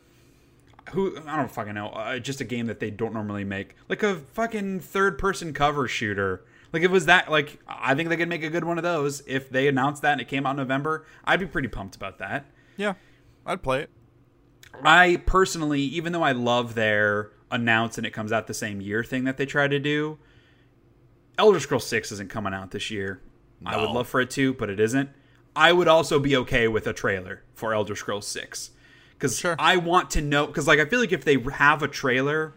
who I don't fucking know, uh, just a game that they don't normally make, like a fucking third person cover shooter. Like if it was that, like I think they could make a good one of those if they announced that and it came out in November. I'd be pretty pumped about that. yeah, I'd play it. I personally, even though I love their announce and it comes out the same year thing that they try to do, Elder Scrolls 6 isn't coming out this year. I would love for it to, but it isn't. I would also be okay with a trailer for Elder Scrolls 6. Because Sure. I want to know, because like I feel like if they have a trailer,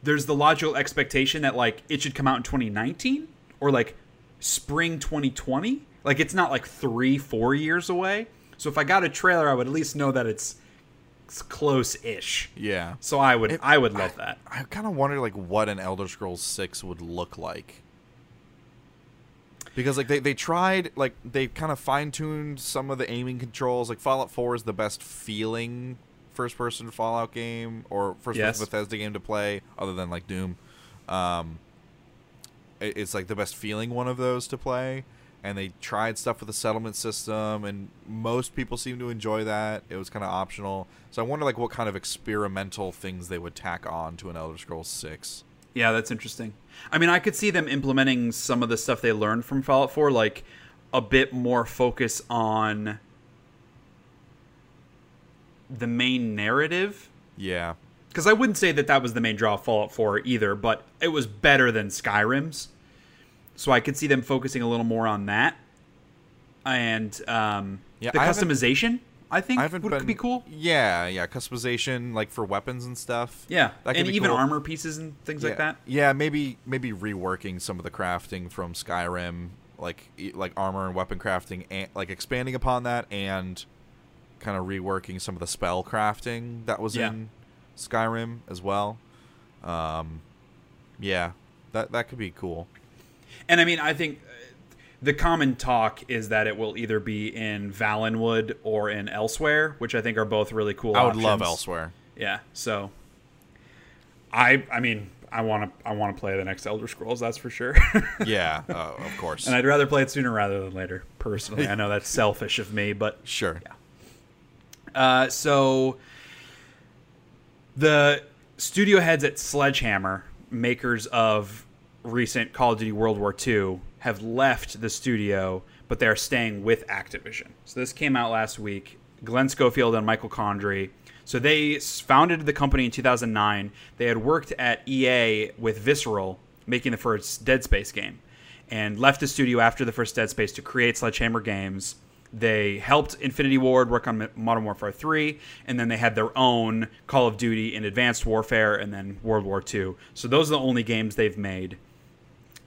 there's the logical expectation that like it should come out in 2019 or like spring 2020. Like it's not like three, four years away. So if I got a trailer, I would at least know that it's it's close-ish. Yeah. So I would, It- I would love that. I kind of wonder like what an Elder Scrolls 6 would look like. Because like they, they tried like they kind of fine-tuned some of the aiming controls. Like Fallout 4 is the best feeling first-person Fallout game or first-person Bethesda game to play other than like Doom. Um it's like the best feeling one of those to play. And they tried stuff with the settlement system and most people seem to enjoy that. It was kind of optional. So i wonder like what kind of experimental things they would tack on to an elder scrolls 6 Yeah, that's interesting. I mean, I could see them implementing some of the stuff they learned from Fallout 4, like a bit more focus on the main narrative. yeah Because I wouldn't say that that was the main draw of Fallout 4 either, but it was better than Skyrim's. So I could see them focusing a little more on that. And um, Yeah, the I customization I think I haven't would been, could be cool. Yeah, yeah, customization like for weapons and stuff. Yeah, and even cool. armor pieces and things yeah. like that. Yeah, maybe maybe reworking some of the crafting from Skyrim, like like armor and weapon crafting, and like expanding upon that, and kind of reworking some of the spell crafting that was Yeah. in Skyrim as well. Um, yeah, that that could be cool. And I mean, I think uh, the common talk is that it will either be in Valenwood or in Elsweyr, which I think are both really cool. I would love Elsweyr. Yeah. So, I I mean, I want to I want to play the next Elder Scrolls. That's for sure. Yeah, uh, of course. and I'd rather play it sooner rather than later. Personally, I know that's selfish of me, but sure. Uh, so the studio heads at Sledgehammer, makers of recent Call of Duty World War II, have left the studio, but they're staying with Activision. So this came out last week. Glenn Schofield and Michael Condrey. So they founded the company in 2009. They had worked at EA with Visceral, making the first Dead Space game, and left the studio after the first Dead Space to create Sledgehammer Games. They helped Infinity Ward work on Modern Warfare 3, and then they had their own Call of Duty in Advanced Warfare and then World War II. So those are the only games they've made.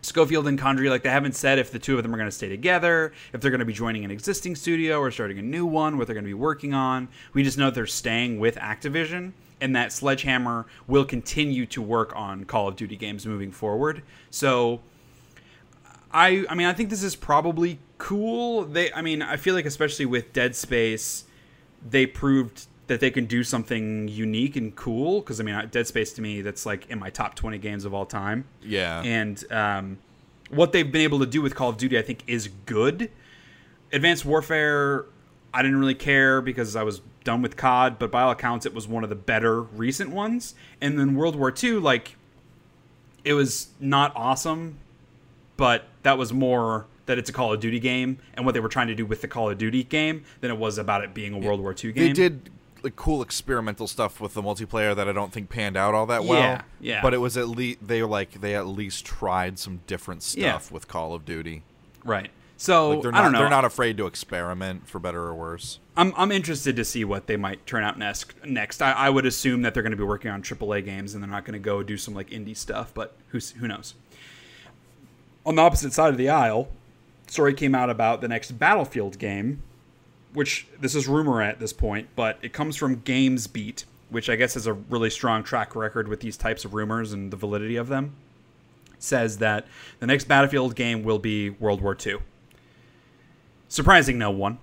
Schofield and Condrey, like they haven't said if the two of them are going to stay together, if they're going to be joining an existing studio or starting a new one, what they're going to be working on. We just know they're staying with Activision and that Sledgehammer will continue to work on Call of Duty games moving forward. So I I mean I think this is probably cool. They I mean I feel like especially with Dead Space they proved that they can do something unique and cool because I mean Dead Space to me that's like in my top 20 games of all time. Yeah. And um, what they've been able to do with Call of Duty, I think, is good. Advanced Warfare, I didn't really care because I was done with COD, but by all accounts, it was one of the better recent ones. And then World War II, like, it was not awesome, but that was more that it's a Call of Duty game and what they were trying to do with the Call of Duty game than it was about it being a World War II game. They did like cool experimental stuff with the multiplayer that I don't think panned out all that well. Yeah, yeah. But it was at least they were like they at least tried some different stuff Yeah. with Call of Duty. Right. So Like they're I don't not know. they're not afraid to experiment for better or worse. I'm, I'm interested to see what they might turn out next. Next, I, I would assume that they're going to be working on AAA games and they're not going to go do some like indie stuff. But who's who knows? On the opposite side of the aisle, story came out about the next Battlefield game, which this is rumor at this point, but it comes from GamesBeat, which I guess has a really strong track record with these types of rumors and the validity of them. Says that the next Battlefield game will be World War II. Surprising no one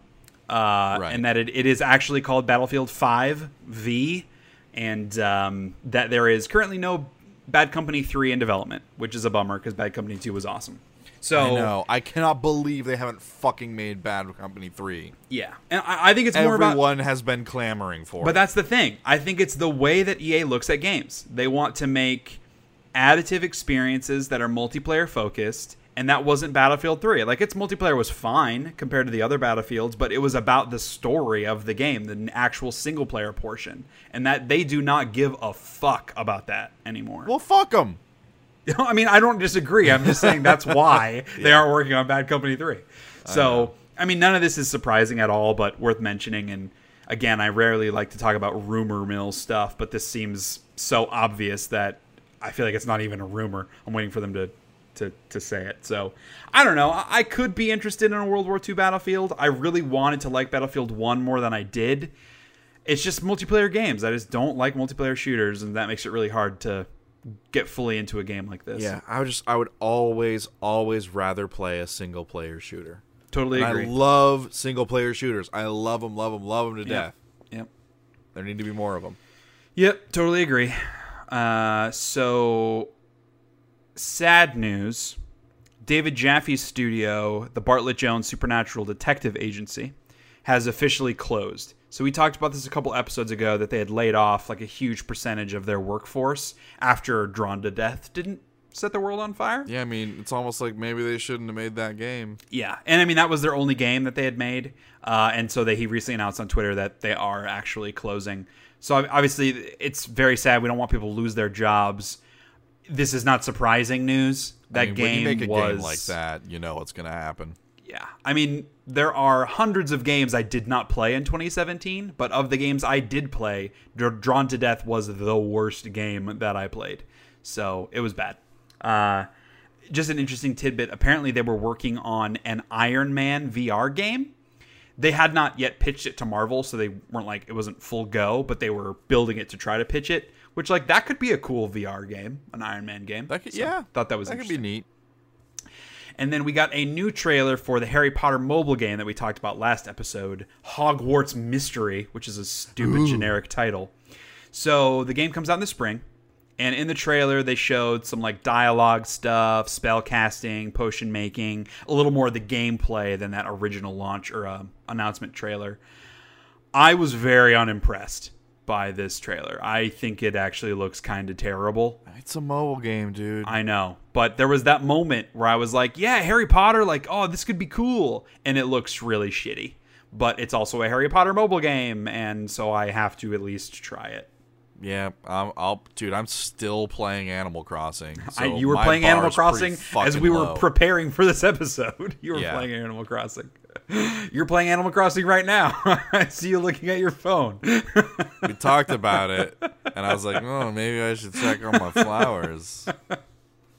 uh, Right. and that it, it is actually called Battlefield 5 V, and um, that there is currently no Bad Company 3 in development, which is a bummer because Bad Company 2 was awesome. So I know. I cannot believe they haven't fucking made Bad Company three. yeah, and I, I think it's more about. Everyone has been clamoring for But it. that's the thing. I think it's the way that EA looks at games. They want to make additive experiences that are multiplayer focused, and that wasn't Battlefield 3. Like its multiplayer was fine compared to the other Battlefields, but it was about the story of the game, the actual single player portion. And that they do not give a fuck about that anymore. well, fuck them. I mean, I don't disagree. I'm just saying that's why they aren't working on Bad Company 3. So, I, mean, none of this is surprising at all, but worth mentioning. And again, I rarely like to talk about rumor mill stuff, but this seems so obvious that I feel like it's not even a rumor. I'm waiting for them to. To, to say it. So, I don't know. I, could be interested in a World War II Battlefield. I really wanted to like Battlefield 1 more than I did. It's just multiplayer games. I just don't like multiplayer shooters, and that makes it really hard to get fully into a game like this. Yeah, I would just I would always always rather play a single player shooter. Totally And agree. I love single player shooters. I love them, love them, love them to Yeah. death. yep. There need to be more of them. Yep. Totally agree. Uh, so, sad news. David Jaffe's studio, the Bartlett Jones Supernatural Detective Agency, has officially closed. So we talked about this a couple episodes ago that they had laid off like a huge percentage of their workforce after Drawn to Death didn't set the world on fire. Yeah, I mean, it's almost like maybe they shouldn't have made that game. Yeah, and I mean that was their only game that they had made, uh, and so they he recently announced on Twitter that they are actually closing. So obviously, it's very sad. We don't want people to lose their jobs. This is not surprising news. That I mean, game when you make a was game like that, you know what's going to happen. Yeah. I mean, there are hundreds of games I did not play in 2017, but of the games I did play, Dr- Drawn to Death was the worst game that I played. So it was bad. Uh, just an interesting tidbit. Apparently, they were working on an Iron Man VR game. They had not yet pitched it to Marvel, so they weren't like it wasn't full go, but they were building it to try to pitch it. Which like that could be a cool VR game, an Iron Man game. That could, So, yeah, thought that was that could be neat. And then we got a new trailer for the Harry Potter mobile game that we talked about last episode, Hogwarts Mystery, which is a stupid generic title. So the game comes out in the spring, and in the trailer they showed some like dialogue stuff, spell casting, potion making, a little more of the gameplay than that original launch or uh, announcement trailer. I was very unimpressed by this trailer. I think it actually looks kind of terrible. It's a mobile game, dude. I know. But there was that moment where I was like, yeah, Harry Potter, like, oh, this could be cool. And it looks really shitty. But it's also a Harry Potter mobile game. And so I have to at least try it. Yeah, um, I'll, dude. I'm still playing Animal Crossing. So I, you were playing Animal Crossing as we were low. preparing for this episode. You were Yeah. playing Animal Crossing. You're playing Animal Crossing right now. I see you looking at your phone. we talked about it, and I was like, oh, maybe I should check on my flowers.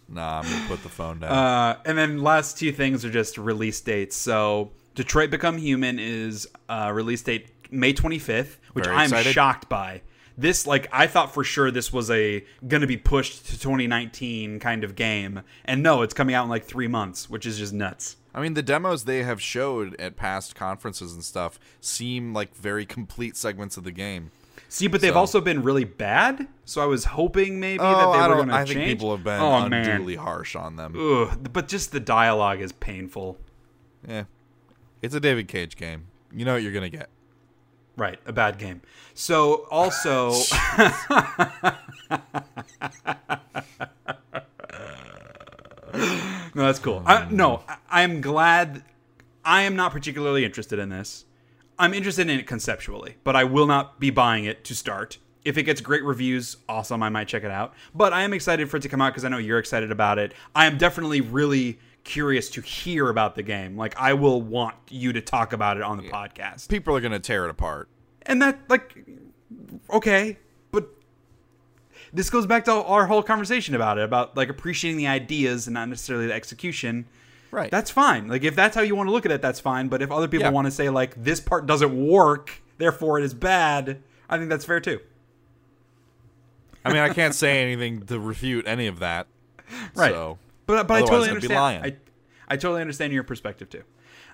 Nah, I'm gonna put the phone down. Uh, and then last two things are just release dates. So Detroit Become Human is uh, release date May 25th, which Very I'm excited. shocked by. This like I thought for sure this was a going to be pushed to 2019 kind of game, and no, it's coming out in like three months, which is just nuts. I mean, the demos they have showed at past conferences and stuff seem like very complete segments of the game. See, but they've So- also been really bad. So I was hoping maybe Oh, that they I were going to I change. think people have been oh, man. unduly harsh on them. Ugh, but just the dialogue is painful. Yeah, it's a David Cage game. You know what you're gonna get. Right, a bad game. So also No, that's cool. Oh, I, no, I, I'm glad I am not particularly interested in this. I'm interested in it conceptually, but I will not be buying it to start. If it gets great reviews, awesome, I might check it out. But I am excited for it to come out because I know you're excited about it. I am definitely really curious to hear about the game. Like I will want you to talk about it on the podcast. People are gonna tear it apart. And that like okay, but this goes back to our whole conversation about it about like appreciating the ideas and not necessarily the execution. Right. That's fine. Like if that's how you want to look at it, that's fine. But if other people Yeah. want to say like this part doesn't work, therefore it is bad, I think that's fair too. I mean, I can't say anything to refute any of that. Right. So, But but I totally understand. I I totally understand your perspective too.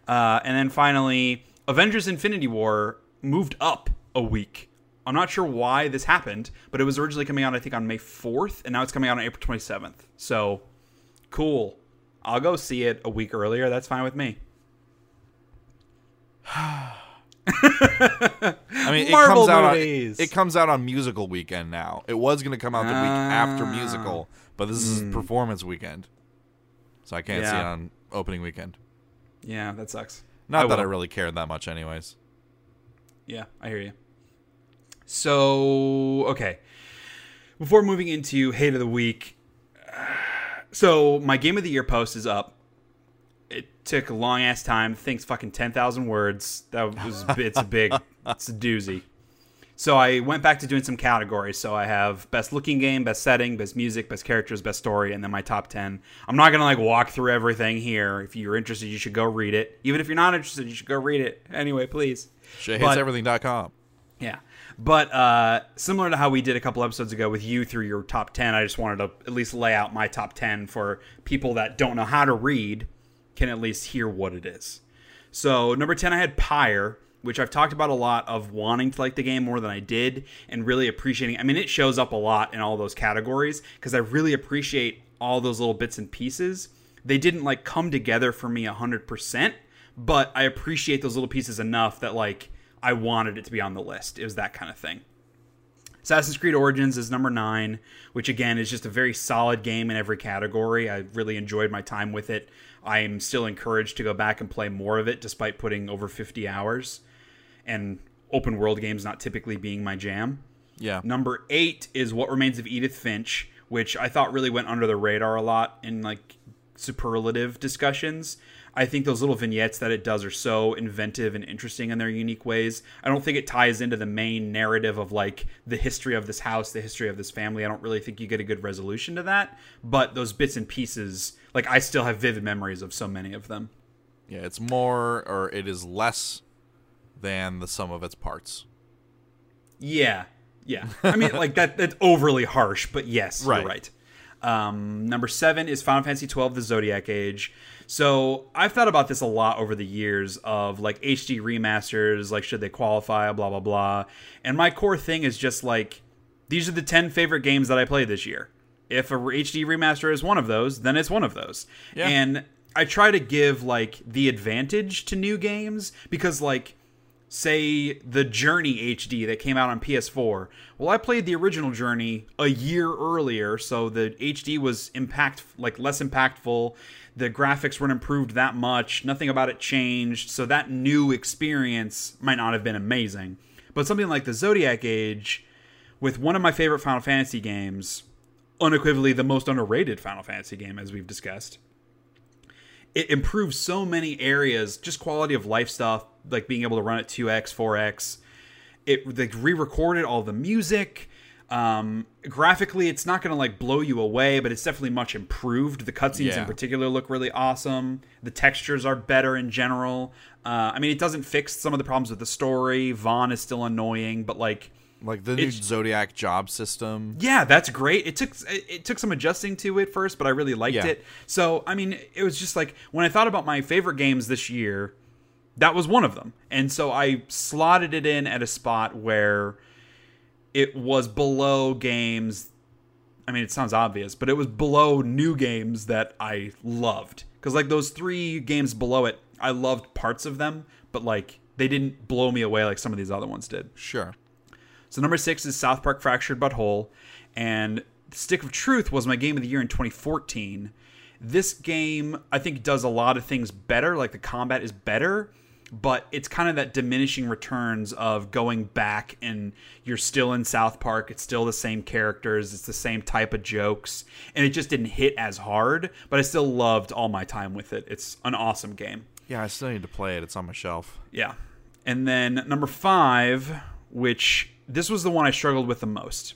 Uh, and then finally, Avengers: Infinity War moved up a week. I'm not sure why this happened, but it was originally coming out I think on May 4th, and now it's coming out on April 27th. So cool. I'll go see it a week earlier. That's fine with me. I mean, it Marvel comes out on movies. it comes out on musical weekend now. It was gonna come out the week after Ah. musical, but this is performance weekend, so I can't see it on opening weekend. Yeah, that sucks. Not that I really cared that much, anyways. Yeah, I hear you. So, okay. Before moving into hate of the week, so my game of the year post is up. It took a long ass time. Thing's fucking ten thousand words. That was it's a big, it's a doozy. So I went back to doing some categories. So I have best looking game, best setting, best music, best characters, best story, and then my top ten. I'm not gonna like walk through everything here. If you're interested, you should go read it. Even if you're not interested, you should go read it anyway, please. SheaHatesEverything.com. Yeah. But uh, similar to how we did a couple episodes ago with you through your top 10, I just wanted to at least lay out my top 10 for people that don't know how to read can at least hear what it is. So, number 10, I had Pyre, which I've talked about a lot of wanting to like the game more than I did and really appreciating. I mean, it shows up a lot in all those categories because I really appreciate all those little bits and pieces. They didn't like come together for me 100%, but I appreciate those little pieces enough that like I wanted it to be on the list. It was that kind of thing. Assassin's Creed Origins is number nine, which again is just a very solid game in every category. I really enjoyed my time with it. I am still encouraged to go back and play more of it, despite putting over 50 hours and open world games not typically being my jam. Yeah. Number eight is What Remains of Edith Finch, which I thought really went under the radar a lot in like superlative discussions. I think those little vignettes that it does are so inventive and interesting in their unique ways. I don't think it ties into the main narrative of like the history of this house, the history of this family. I don't really think you get a good resolution to that. But those bits and pieces, like I still have vivid memories of so many of them. Yeah, it's more or it is less than the sum of its parts. Yeah, yeah. I mean, like that. That's overly harsh, but yes, Right. you're right. Um, number seven is Final Fantasy twelve: The Zodiac Age. So I've thought about this a lot over the years of like HD remasters, like should they qualify, blah blah blah. And my core thing is just like these are the ten favorite games that I played this year. If a HD remaster is one of those, then it's one of those. Yeah. And I try to give like the advantage to new games because like say the Journey HD that came out on PS4. Well, I played the original Journey a year earlier, so the HD was impact like less impactful. The graphics weren't improved that much. Nothing about it changed. So that new experience might not have been amazing. But something like the Zodiac Age with one of my favorite Final Fantasy games, unequivocally the most underrated Final Fantasy game as we've discussed it improves so many areas, just quality of life stuff, like being able to run at 2x, 4x. It like re-recorded all the music. Um, graphically, it's not going to like blow you away, but it's definitely much improved. The cutscenes Yeah. in particular look really awesome. The textures are better in general. Uh, I mean, it doesn't fix some of the problems with the story. Vaan is still annoying, but like Like the new Zodiac job system. yeah, that's great. It took it took some adjusting to it first, but I really liked Yeah. it. So, I mean, it was just like when I thought about my favorite games this year, that was one of them. And so I slotted it in at a spot where it was below games I mean, it sounds obvious, but it was below new games that I loved. Cuz like those 3 games below it, I loved parts of them, but like they didn't blow me away like some of these other ones did. Sure. So number six is South Park Fractured But Whole, and Stick of Truth was my game of the year in 2014. This game, I think, does a lot of things better. Like the combat is better, but it's kind of that diminishing returns of going back and you're still in South Park. It's still the same characters. It's the same type of jokes, and it just didn't hit as hard. But I still loved all my time with it. It's an awesome game. Yeah, I still need to play it. It's on my shelf. Yeah. And then number five, which this was the one I struggled with the most.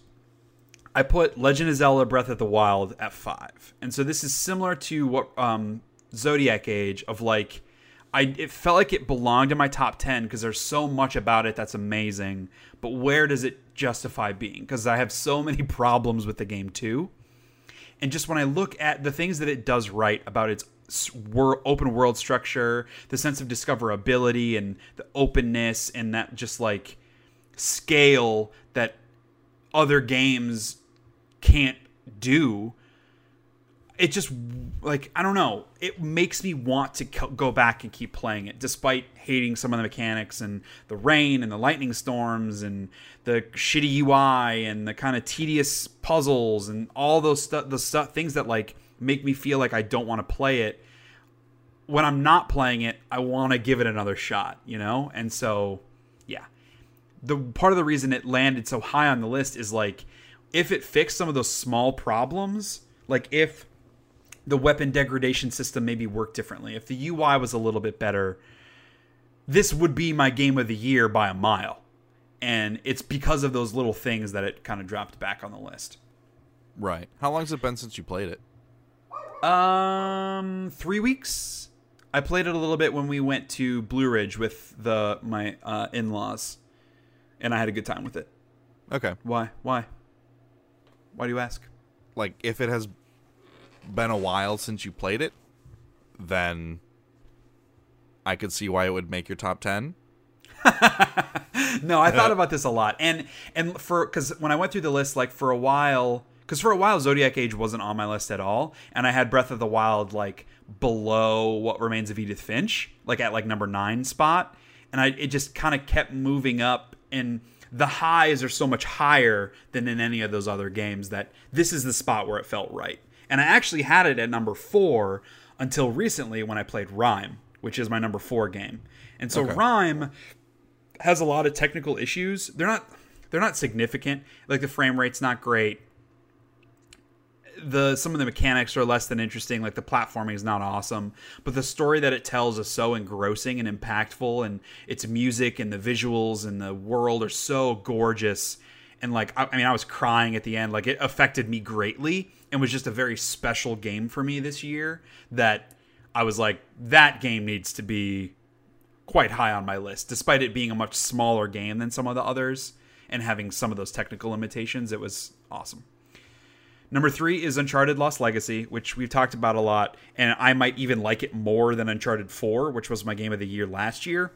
I put Legend of Zelda Breath of the Wild at five. And so this is similar to what um, Zodiac Age of like I it felt like it belonged in my top 10 because there's so much about it that's amazing, but where does it justify being? Cuz I have so many problems with the game too. And just when I look at the things that it does right about its open world structure, the sense of discoverability and the openness and that just like scale that other games can't do it just like i don't know. It makes me want to go back and keep playing it despite hating some of the mechanics and the rain and the lightning storms and the shitty ui and the kind of tedious puzzles and all those stuff the stuff things that like make me feel like i don't want to play it. When i'm not playing it i want to give it another shot you know? And so yeah the part of the reason it landed so high on the list is like if it fixed some of those small problems, like if the weapon degradation system maybe worked differently, if the UI was a little bit better, this would be my game of the year by a mile. And it's because of those little things that it kind of dropped back on the list. Right. How long has it been since you played it? Um, three weeks. I played it a little bit when we went to Blue Ridge with the my uh, in-laws, and I had a good time with it. Okay. Why? Why? Why do you ask? Like, if it has been a while since you played it, then I could see why it would make your top 10. No, I thought uh, about this a lot, and and for because when I went through the list, like for a while, because for a while Zodiac Age wasn't on my list at all, and I had Breath of the Wild like below What Remains of Edith Finch, like at like number nine spot, and I it just kind of kept moving up, and the highs are so much higher than in any of those other games that this is the spot where it felt right, and I actually had it at number four until recently when I played Rime, which is my number four game, and so Okay. Rime has a lot of technical issues. They're not they're not significant. Like the frame rate's not great. The some of the mechanics are less than interesting. Like the platforming is not awesome, but the story that it tells is so engrossing and impactful, and its music and the visuals and the world are so gorgeous. And like, I, I mean, I was crying at the end. Like, it affected me greatly, and was just a very special game for me this year. That I was like, that game needs to be quite high on my list, despite it being a much smaller game than some of the others and having some of those technical limitations. It was awesome. Number three is Uncharted Lost Legacy, which we've talked about a lot, and I might even like it more than Uncharted 4, which was my game of the year last year.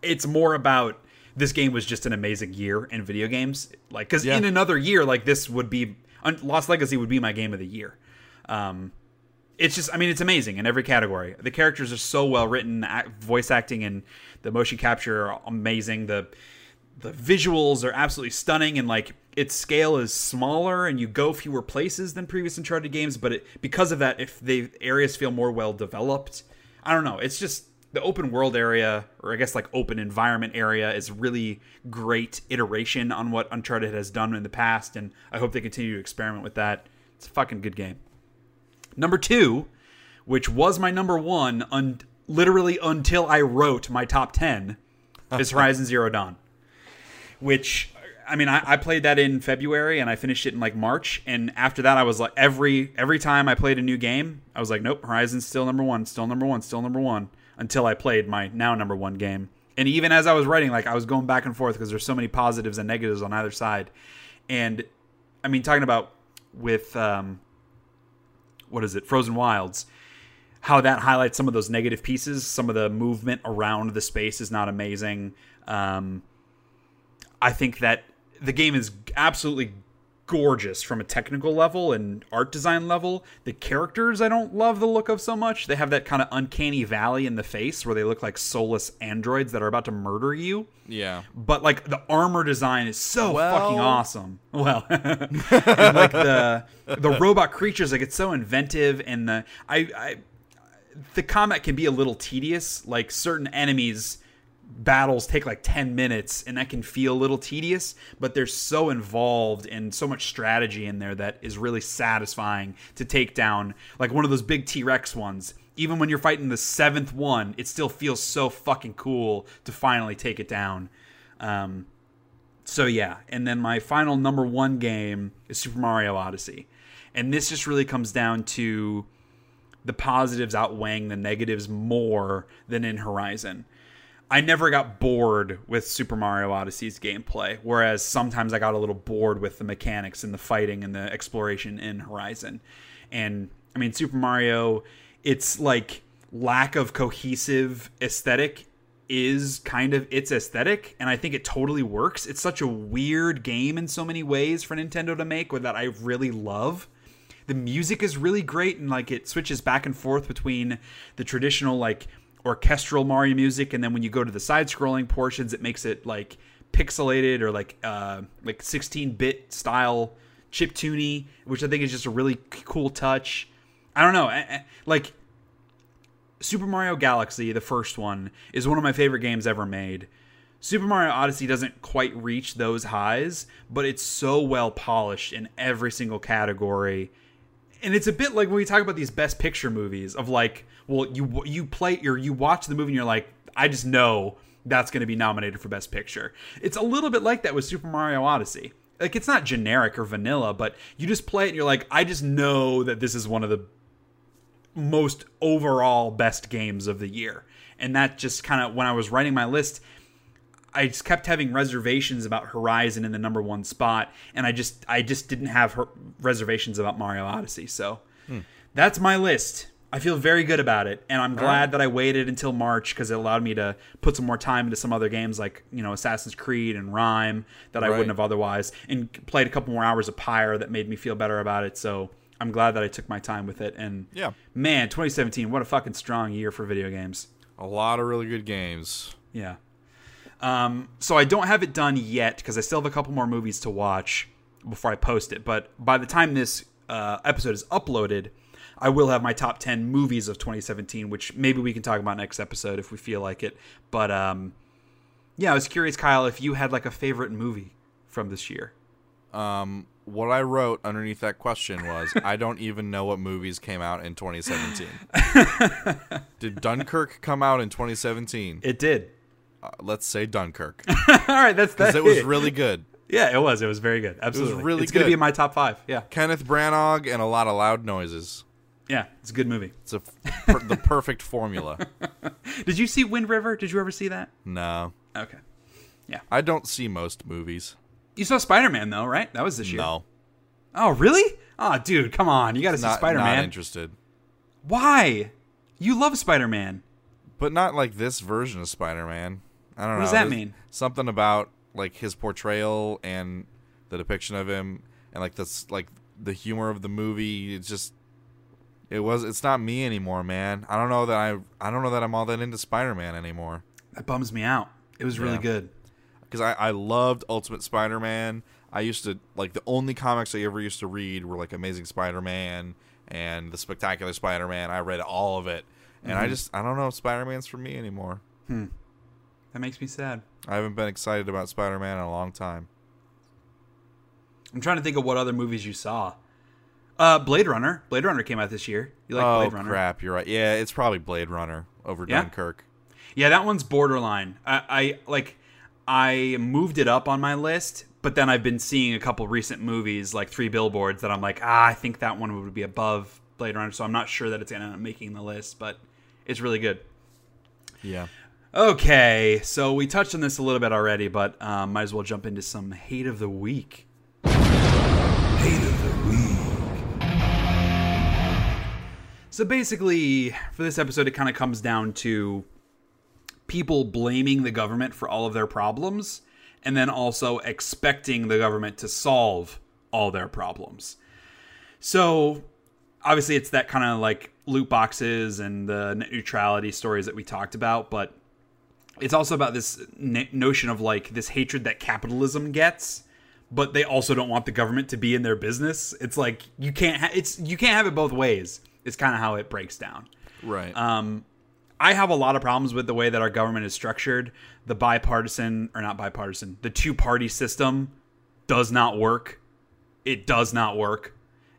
It's more about this game was just an amazing year in video games. Like, because Yeah. in another year, like this would be Un- Lost Legacy would be my game of the year. Um, it's just, I mean, it's amazing in every category. The characters are so well written, act, voice acting and the motion capture are amazing. The the visuals are absolutely stunning and like its scale is smaller and you go fewer places than previous uncharted games but it, because of that if the areas feel more well developed i don't know it's just the open world area or i guess like open environment area is really great iteration on what uncharted has done in the past and i hope they continue to experiment with that. It's a fucking good game. Number two which was my number one un- literally until i wrote my top 10 is horizon zero dawn which I mean, I, I played that in February and I finished it in like March. And after that, I was like every every time I played a new game, I was like, nope, Horizon's still number one, still number one, still number one. Until I played my now number one game. And even as I was writing, like I was going back and forth because there's so many positives and negatives on either side. And I mean, talking about with um, what is it, Frozen Wilds how that highlights some of those negative pieces. Some of the movement around the space is not amazing. Um, I think that the game is absolutely gorgeous from a technical level and art design level. The characters I don't love the look of so much. They have that kind of uncanny valley in the face where they look like soulless androids that are about to murder you. Yeah. But like the armor design is so Well- fucking awesome. Well, and, like the the robot creatures, like it's so inventive, and the I, I the combat can be a little tedious. Like certain enemies battles take like 10 minutes and that can feel a little tedious but they're so involved and so much strategy in there that is really satisfying to take down like one of those big t-rex ones. Even when you're fighting the seventh one it still feels so fucking cool to finally take it down. Um, so yeah. And then my final number one game is super mario odyssey. And this just really comes down to the positives outweighing the negatives more than in Horizon. I never got bored with Super Mario Odyssey's gameplay, whereas sometimes I got a little bored with the mechanics and the fighting and the exploration in Horizon. And I mean, Super Mario, its like lack of cohesive aesthetic is kind of its aesthetic, and I think it totally works. It's such a weird game in so many ways for Nintendo to make, that I really love the music is really great and like it switches back and forth between the traditional like orchestral Mario music and then when you go to the side scrolling portions it makes it like pixelated or like uh like 16-bit style chip tuney which I think is just a really cool touch. I don't know, like Super Mario Galaxy, the first one, is one of my favorite games ever made. Super Mario Odyssey doesn't quite reach those highs, but it's so well polished in every single category. And it's a bit like when we talk about these best picture movies of like, well, you you play or you watch the movie and you're like, I just know that's going to be nominated for best picture. It's a little bit like that with Super Mario Odyssey. Like it's not generic or vanilla, but you just play it and you're like, I just know that this is one of the most overall best games of the year. And that just kind of when I was writing my list, I just kept having reservations about Horizon in the number one spot, and I just I just didn't have her- reservations about Mario Odyssey. So hmm. that's my list. I feel very good about it, and I'm glad that I waited until March because it allowed me to put some more time into some other games like you know Assassin's Creed and Rime that I wouldn't have otherwise, and played a couple more hours of Pyre that made me feel better about it. So I'm glad that I took my time with it. And Yeah. man, 2017, what a fucking strong year for video games. A lot of really good games. Yeah. Um, so I don't have it done yet because I still have a couple more movies to watch before I post it. But by the time this uh, episode is uploaded, I will have my top 10 movies of 2017, which maybe we can talk about next episode if we feel like it. But um, yeah, I was curious, Kyle, if you had like a favorite movie from this year. Um, what I wrote underneath that question was I don't even know what movies came out in 2017. Did Dunkirk come out in 2017? It did. Uh, let's say Dunkirk All right, that's that. because it was really good. yeah, it was. It was very good. Absolutely, really It's gonna be in my top five. Yeah, Kenneth Branagh and a lot of loud noises. yeah, it's a good movie. It's a per- the perfect formula. Did you see Wind River? Did you ever see that? No, Okay, Yeah. I don't see most movies. you saw Spider Man though, right? That was this year. No, Oh, really? Oh, dude, come on! You got to see not Spider not Man. interested. Why? You love Spider Man. But not like this version of Spider-Man. I don't know. What does that mean? Something about like his portrayal and the depiction of him, and like this, like the humor of the movie. It's just, it was. It's not me anymore, man. I don't know that I. I don't know that I'm all that into Spider-Man anymore. That bums me out. It was really Yeah. good. Because I, I loved Ultimate Spider-Man. I used to like the only comics I ever used to read were like Amazing Spider-Man and the Spectacular Spider-Man. I read all of it, and Mm-hmm. I just I don't know if Spider-Man's for me anymore. That makes me sad. I haven't been excited about Spider Man in a long time. I'm trying to think of what other movies you saw. Uh, Blade Runner. Blade Runner came out this year. You like oh Blade Runner? crap! You're right. Yeah, it's probably Blade Runner over Yeah? Dunkirk. Yeah, that one's borderline. I, I like. I moved it up on my list, but then I've been seeing a couple recent movies, like Three Billboards, that I'm like, ah, I think that one would be above Blade Runner. So I'm not sure that it's gonna end up making the list, but it's really good. Yeah. Okay, so we touched on this a little bit already, but um, might as well jump into some hate of the week. Hate of the week. So basically, for this episode, it kind of comes down to people blaming the government for all of their problems, and then also expecting the government to solve all their problems. So obviously it's that kind of like loot boxes and the net neutrality stories that we talked about but it's also about this n- notion of like this hatred that capitalism gets but they also don't want the government to be in their business it's like you can't ha- it's you can't have it both ways it's kind of how it breaks down Right. um, I have a lot of problems with the way that our government is structured. The bipartisan, or not bipartisan, the two party system does not work. It does not work.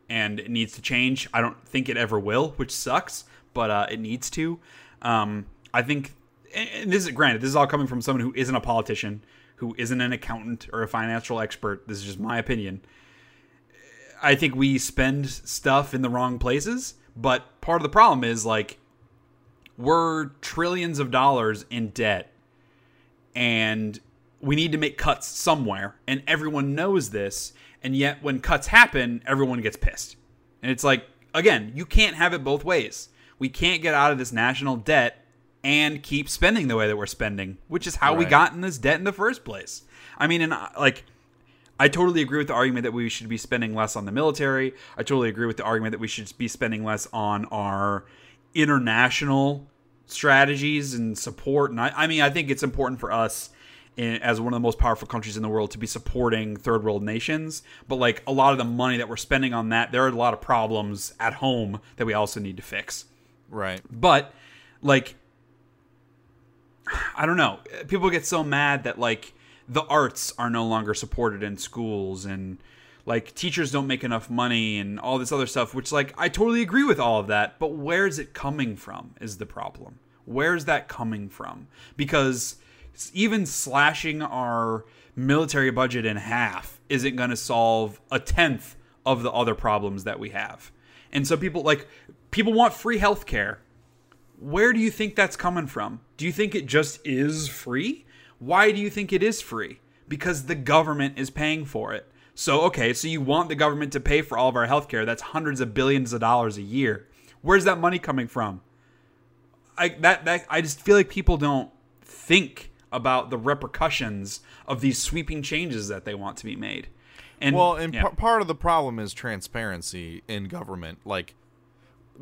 And it needs to change. I don't think it ever will, which sucks, but uh, it needs to. Um, I think, and this is granted, this is all coming from someone who isn't a politician, who isn't an accountant or a financial expert. This is just my opinion. I think we spend stuff in the wrong places, but part of the problem is like we're trillions of dollars in debt and we need to make cuts somewhere and everyone knows this and yet when cuts happen everyone gets pissed and it's like again you can't have it both ways we can't get out of this national debt and keep spending the way that we're spending which is how we got in this debt in the first place i mean and uh, like I totally agree with the argument that we should be spending less on the military. I totally agree with the argument that we should be spending less on our international strategies and support. And I, I mean, I think it's important for us in, as one of the most powerful countries in the world to be supporting third world nations. But like a lot of the money that we're spending on that, there are a lot of problems at home that we also need to fix. right. But like I don't know. People get so mad that like the arts are no longer supported in schools and like teachers don't make enough money and all this other stuff which like I totally agree with all of that, but where's it coming from is the problem. Where's that coming from? Because even slashing our military budget in half isn't going to solve a tenth of the other problems that we have. And so people like people want free healthcare where do you think that's coming from? Do you think it just is free? Why do you think it is free? Because the government is paying for it. So, okay, so you want the government to pay for all of our healthcare. That's hundreds of billions of dollars a year. Where's that money coming from? I that that I just feel like people don't think about the repercussions of these sweeping changes that they want to be made. And Well, and yeah. par- part of the problem is transparency in government. Like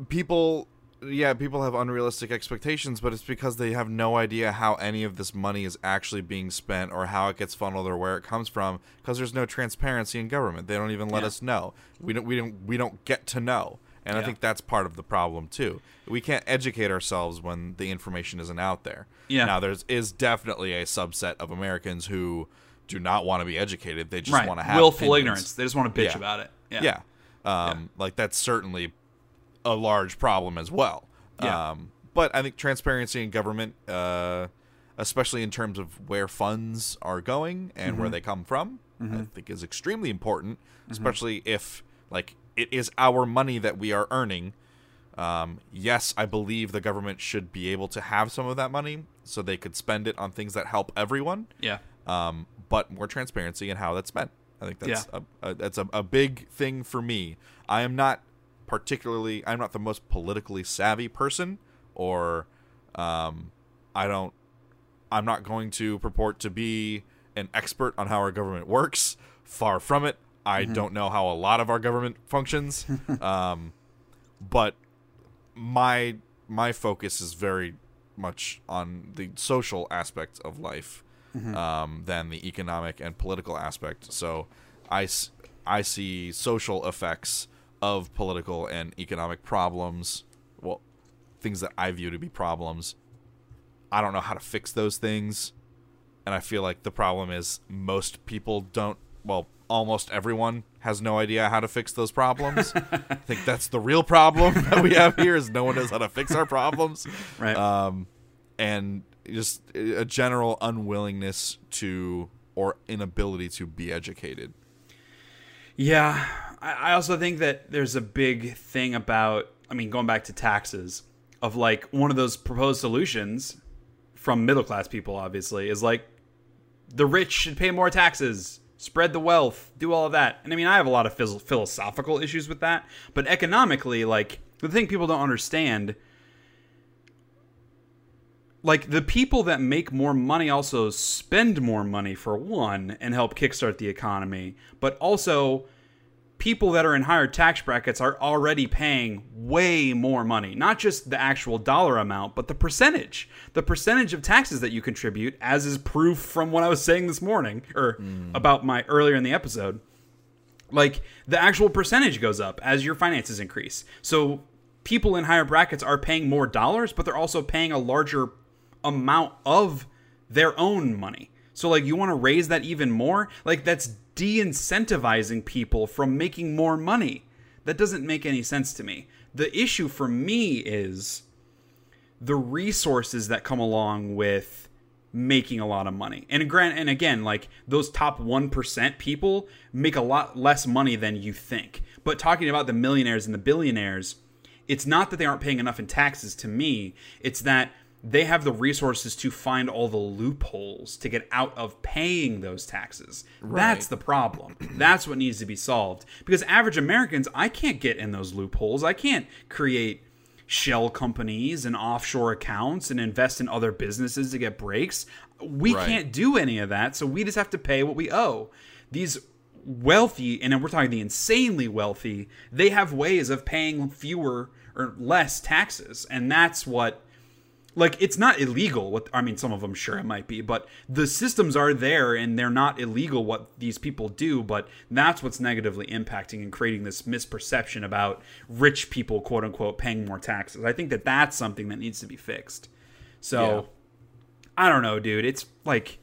people yeah, people have unrealistic expectations, but it's because they have no idea how any of this money is actually being spent or how it gets funneled or where it comes from because there's no transparency in government. They don't even let Yeah. us know. We don't we don't we don't get to know. And I think that's part of the problem too. We can't educate ourselves when the information isn't out there. Yeah. Now there's is definitely a subset of Americans who do not want to be educated. They just right. want to have willful opinions. ignorance. They just want to bitch Yeah. about it. Yeah. Yeah. Um, Like that's certainly a large problem as well. Yeah. Um, but I think transparency in government, uh, especially in terms of where funds are going and Mm-hmm. where they come from, I think is extremely important, Mm-hmm. especially if like it is our money that we are earning. Um, yes, I believe the government should be able to have some of that money so they could spend it on things that help everyone Yeah. um, but more transparency in how that's spent. I think that's a, a, that's a, a big thing for me. I am not particularly I'm not the most politically savvy person, or um, I don't I'm not going to purport to be an expert on how our government works. Far from it. I don't know how a lot of our government functions. um, but my my focus is very much on the social aspect of life um, than the economic and political aspect. So I, I see social effects of political and economic problems, well, things that I view to be problems. I don't know how to fix those things. And I feel like the problem is most people don't, well, almost everyone has no idea how to fix those problems. I think that's the real problem that we have here is no one knows how to fix our problems Right. um, and just a general unwillingness to or inability to be educated. Yeah, I also think that there's a big thing about, I mean, going back to taxes, of like one of those proposed solutions from middle class people, obviously, is like the rich should pay more taxes, spread the wealth, do all of that. And I mean, I have a lot of phys- philosophical issues with that, but economically, like the thing people don't understand like the people that make more money also spend more money for one and help kickstart the economy but also people that are in higher tax brackets are already paying way more money not just the actual dollar amount but the percentage the percentage of taxes that you contribute as is proof from what i was saying this morning or hmm. about my earlier in the episode like the actual percentage goes up as your finances increase. So people in higher brackets are paying more dollars, but they're also paying a larger amount of their own money. So like you want to raise that even more? Like that's de-incentivizing people from making more money. That doesn't make any sense to me. The issue for me is the resources that come along with making a lot of money. And grant and again, like those top 1% people make a lot less money than you think. But talking about the millionaires and the billionaires, it's not that they aren't paying enough in taxes to me. It's that they have the resources to find all the loopholes to get out of paying those taxes. That's the problem. That's what needs to be solved. Because average Americans, I can't get in those loopholes. I can't create shell companies and offshore accounts and invest in other businesses to get breaks. We Right. can't do any of that, so we just have to pay what we owe. These wealthy, and we're talking the insanely wealthy, they have ways of paying fewer or less taxes, and that's what like it's not illegal what i mean some of them sure it might be but the systems are there and they're not illegal what these people do but that's what's negatively impacting and creating this misperception about rich people quote unquote paying more taxes. I think that that's something that needs to be fixed. So Yeah. i don't know dude. It's like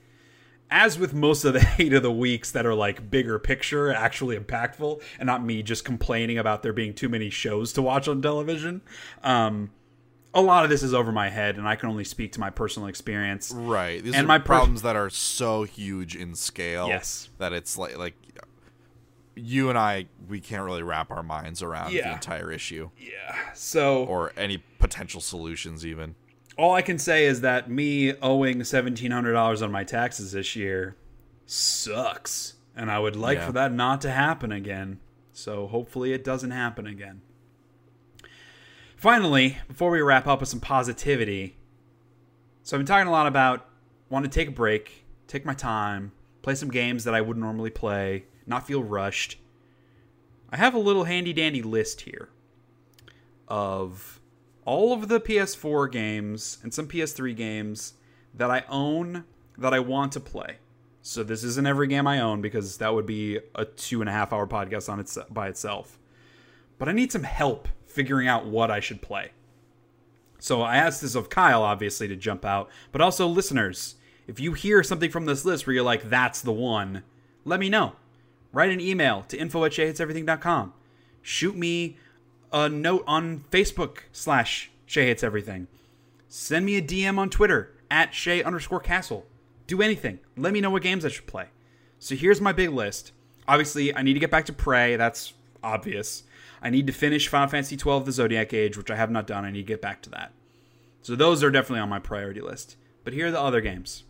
as with most of the hate of the weeks that are like bigger picture, actually impactful, and not me just complaining about there being too many shows to watch on television, um, a lot of this is over my head, and I can only speak to my personal experience. Right. These And are my per- problems that are so huge in scale Yes. that it's like like you and I we can't really wrap our minds around the entire issue Yeah. So or any potential solutions even. all I can say is that me owing seventeen hundred dollars on my taxes this year sucks, and I would like Yeah. for that not to happen again. So hopefully it doesn't happen again. Finally, before we wrap up with some positivity, so I've been talking a lot about want to take a break, take my time, play some games that I wouldn't normally play, not feel rushed. I have a little handy dandy list here of all of the PS4 games and some PS3 games that I own that I want to play. So this isn't every game I own because that would be a two and a half hour podcast on its by itself. But I need some help figuring out what I should play. So I asked this of Kyle, obviously, to jump out, but also listeners. If you hear something from this list where you're like, that's the one, let me know. Write an email to info at sheahateseverything.com. Shoot me a note on Facebook slash Shea Everything. Send me a DM on Twitter at Shea underscore Castle. Do anything. Let me know what games I should play. So here's my big list. Obviously, I need to get back to Prey. That's obvious. I need to finish Final Fantasy XII: The Zodiac Age, which I have not done. I need to get back to that. So those are definitely on my priority list. But here are the other games.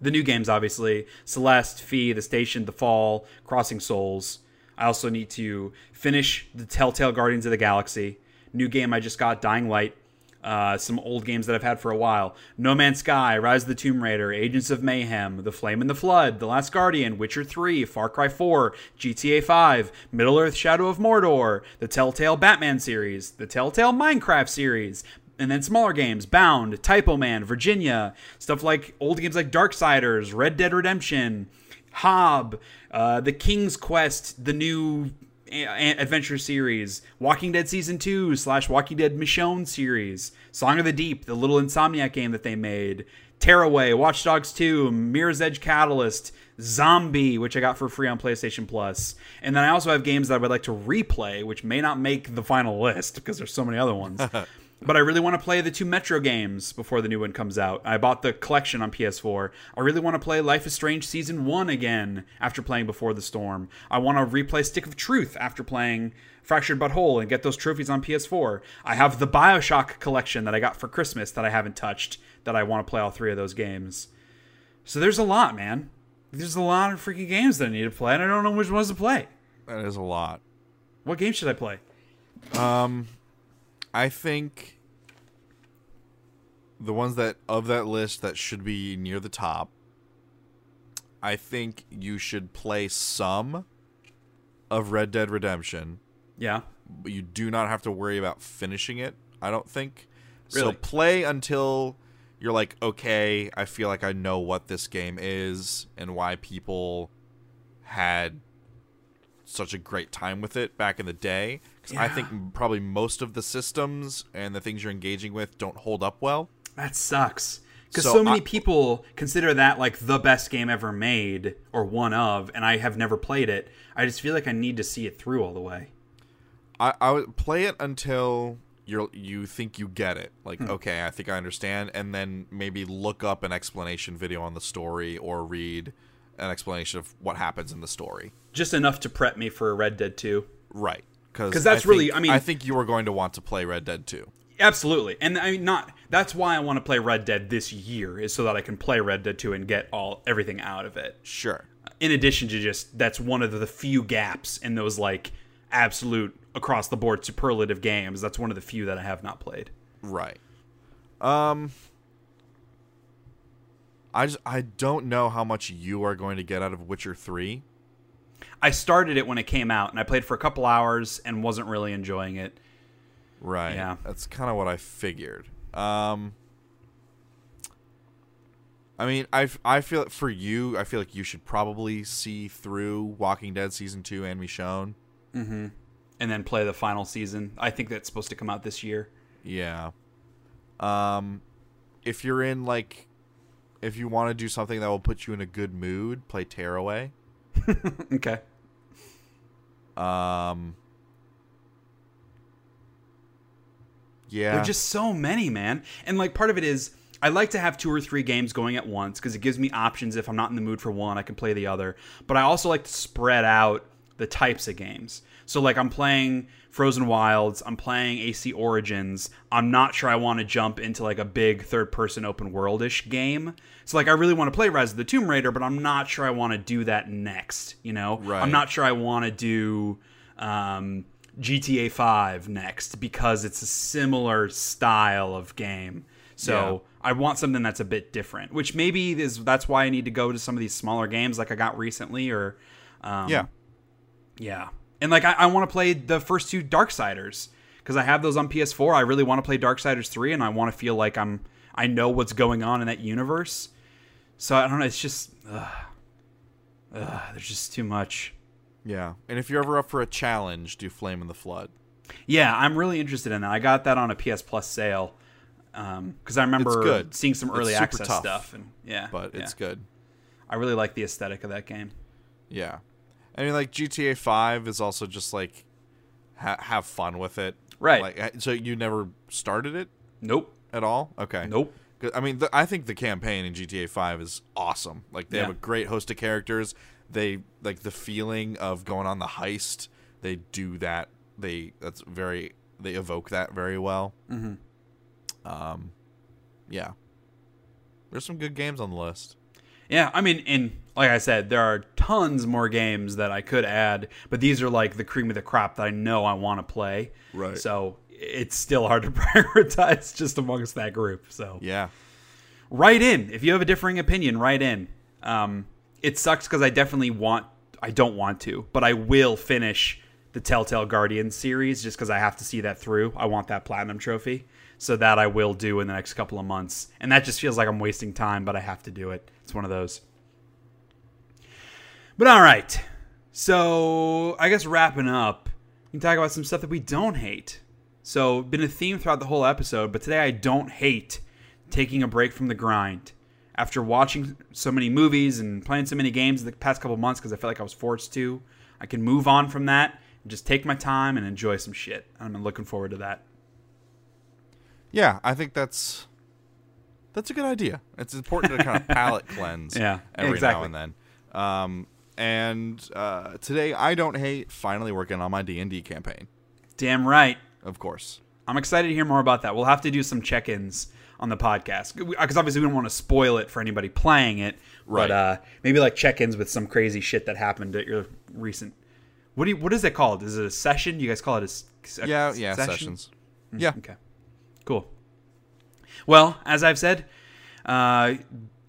The new games, obviously Celeste, Fe, The Station, The Fall, Crossing Souls. I also need to finish the Telltale Guardians of the Galaxy. New game I just got, Dying Light. Uh, some old games that I've had for a while. No Man's Sky, Rise of the Tomb Raider, Agents of Mayhem, The Flame and the Flood, The Last Guardian, Witcher 3, Far Cry 4, GTA 5, Middle Earth Shadow of Mordor, the Telltale Batman series, the Telltale Minecraft series, and then smaller games Bound, Typoman, Virginia, stuff like old games like Darksiders, Red Dead Redemption, Hob, uh, The King's Quest, the new adventure series, Walking Dead season two slash Walking Dead Michonne series, Song of the Deep, the little Insomniac game that they made, Tearaway, Watch Dogs 2, Mirror's Edge Catalyst, Zombi, which I got for free on PlayStation Plus, and then I also have games that I would like to replay, which may not make the final list because there's so many other ones. but I really want to play the two Metro games before the new one comes out. I bought the collection on PS4. I really want to play Life is Strange Season 1 again after playing Before the Storm. I want to replay Stick of Truth after playing Fractured But Whole and get those trophies on PS4. I have the Bioshock collection that I got for Christmas that I haven't touched that I want to play all three of those games. So there's a lot, man. There's a lot of freaking games that I need to play, and I don't know which ones to play. That is a lot. What game should I play? Um, I think the ones that of that list that should be near the top. I think you should play some of Red Dead Redemption. Yeah. But you do not have to worry about finishing it, I don't think. Really? So play until you're like, okay, I feel like I know what this game is and why people had such a great time with it back in the day. Because I think probably most of the systems and the things you're engaging with don't hold up well. That sucks. Because So so, many I- people consider that like the best game ever made or one of, and I have never played it. I just feel like I need to see it through all the way. I, I would play it until you're you think you get it. Like, Hmm. okay, I think I understand, and then maybe look up an explanation video on the story or read an explanation of what happens in the story. Just enough to prep me for Red Dead 2. Right. Because 'Cause that's really- I mean- I think you are going to want to play Red Dead 2. Absolutely. And I mean not that's why I want to play Red Dead this year is so that I can play Red Dead 2 and get all everything out of it. Sure. In addition to just that's one of the few gaps in those like absolute across the board superlative games. That's one of the few that I have not played. Right. Um. I just I don't know how much you are going to get out of Witcher Three. I started it when it came out and I played for a couple hours and wasn't really enjoying it. Right. Yeah. That's kind of what I figured. Um. I mean, I I feel for you, I feel like you should probably see through Walking Dead season two and Michonne. and then play the final season. I think that's supposed to come out this year. Yeah. Um, if you're in like, if you want to do something that will put you in a good mood, play Tearaway. Okay. Um. Yeah. There are just so many, man. And like part of it is I like to have two or three games going at once because it gives me options. If I'm not in the mood for one, I can play the other. But I also like to spread out the types of games. So like I'm playing Frozen Wilds, I'm playing AC Origins. I'm not sure I want to jump into like a big third person open world-ish game. So like I really want to play Rise of the Tomb Raider, but I'm not sure I want to do that next, you know? Right. I'm not sure I want to do um, GTA 5 next because it's a similar style of game. So I want something that's a bit different, which maybe is that's why I need to go to some of these smaller games like I got recently or um, yeah. yeah. And like I, I want to play the first two Darksiders because I have those on PS4. I really want to play Darksiders 3 and I want to feel like I'm I know what's going on in that universe. So I don't know, it's just ugh, ugh, there's just too much. Yeah. And if you're ever up for a challenge, do Flame in the Flood. Yeah, I'm really interested in that. I got that on a PS Plus sale um, because I remember seeing some early access tough, stuff, and yeah, but it's yeah. good. I really like the aesthetic of that game. Yeah, I mean, like GTA Five is also just like ha- have fun with it, Right. Like, so you never started it Nope, at all? Okay, Nope. I mean, the, I think the campaign in GTA Five is awesome. Like they have a great host of characters. They like the feeling of going on the heist. They do that. They that's very they evoke that very well. Mm-hmm. Um, yeah. There's some good games on the list. Yeah, I mean, and like I said, there are tons more games that I could add, but these are like the cream of the crop that I know I want to play. Right. So it's still hard to prioritize just amongst that group. So Yeah. write in if you have a differing opinion. Write in. Um, it sucks because I definitely want. I don't want to, but I will finish the Telltale Guardian series just because I have to see that through. I want that platinum trophy, so that I will do in the next couple of months. And that just feels like I'm wasting time, but I have to do it. It's one of those. But all right, so I guess wrapping up, we can talk about some stuff that we don't hate. So, been a theme throughout the whole episode, but today I don't hate taking a break from the grind. After watching so many movies and playing so many games in the past couple months because I felt like I was forced to, I can move on from that and just take my time and enjoy some shit. I'm looking forward to that. Yeah, I think that's that's a good idea. It's important to kind of palate cleanse Yeah, every exactly. now and then. Um, and uh, today I don't hate finally working on my D and D campaign. Damn right. Of course. I'm excited to hear more about that. We'll have to do some check-ins on the podcast because obviously we don't want to spoil it for anybody playing it. Right. But uh, maybe like check-ins with some crazy shit that happened at your recent. What do you? What is it called? Is it a session? You guys call it a a Yeah, yeah, session? sessions. Yeah. Okay. Cool. Well, as I've said, uh,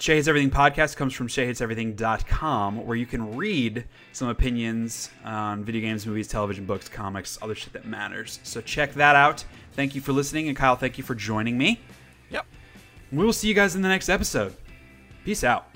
Shea Hates Everything podcast comes from SheaHatesEverything.com, where you can read some opinions on video games, movies, television, books, comics, other shit that matters. So check that out. Thank you for listening, and Kyle, thank you for joining me. Yep. We will see you guys in the next episode. Peace out.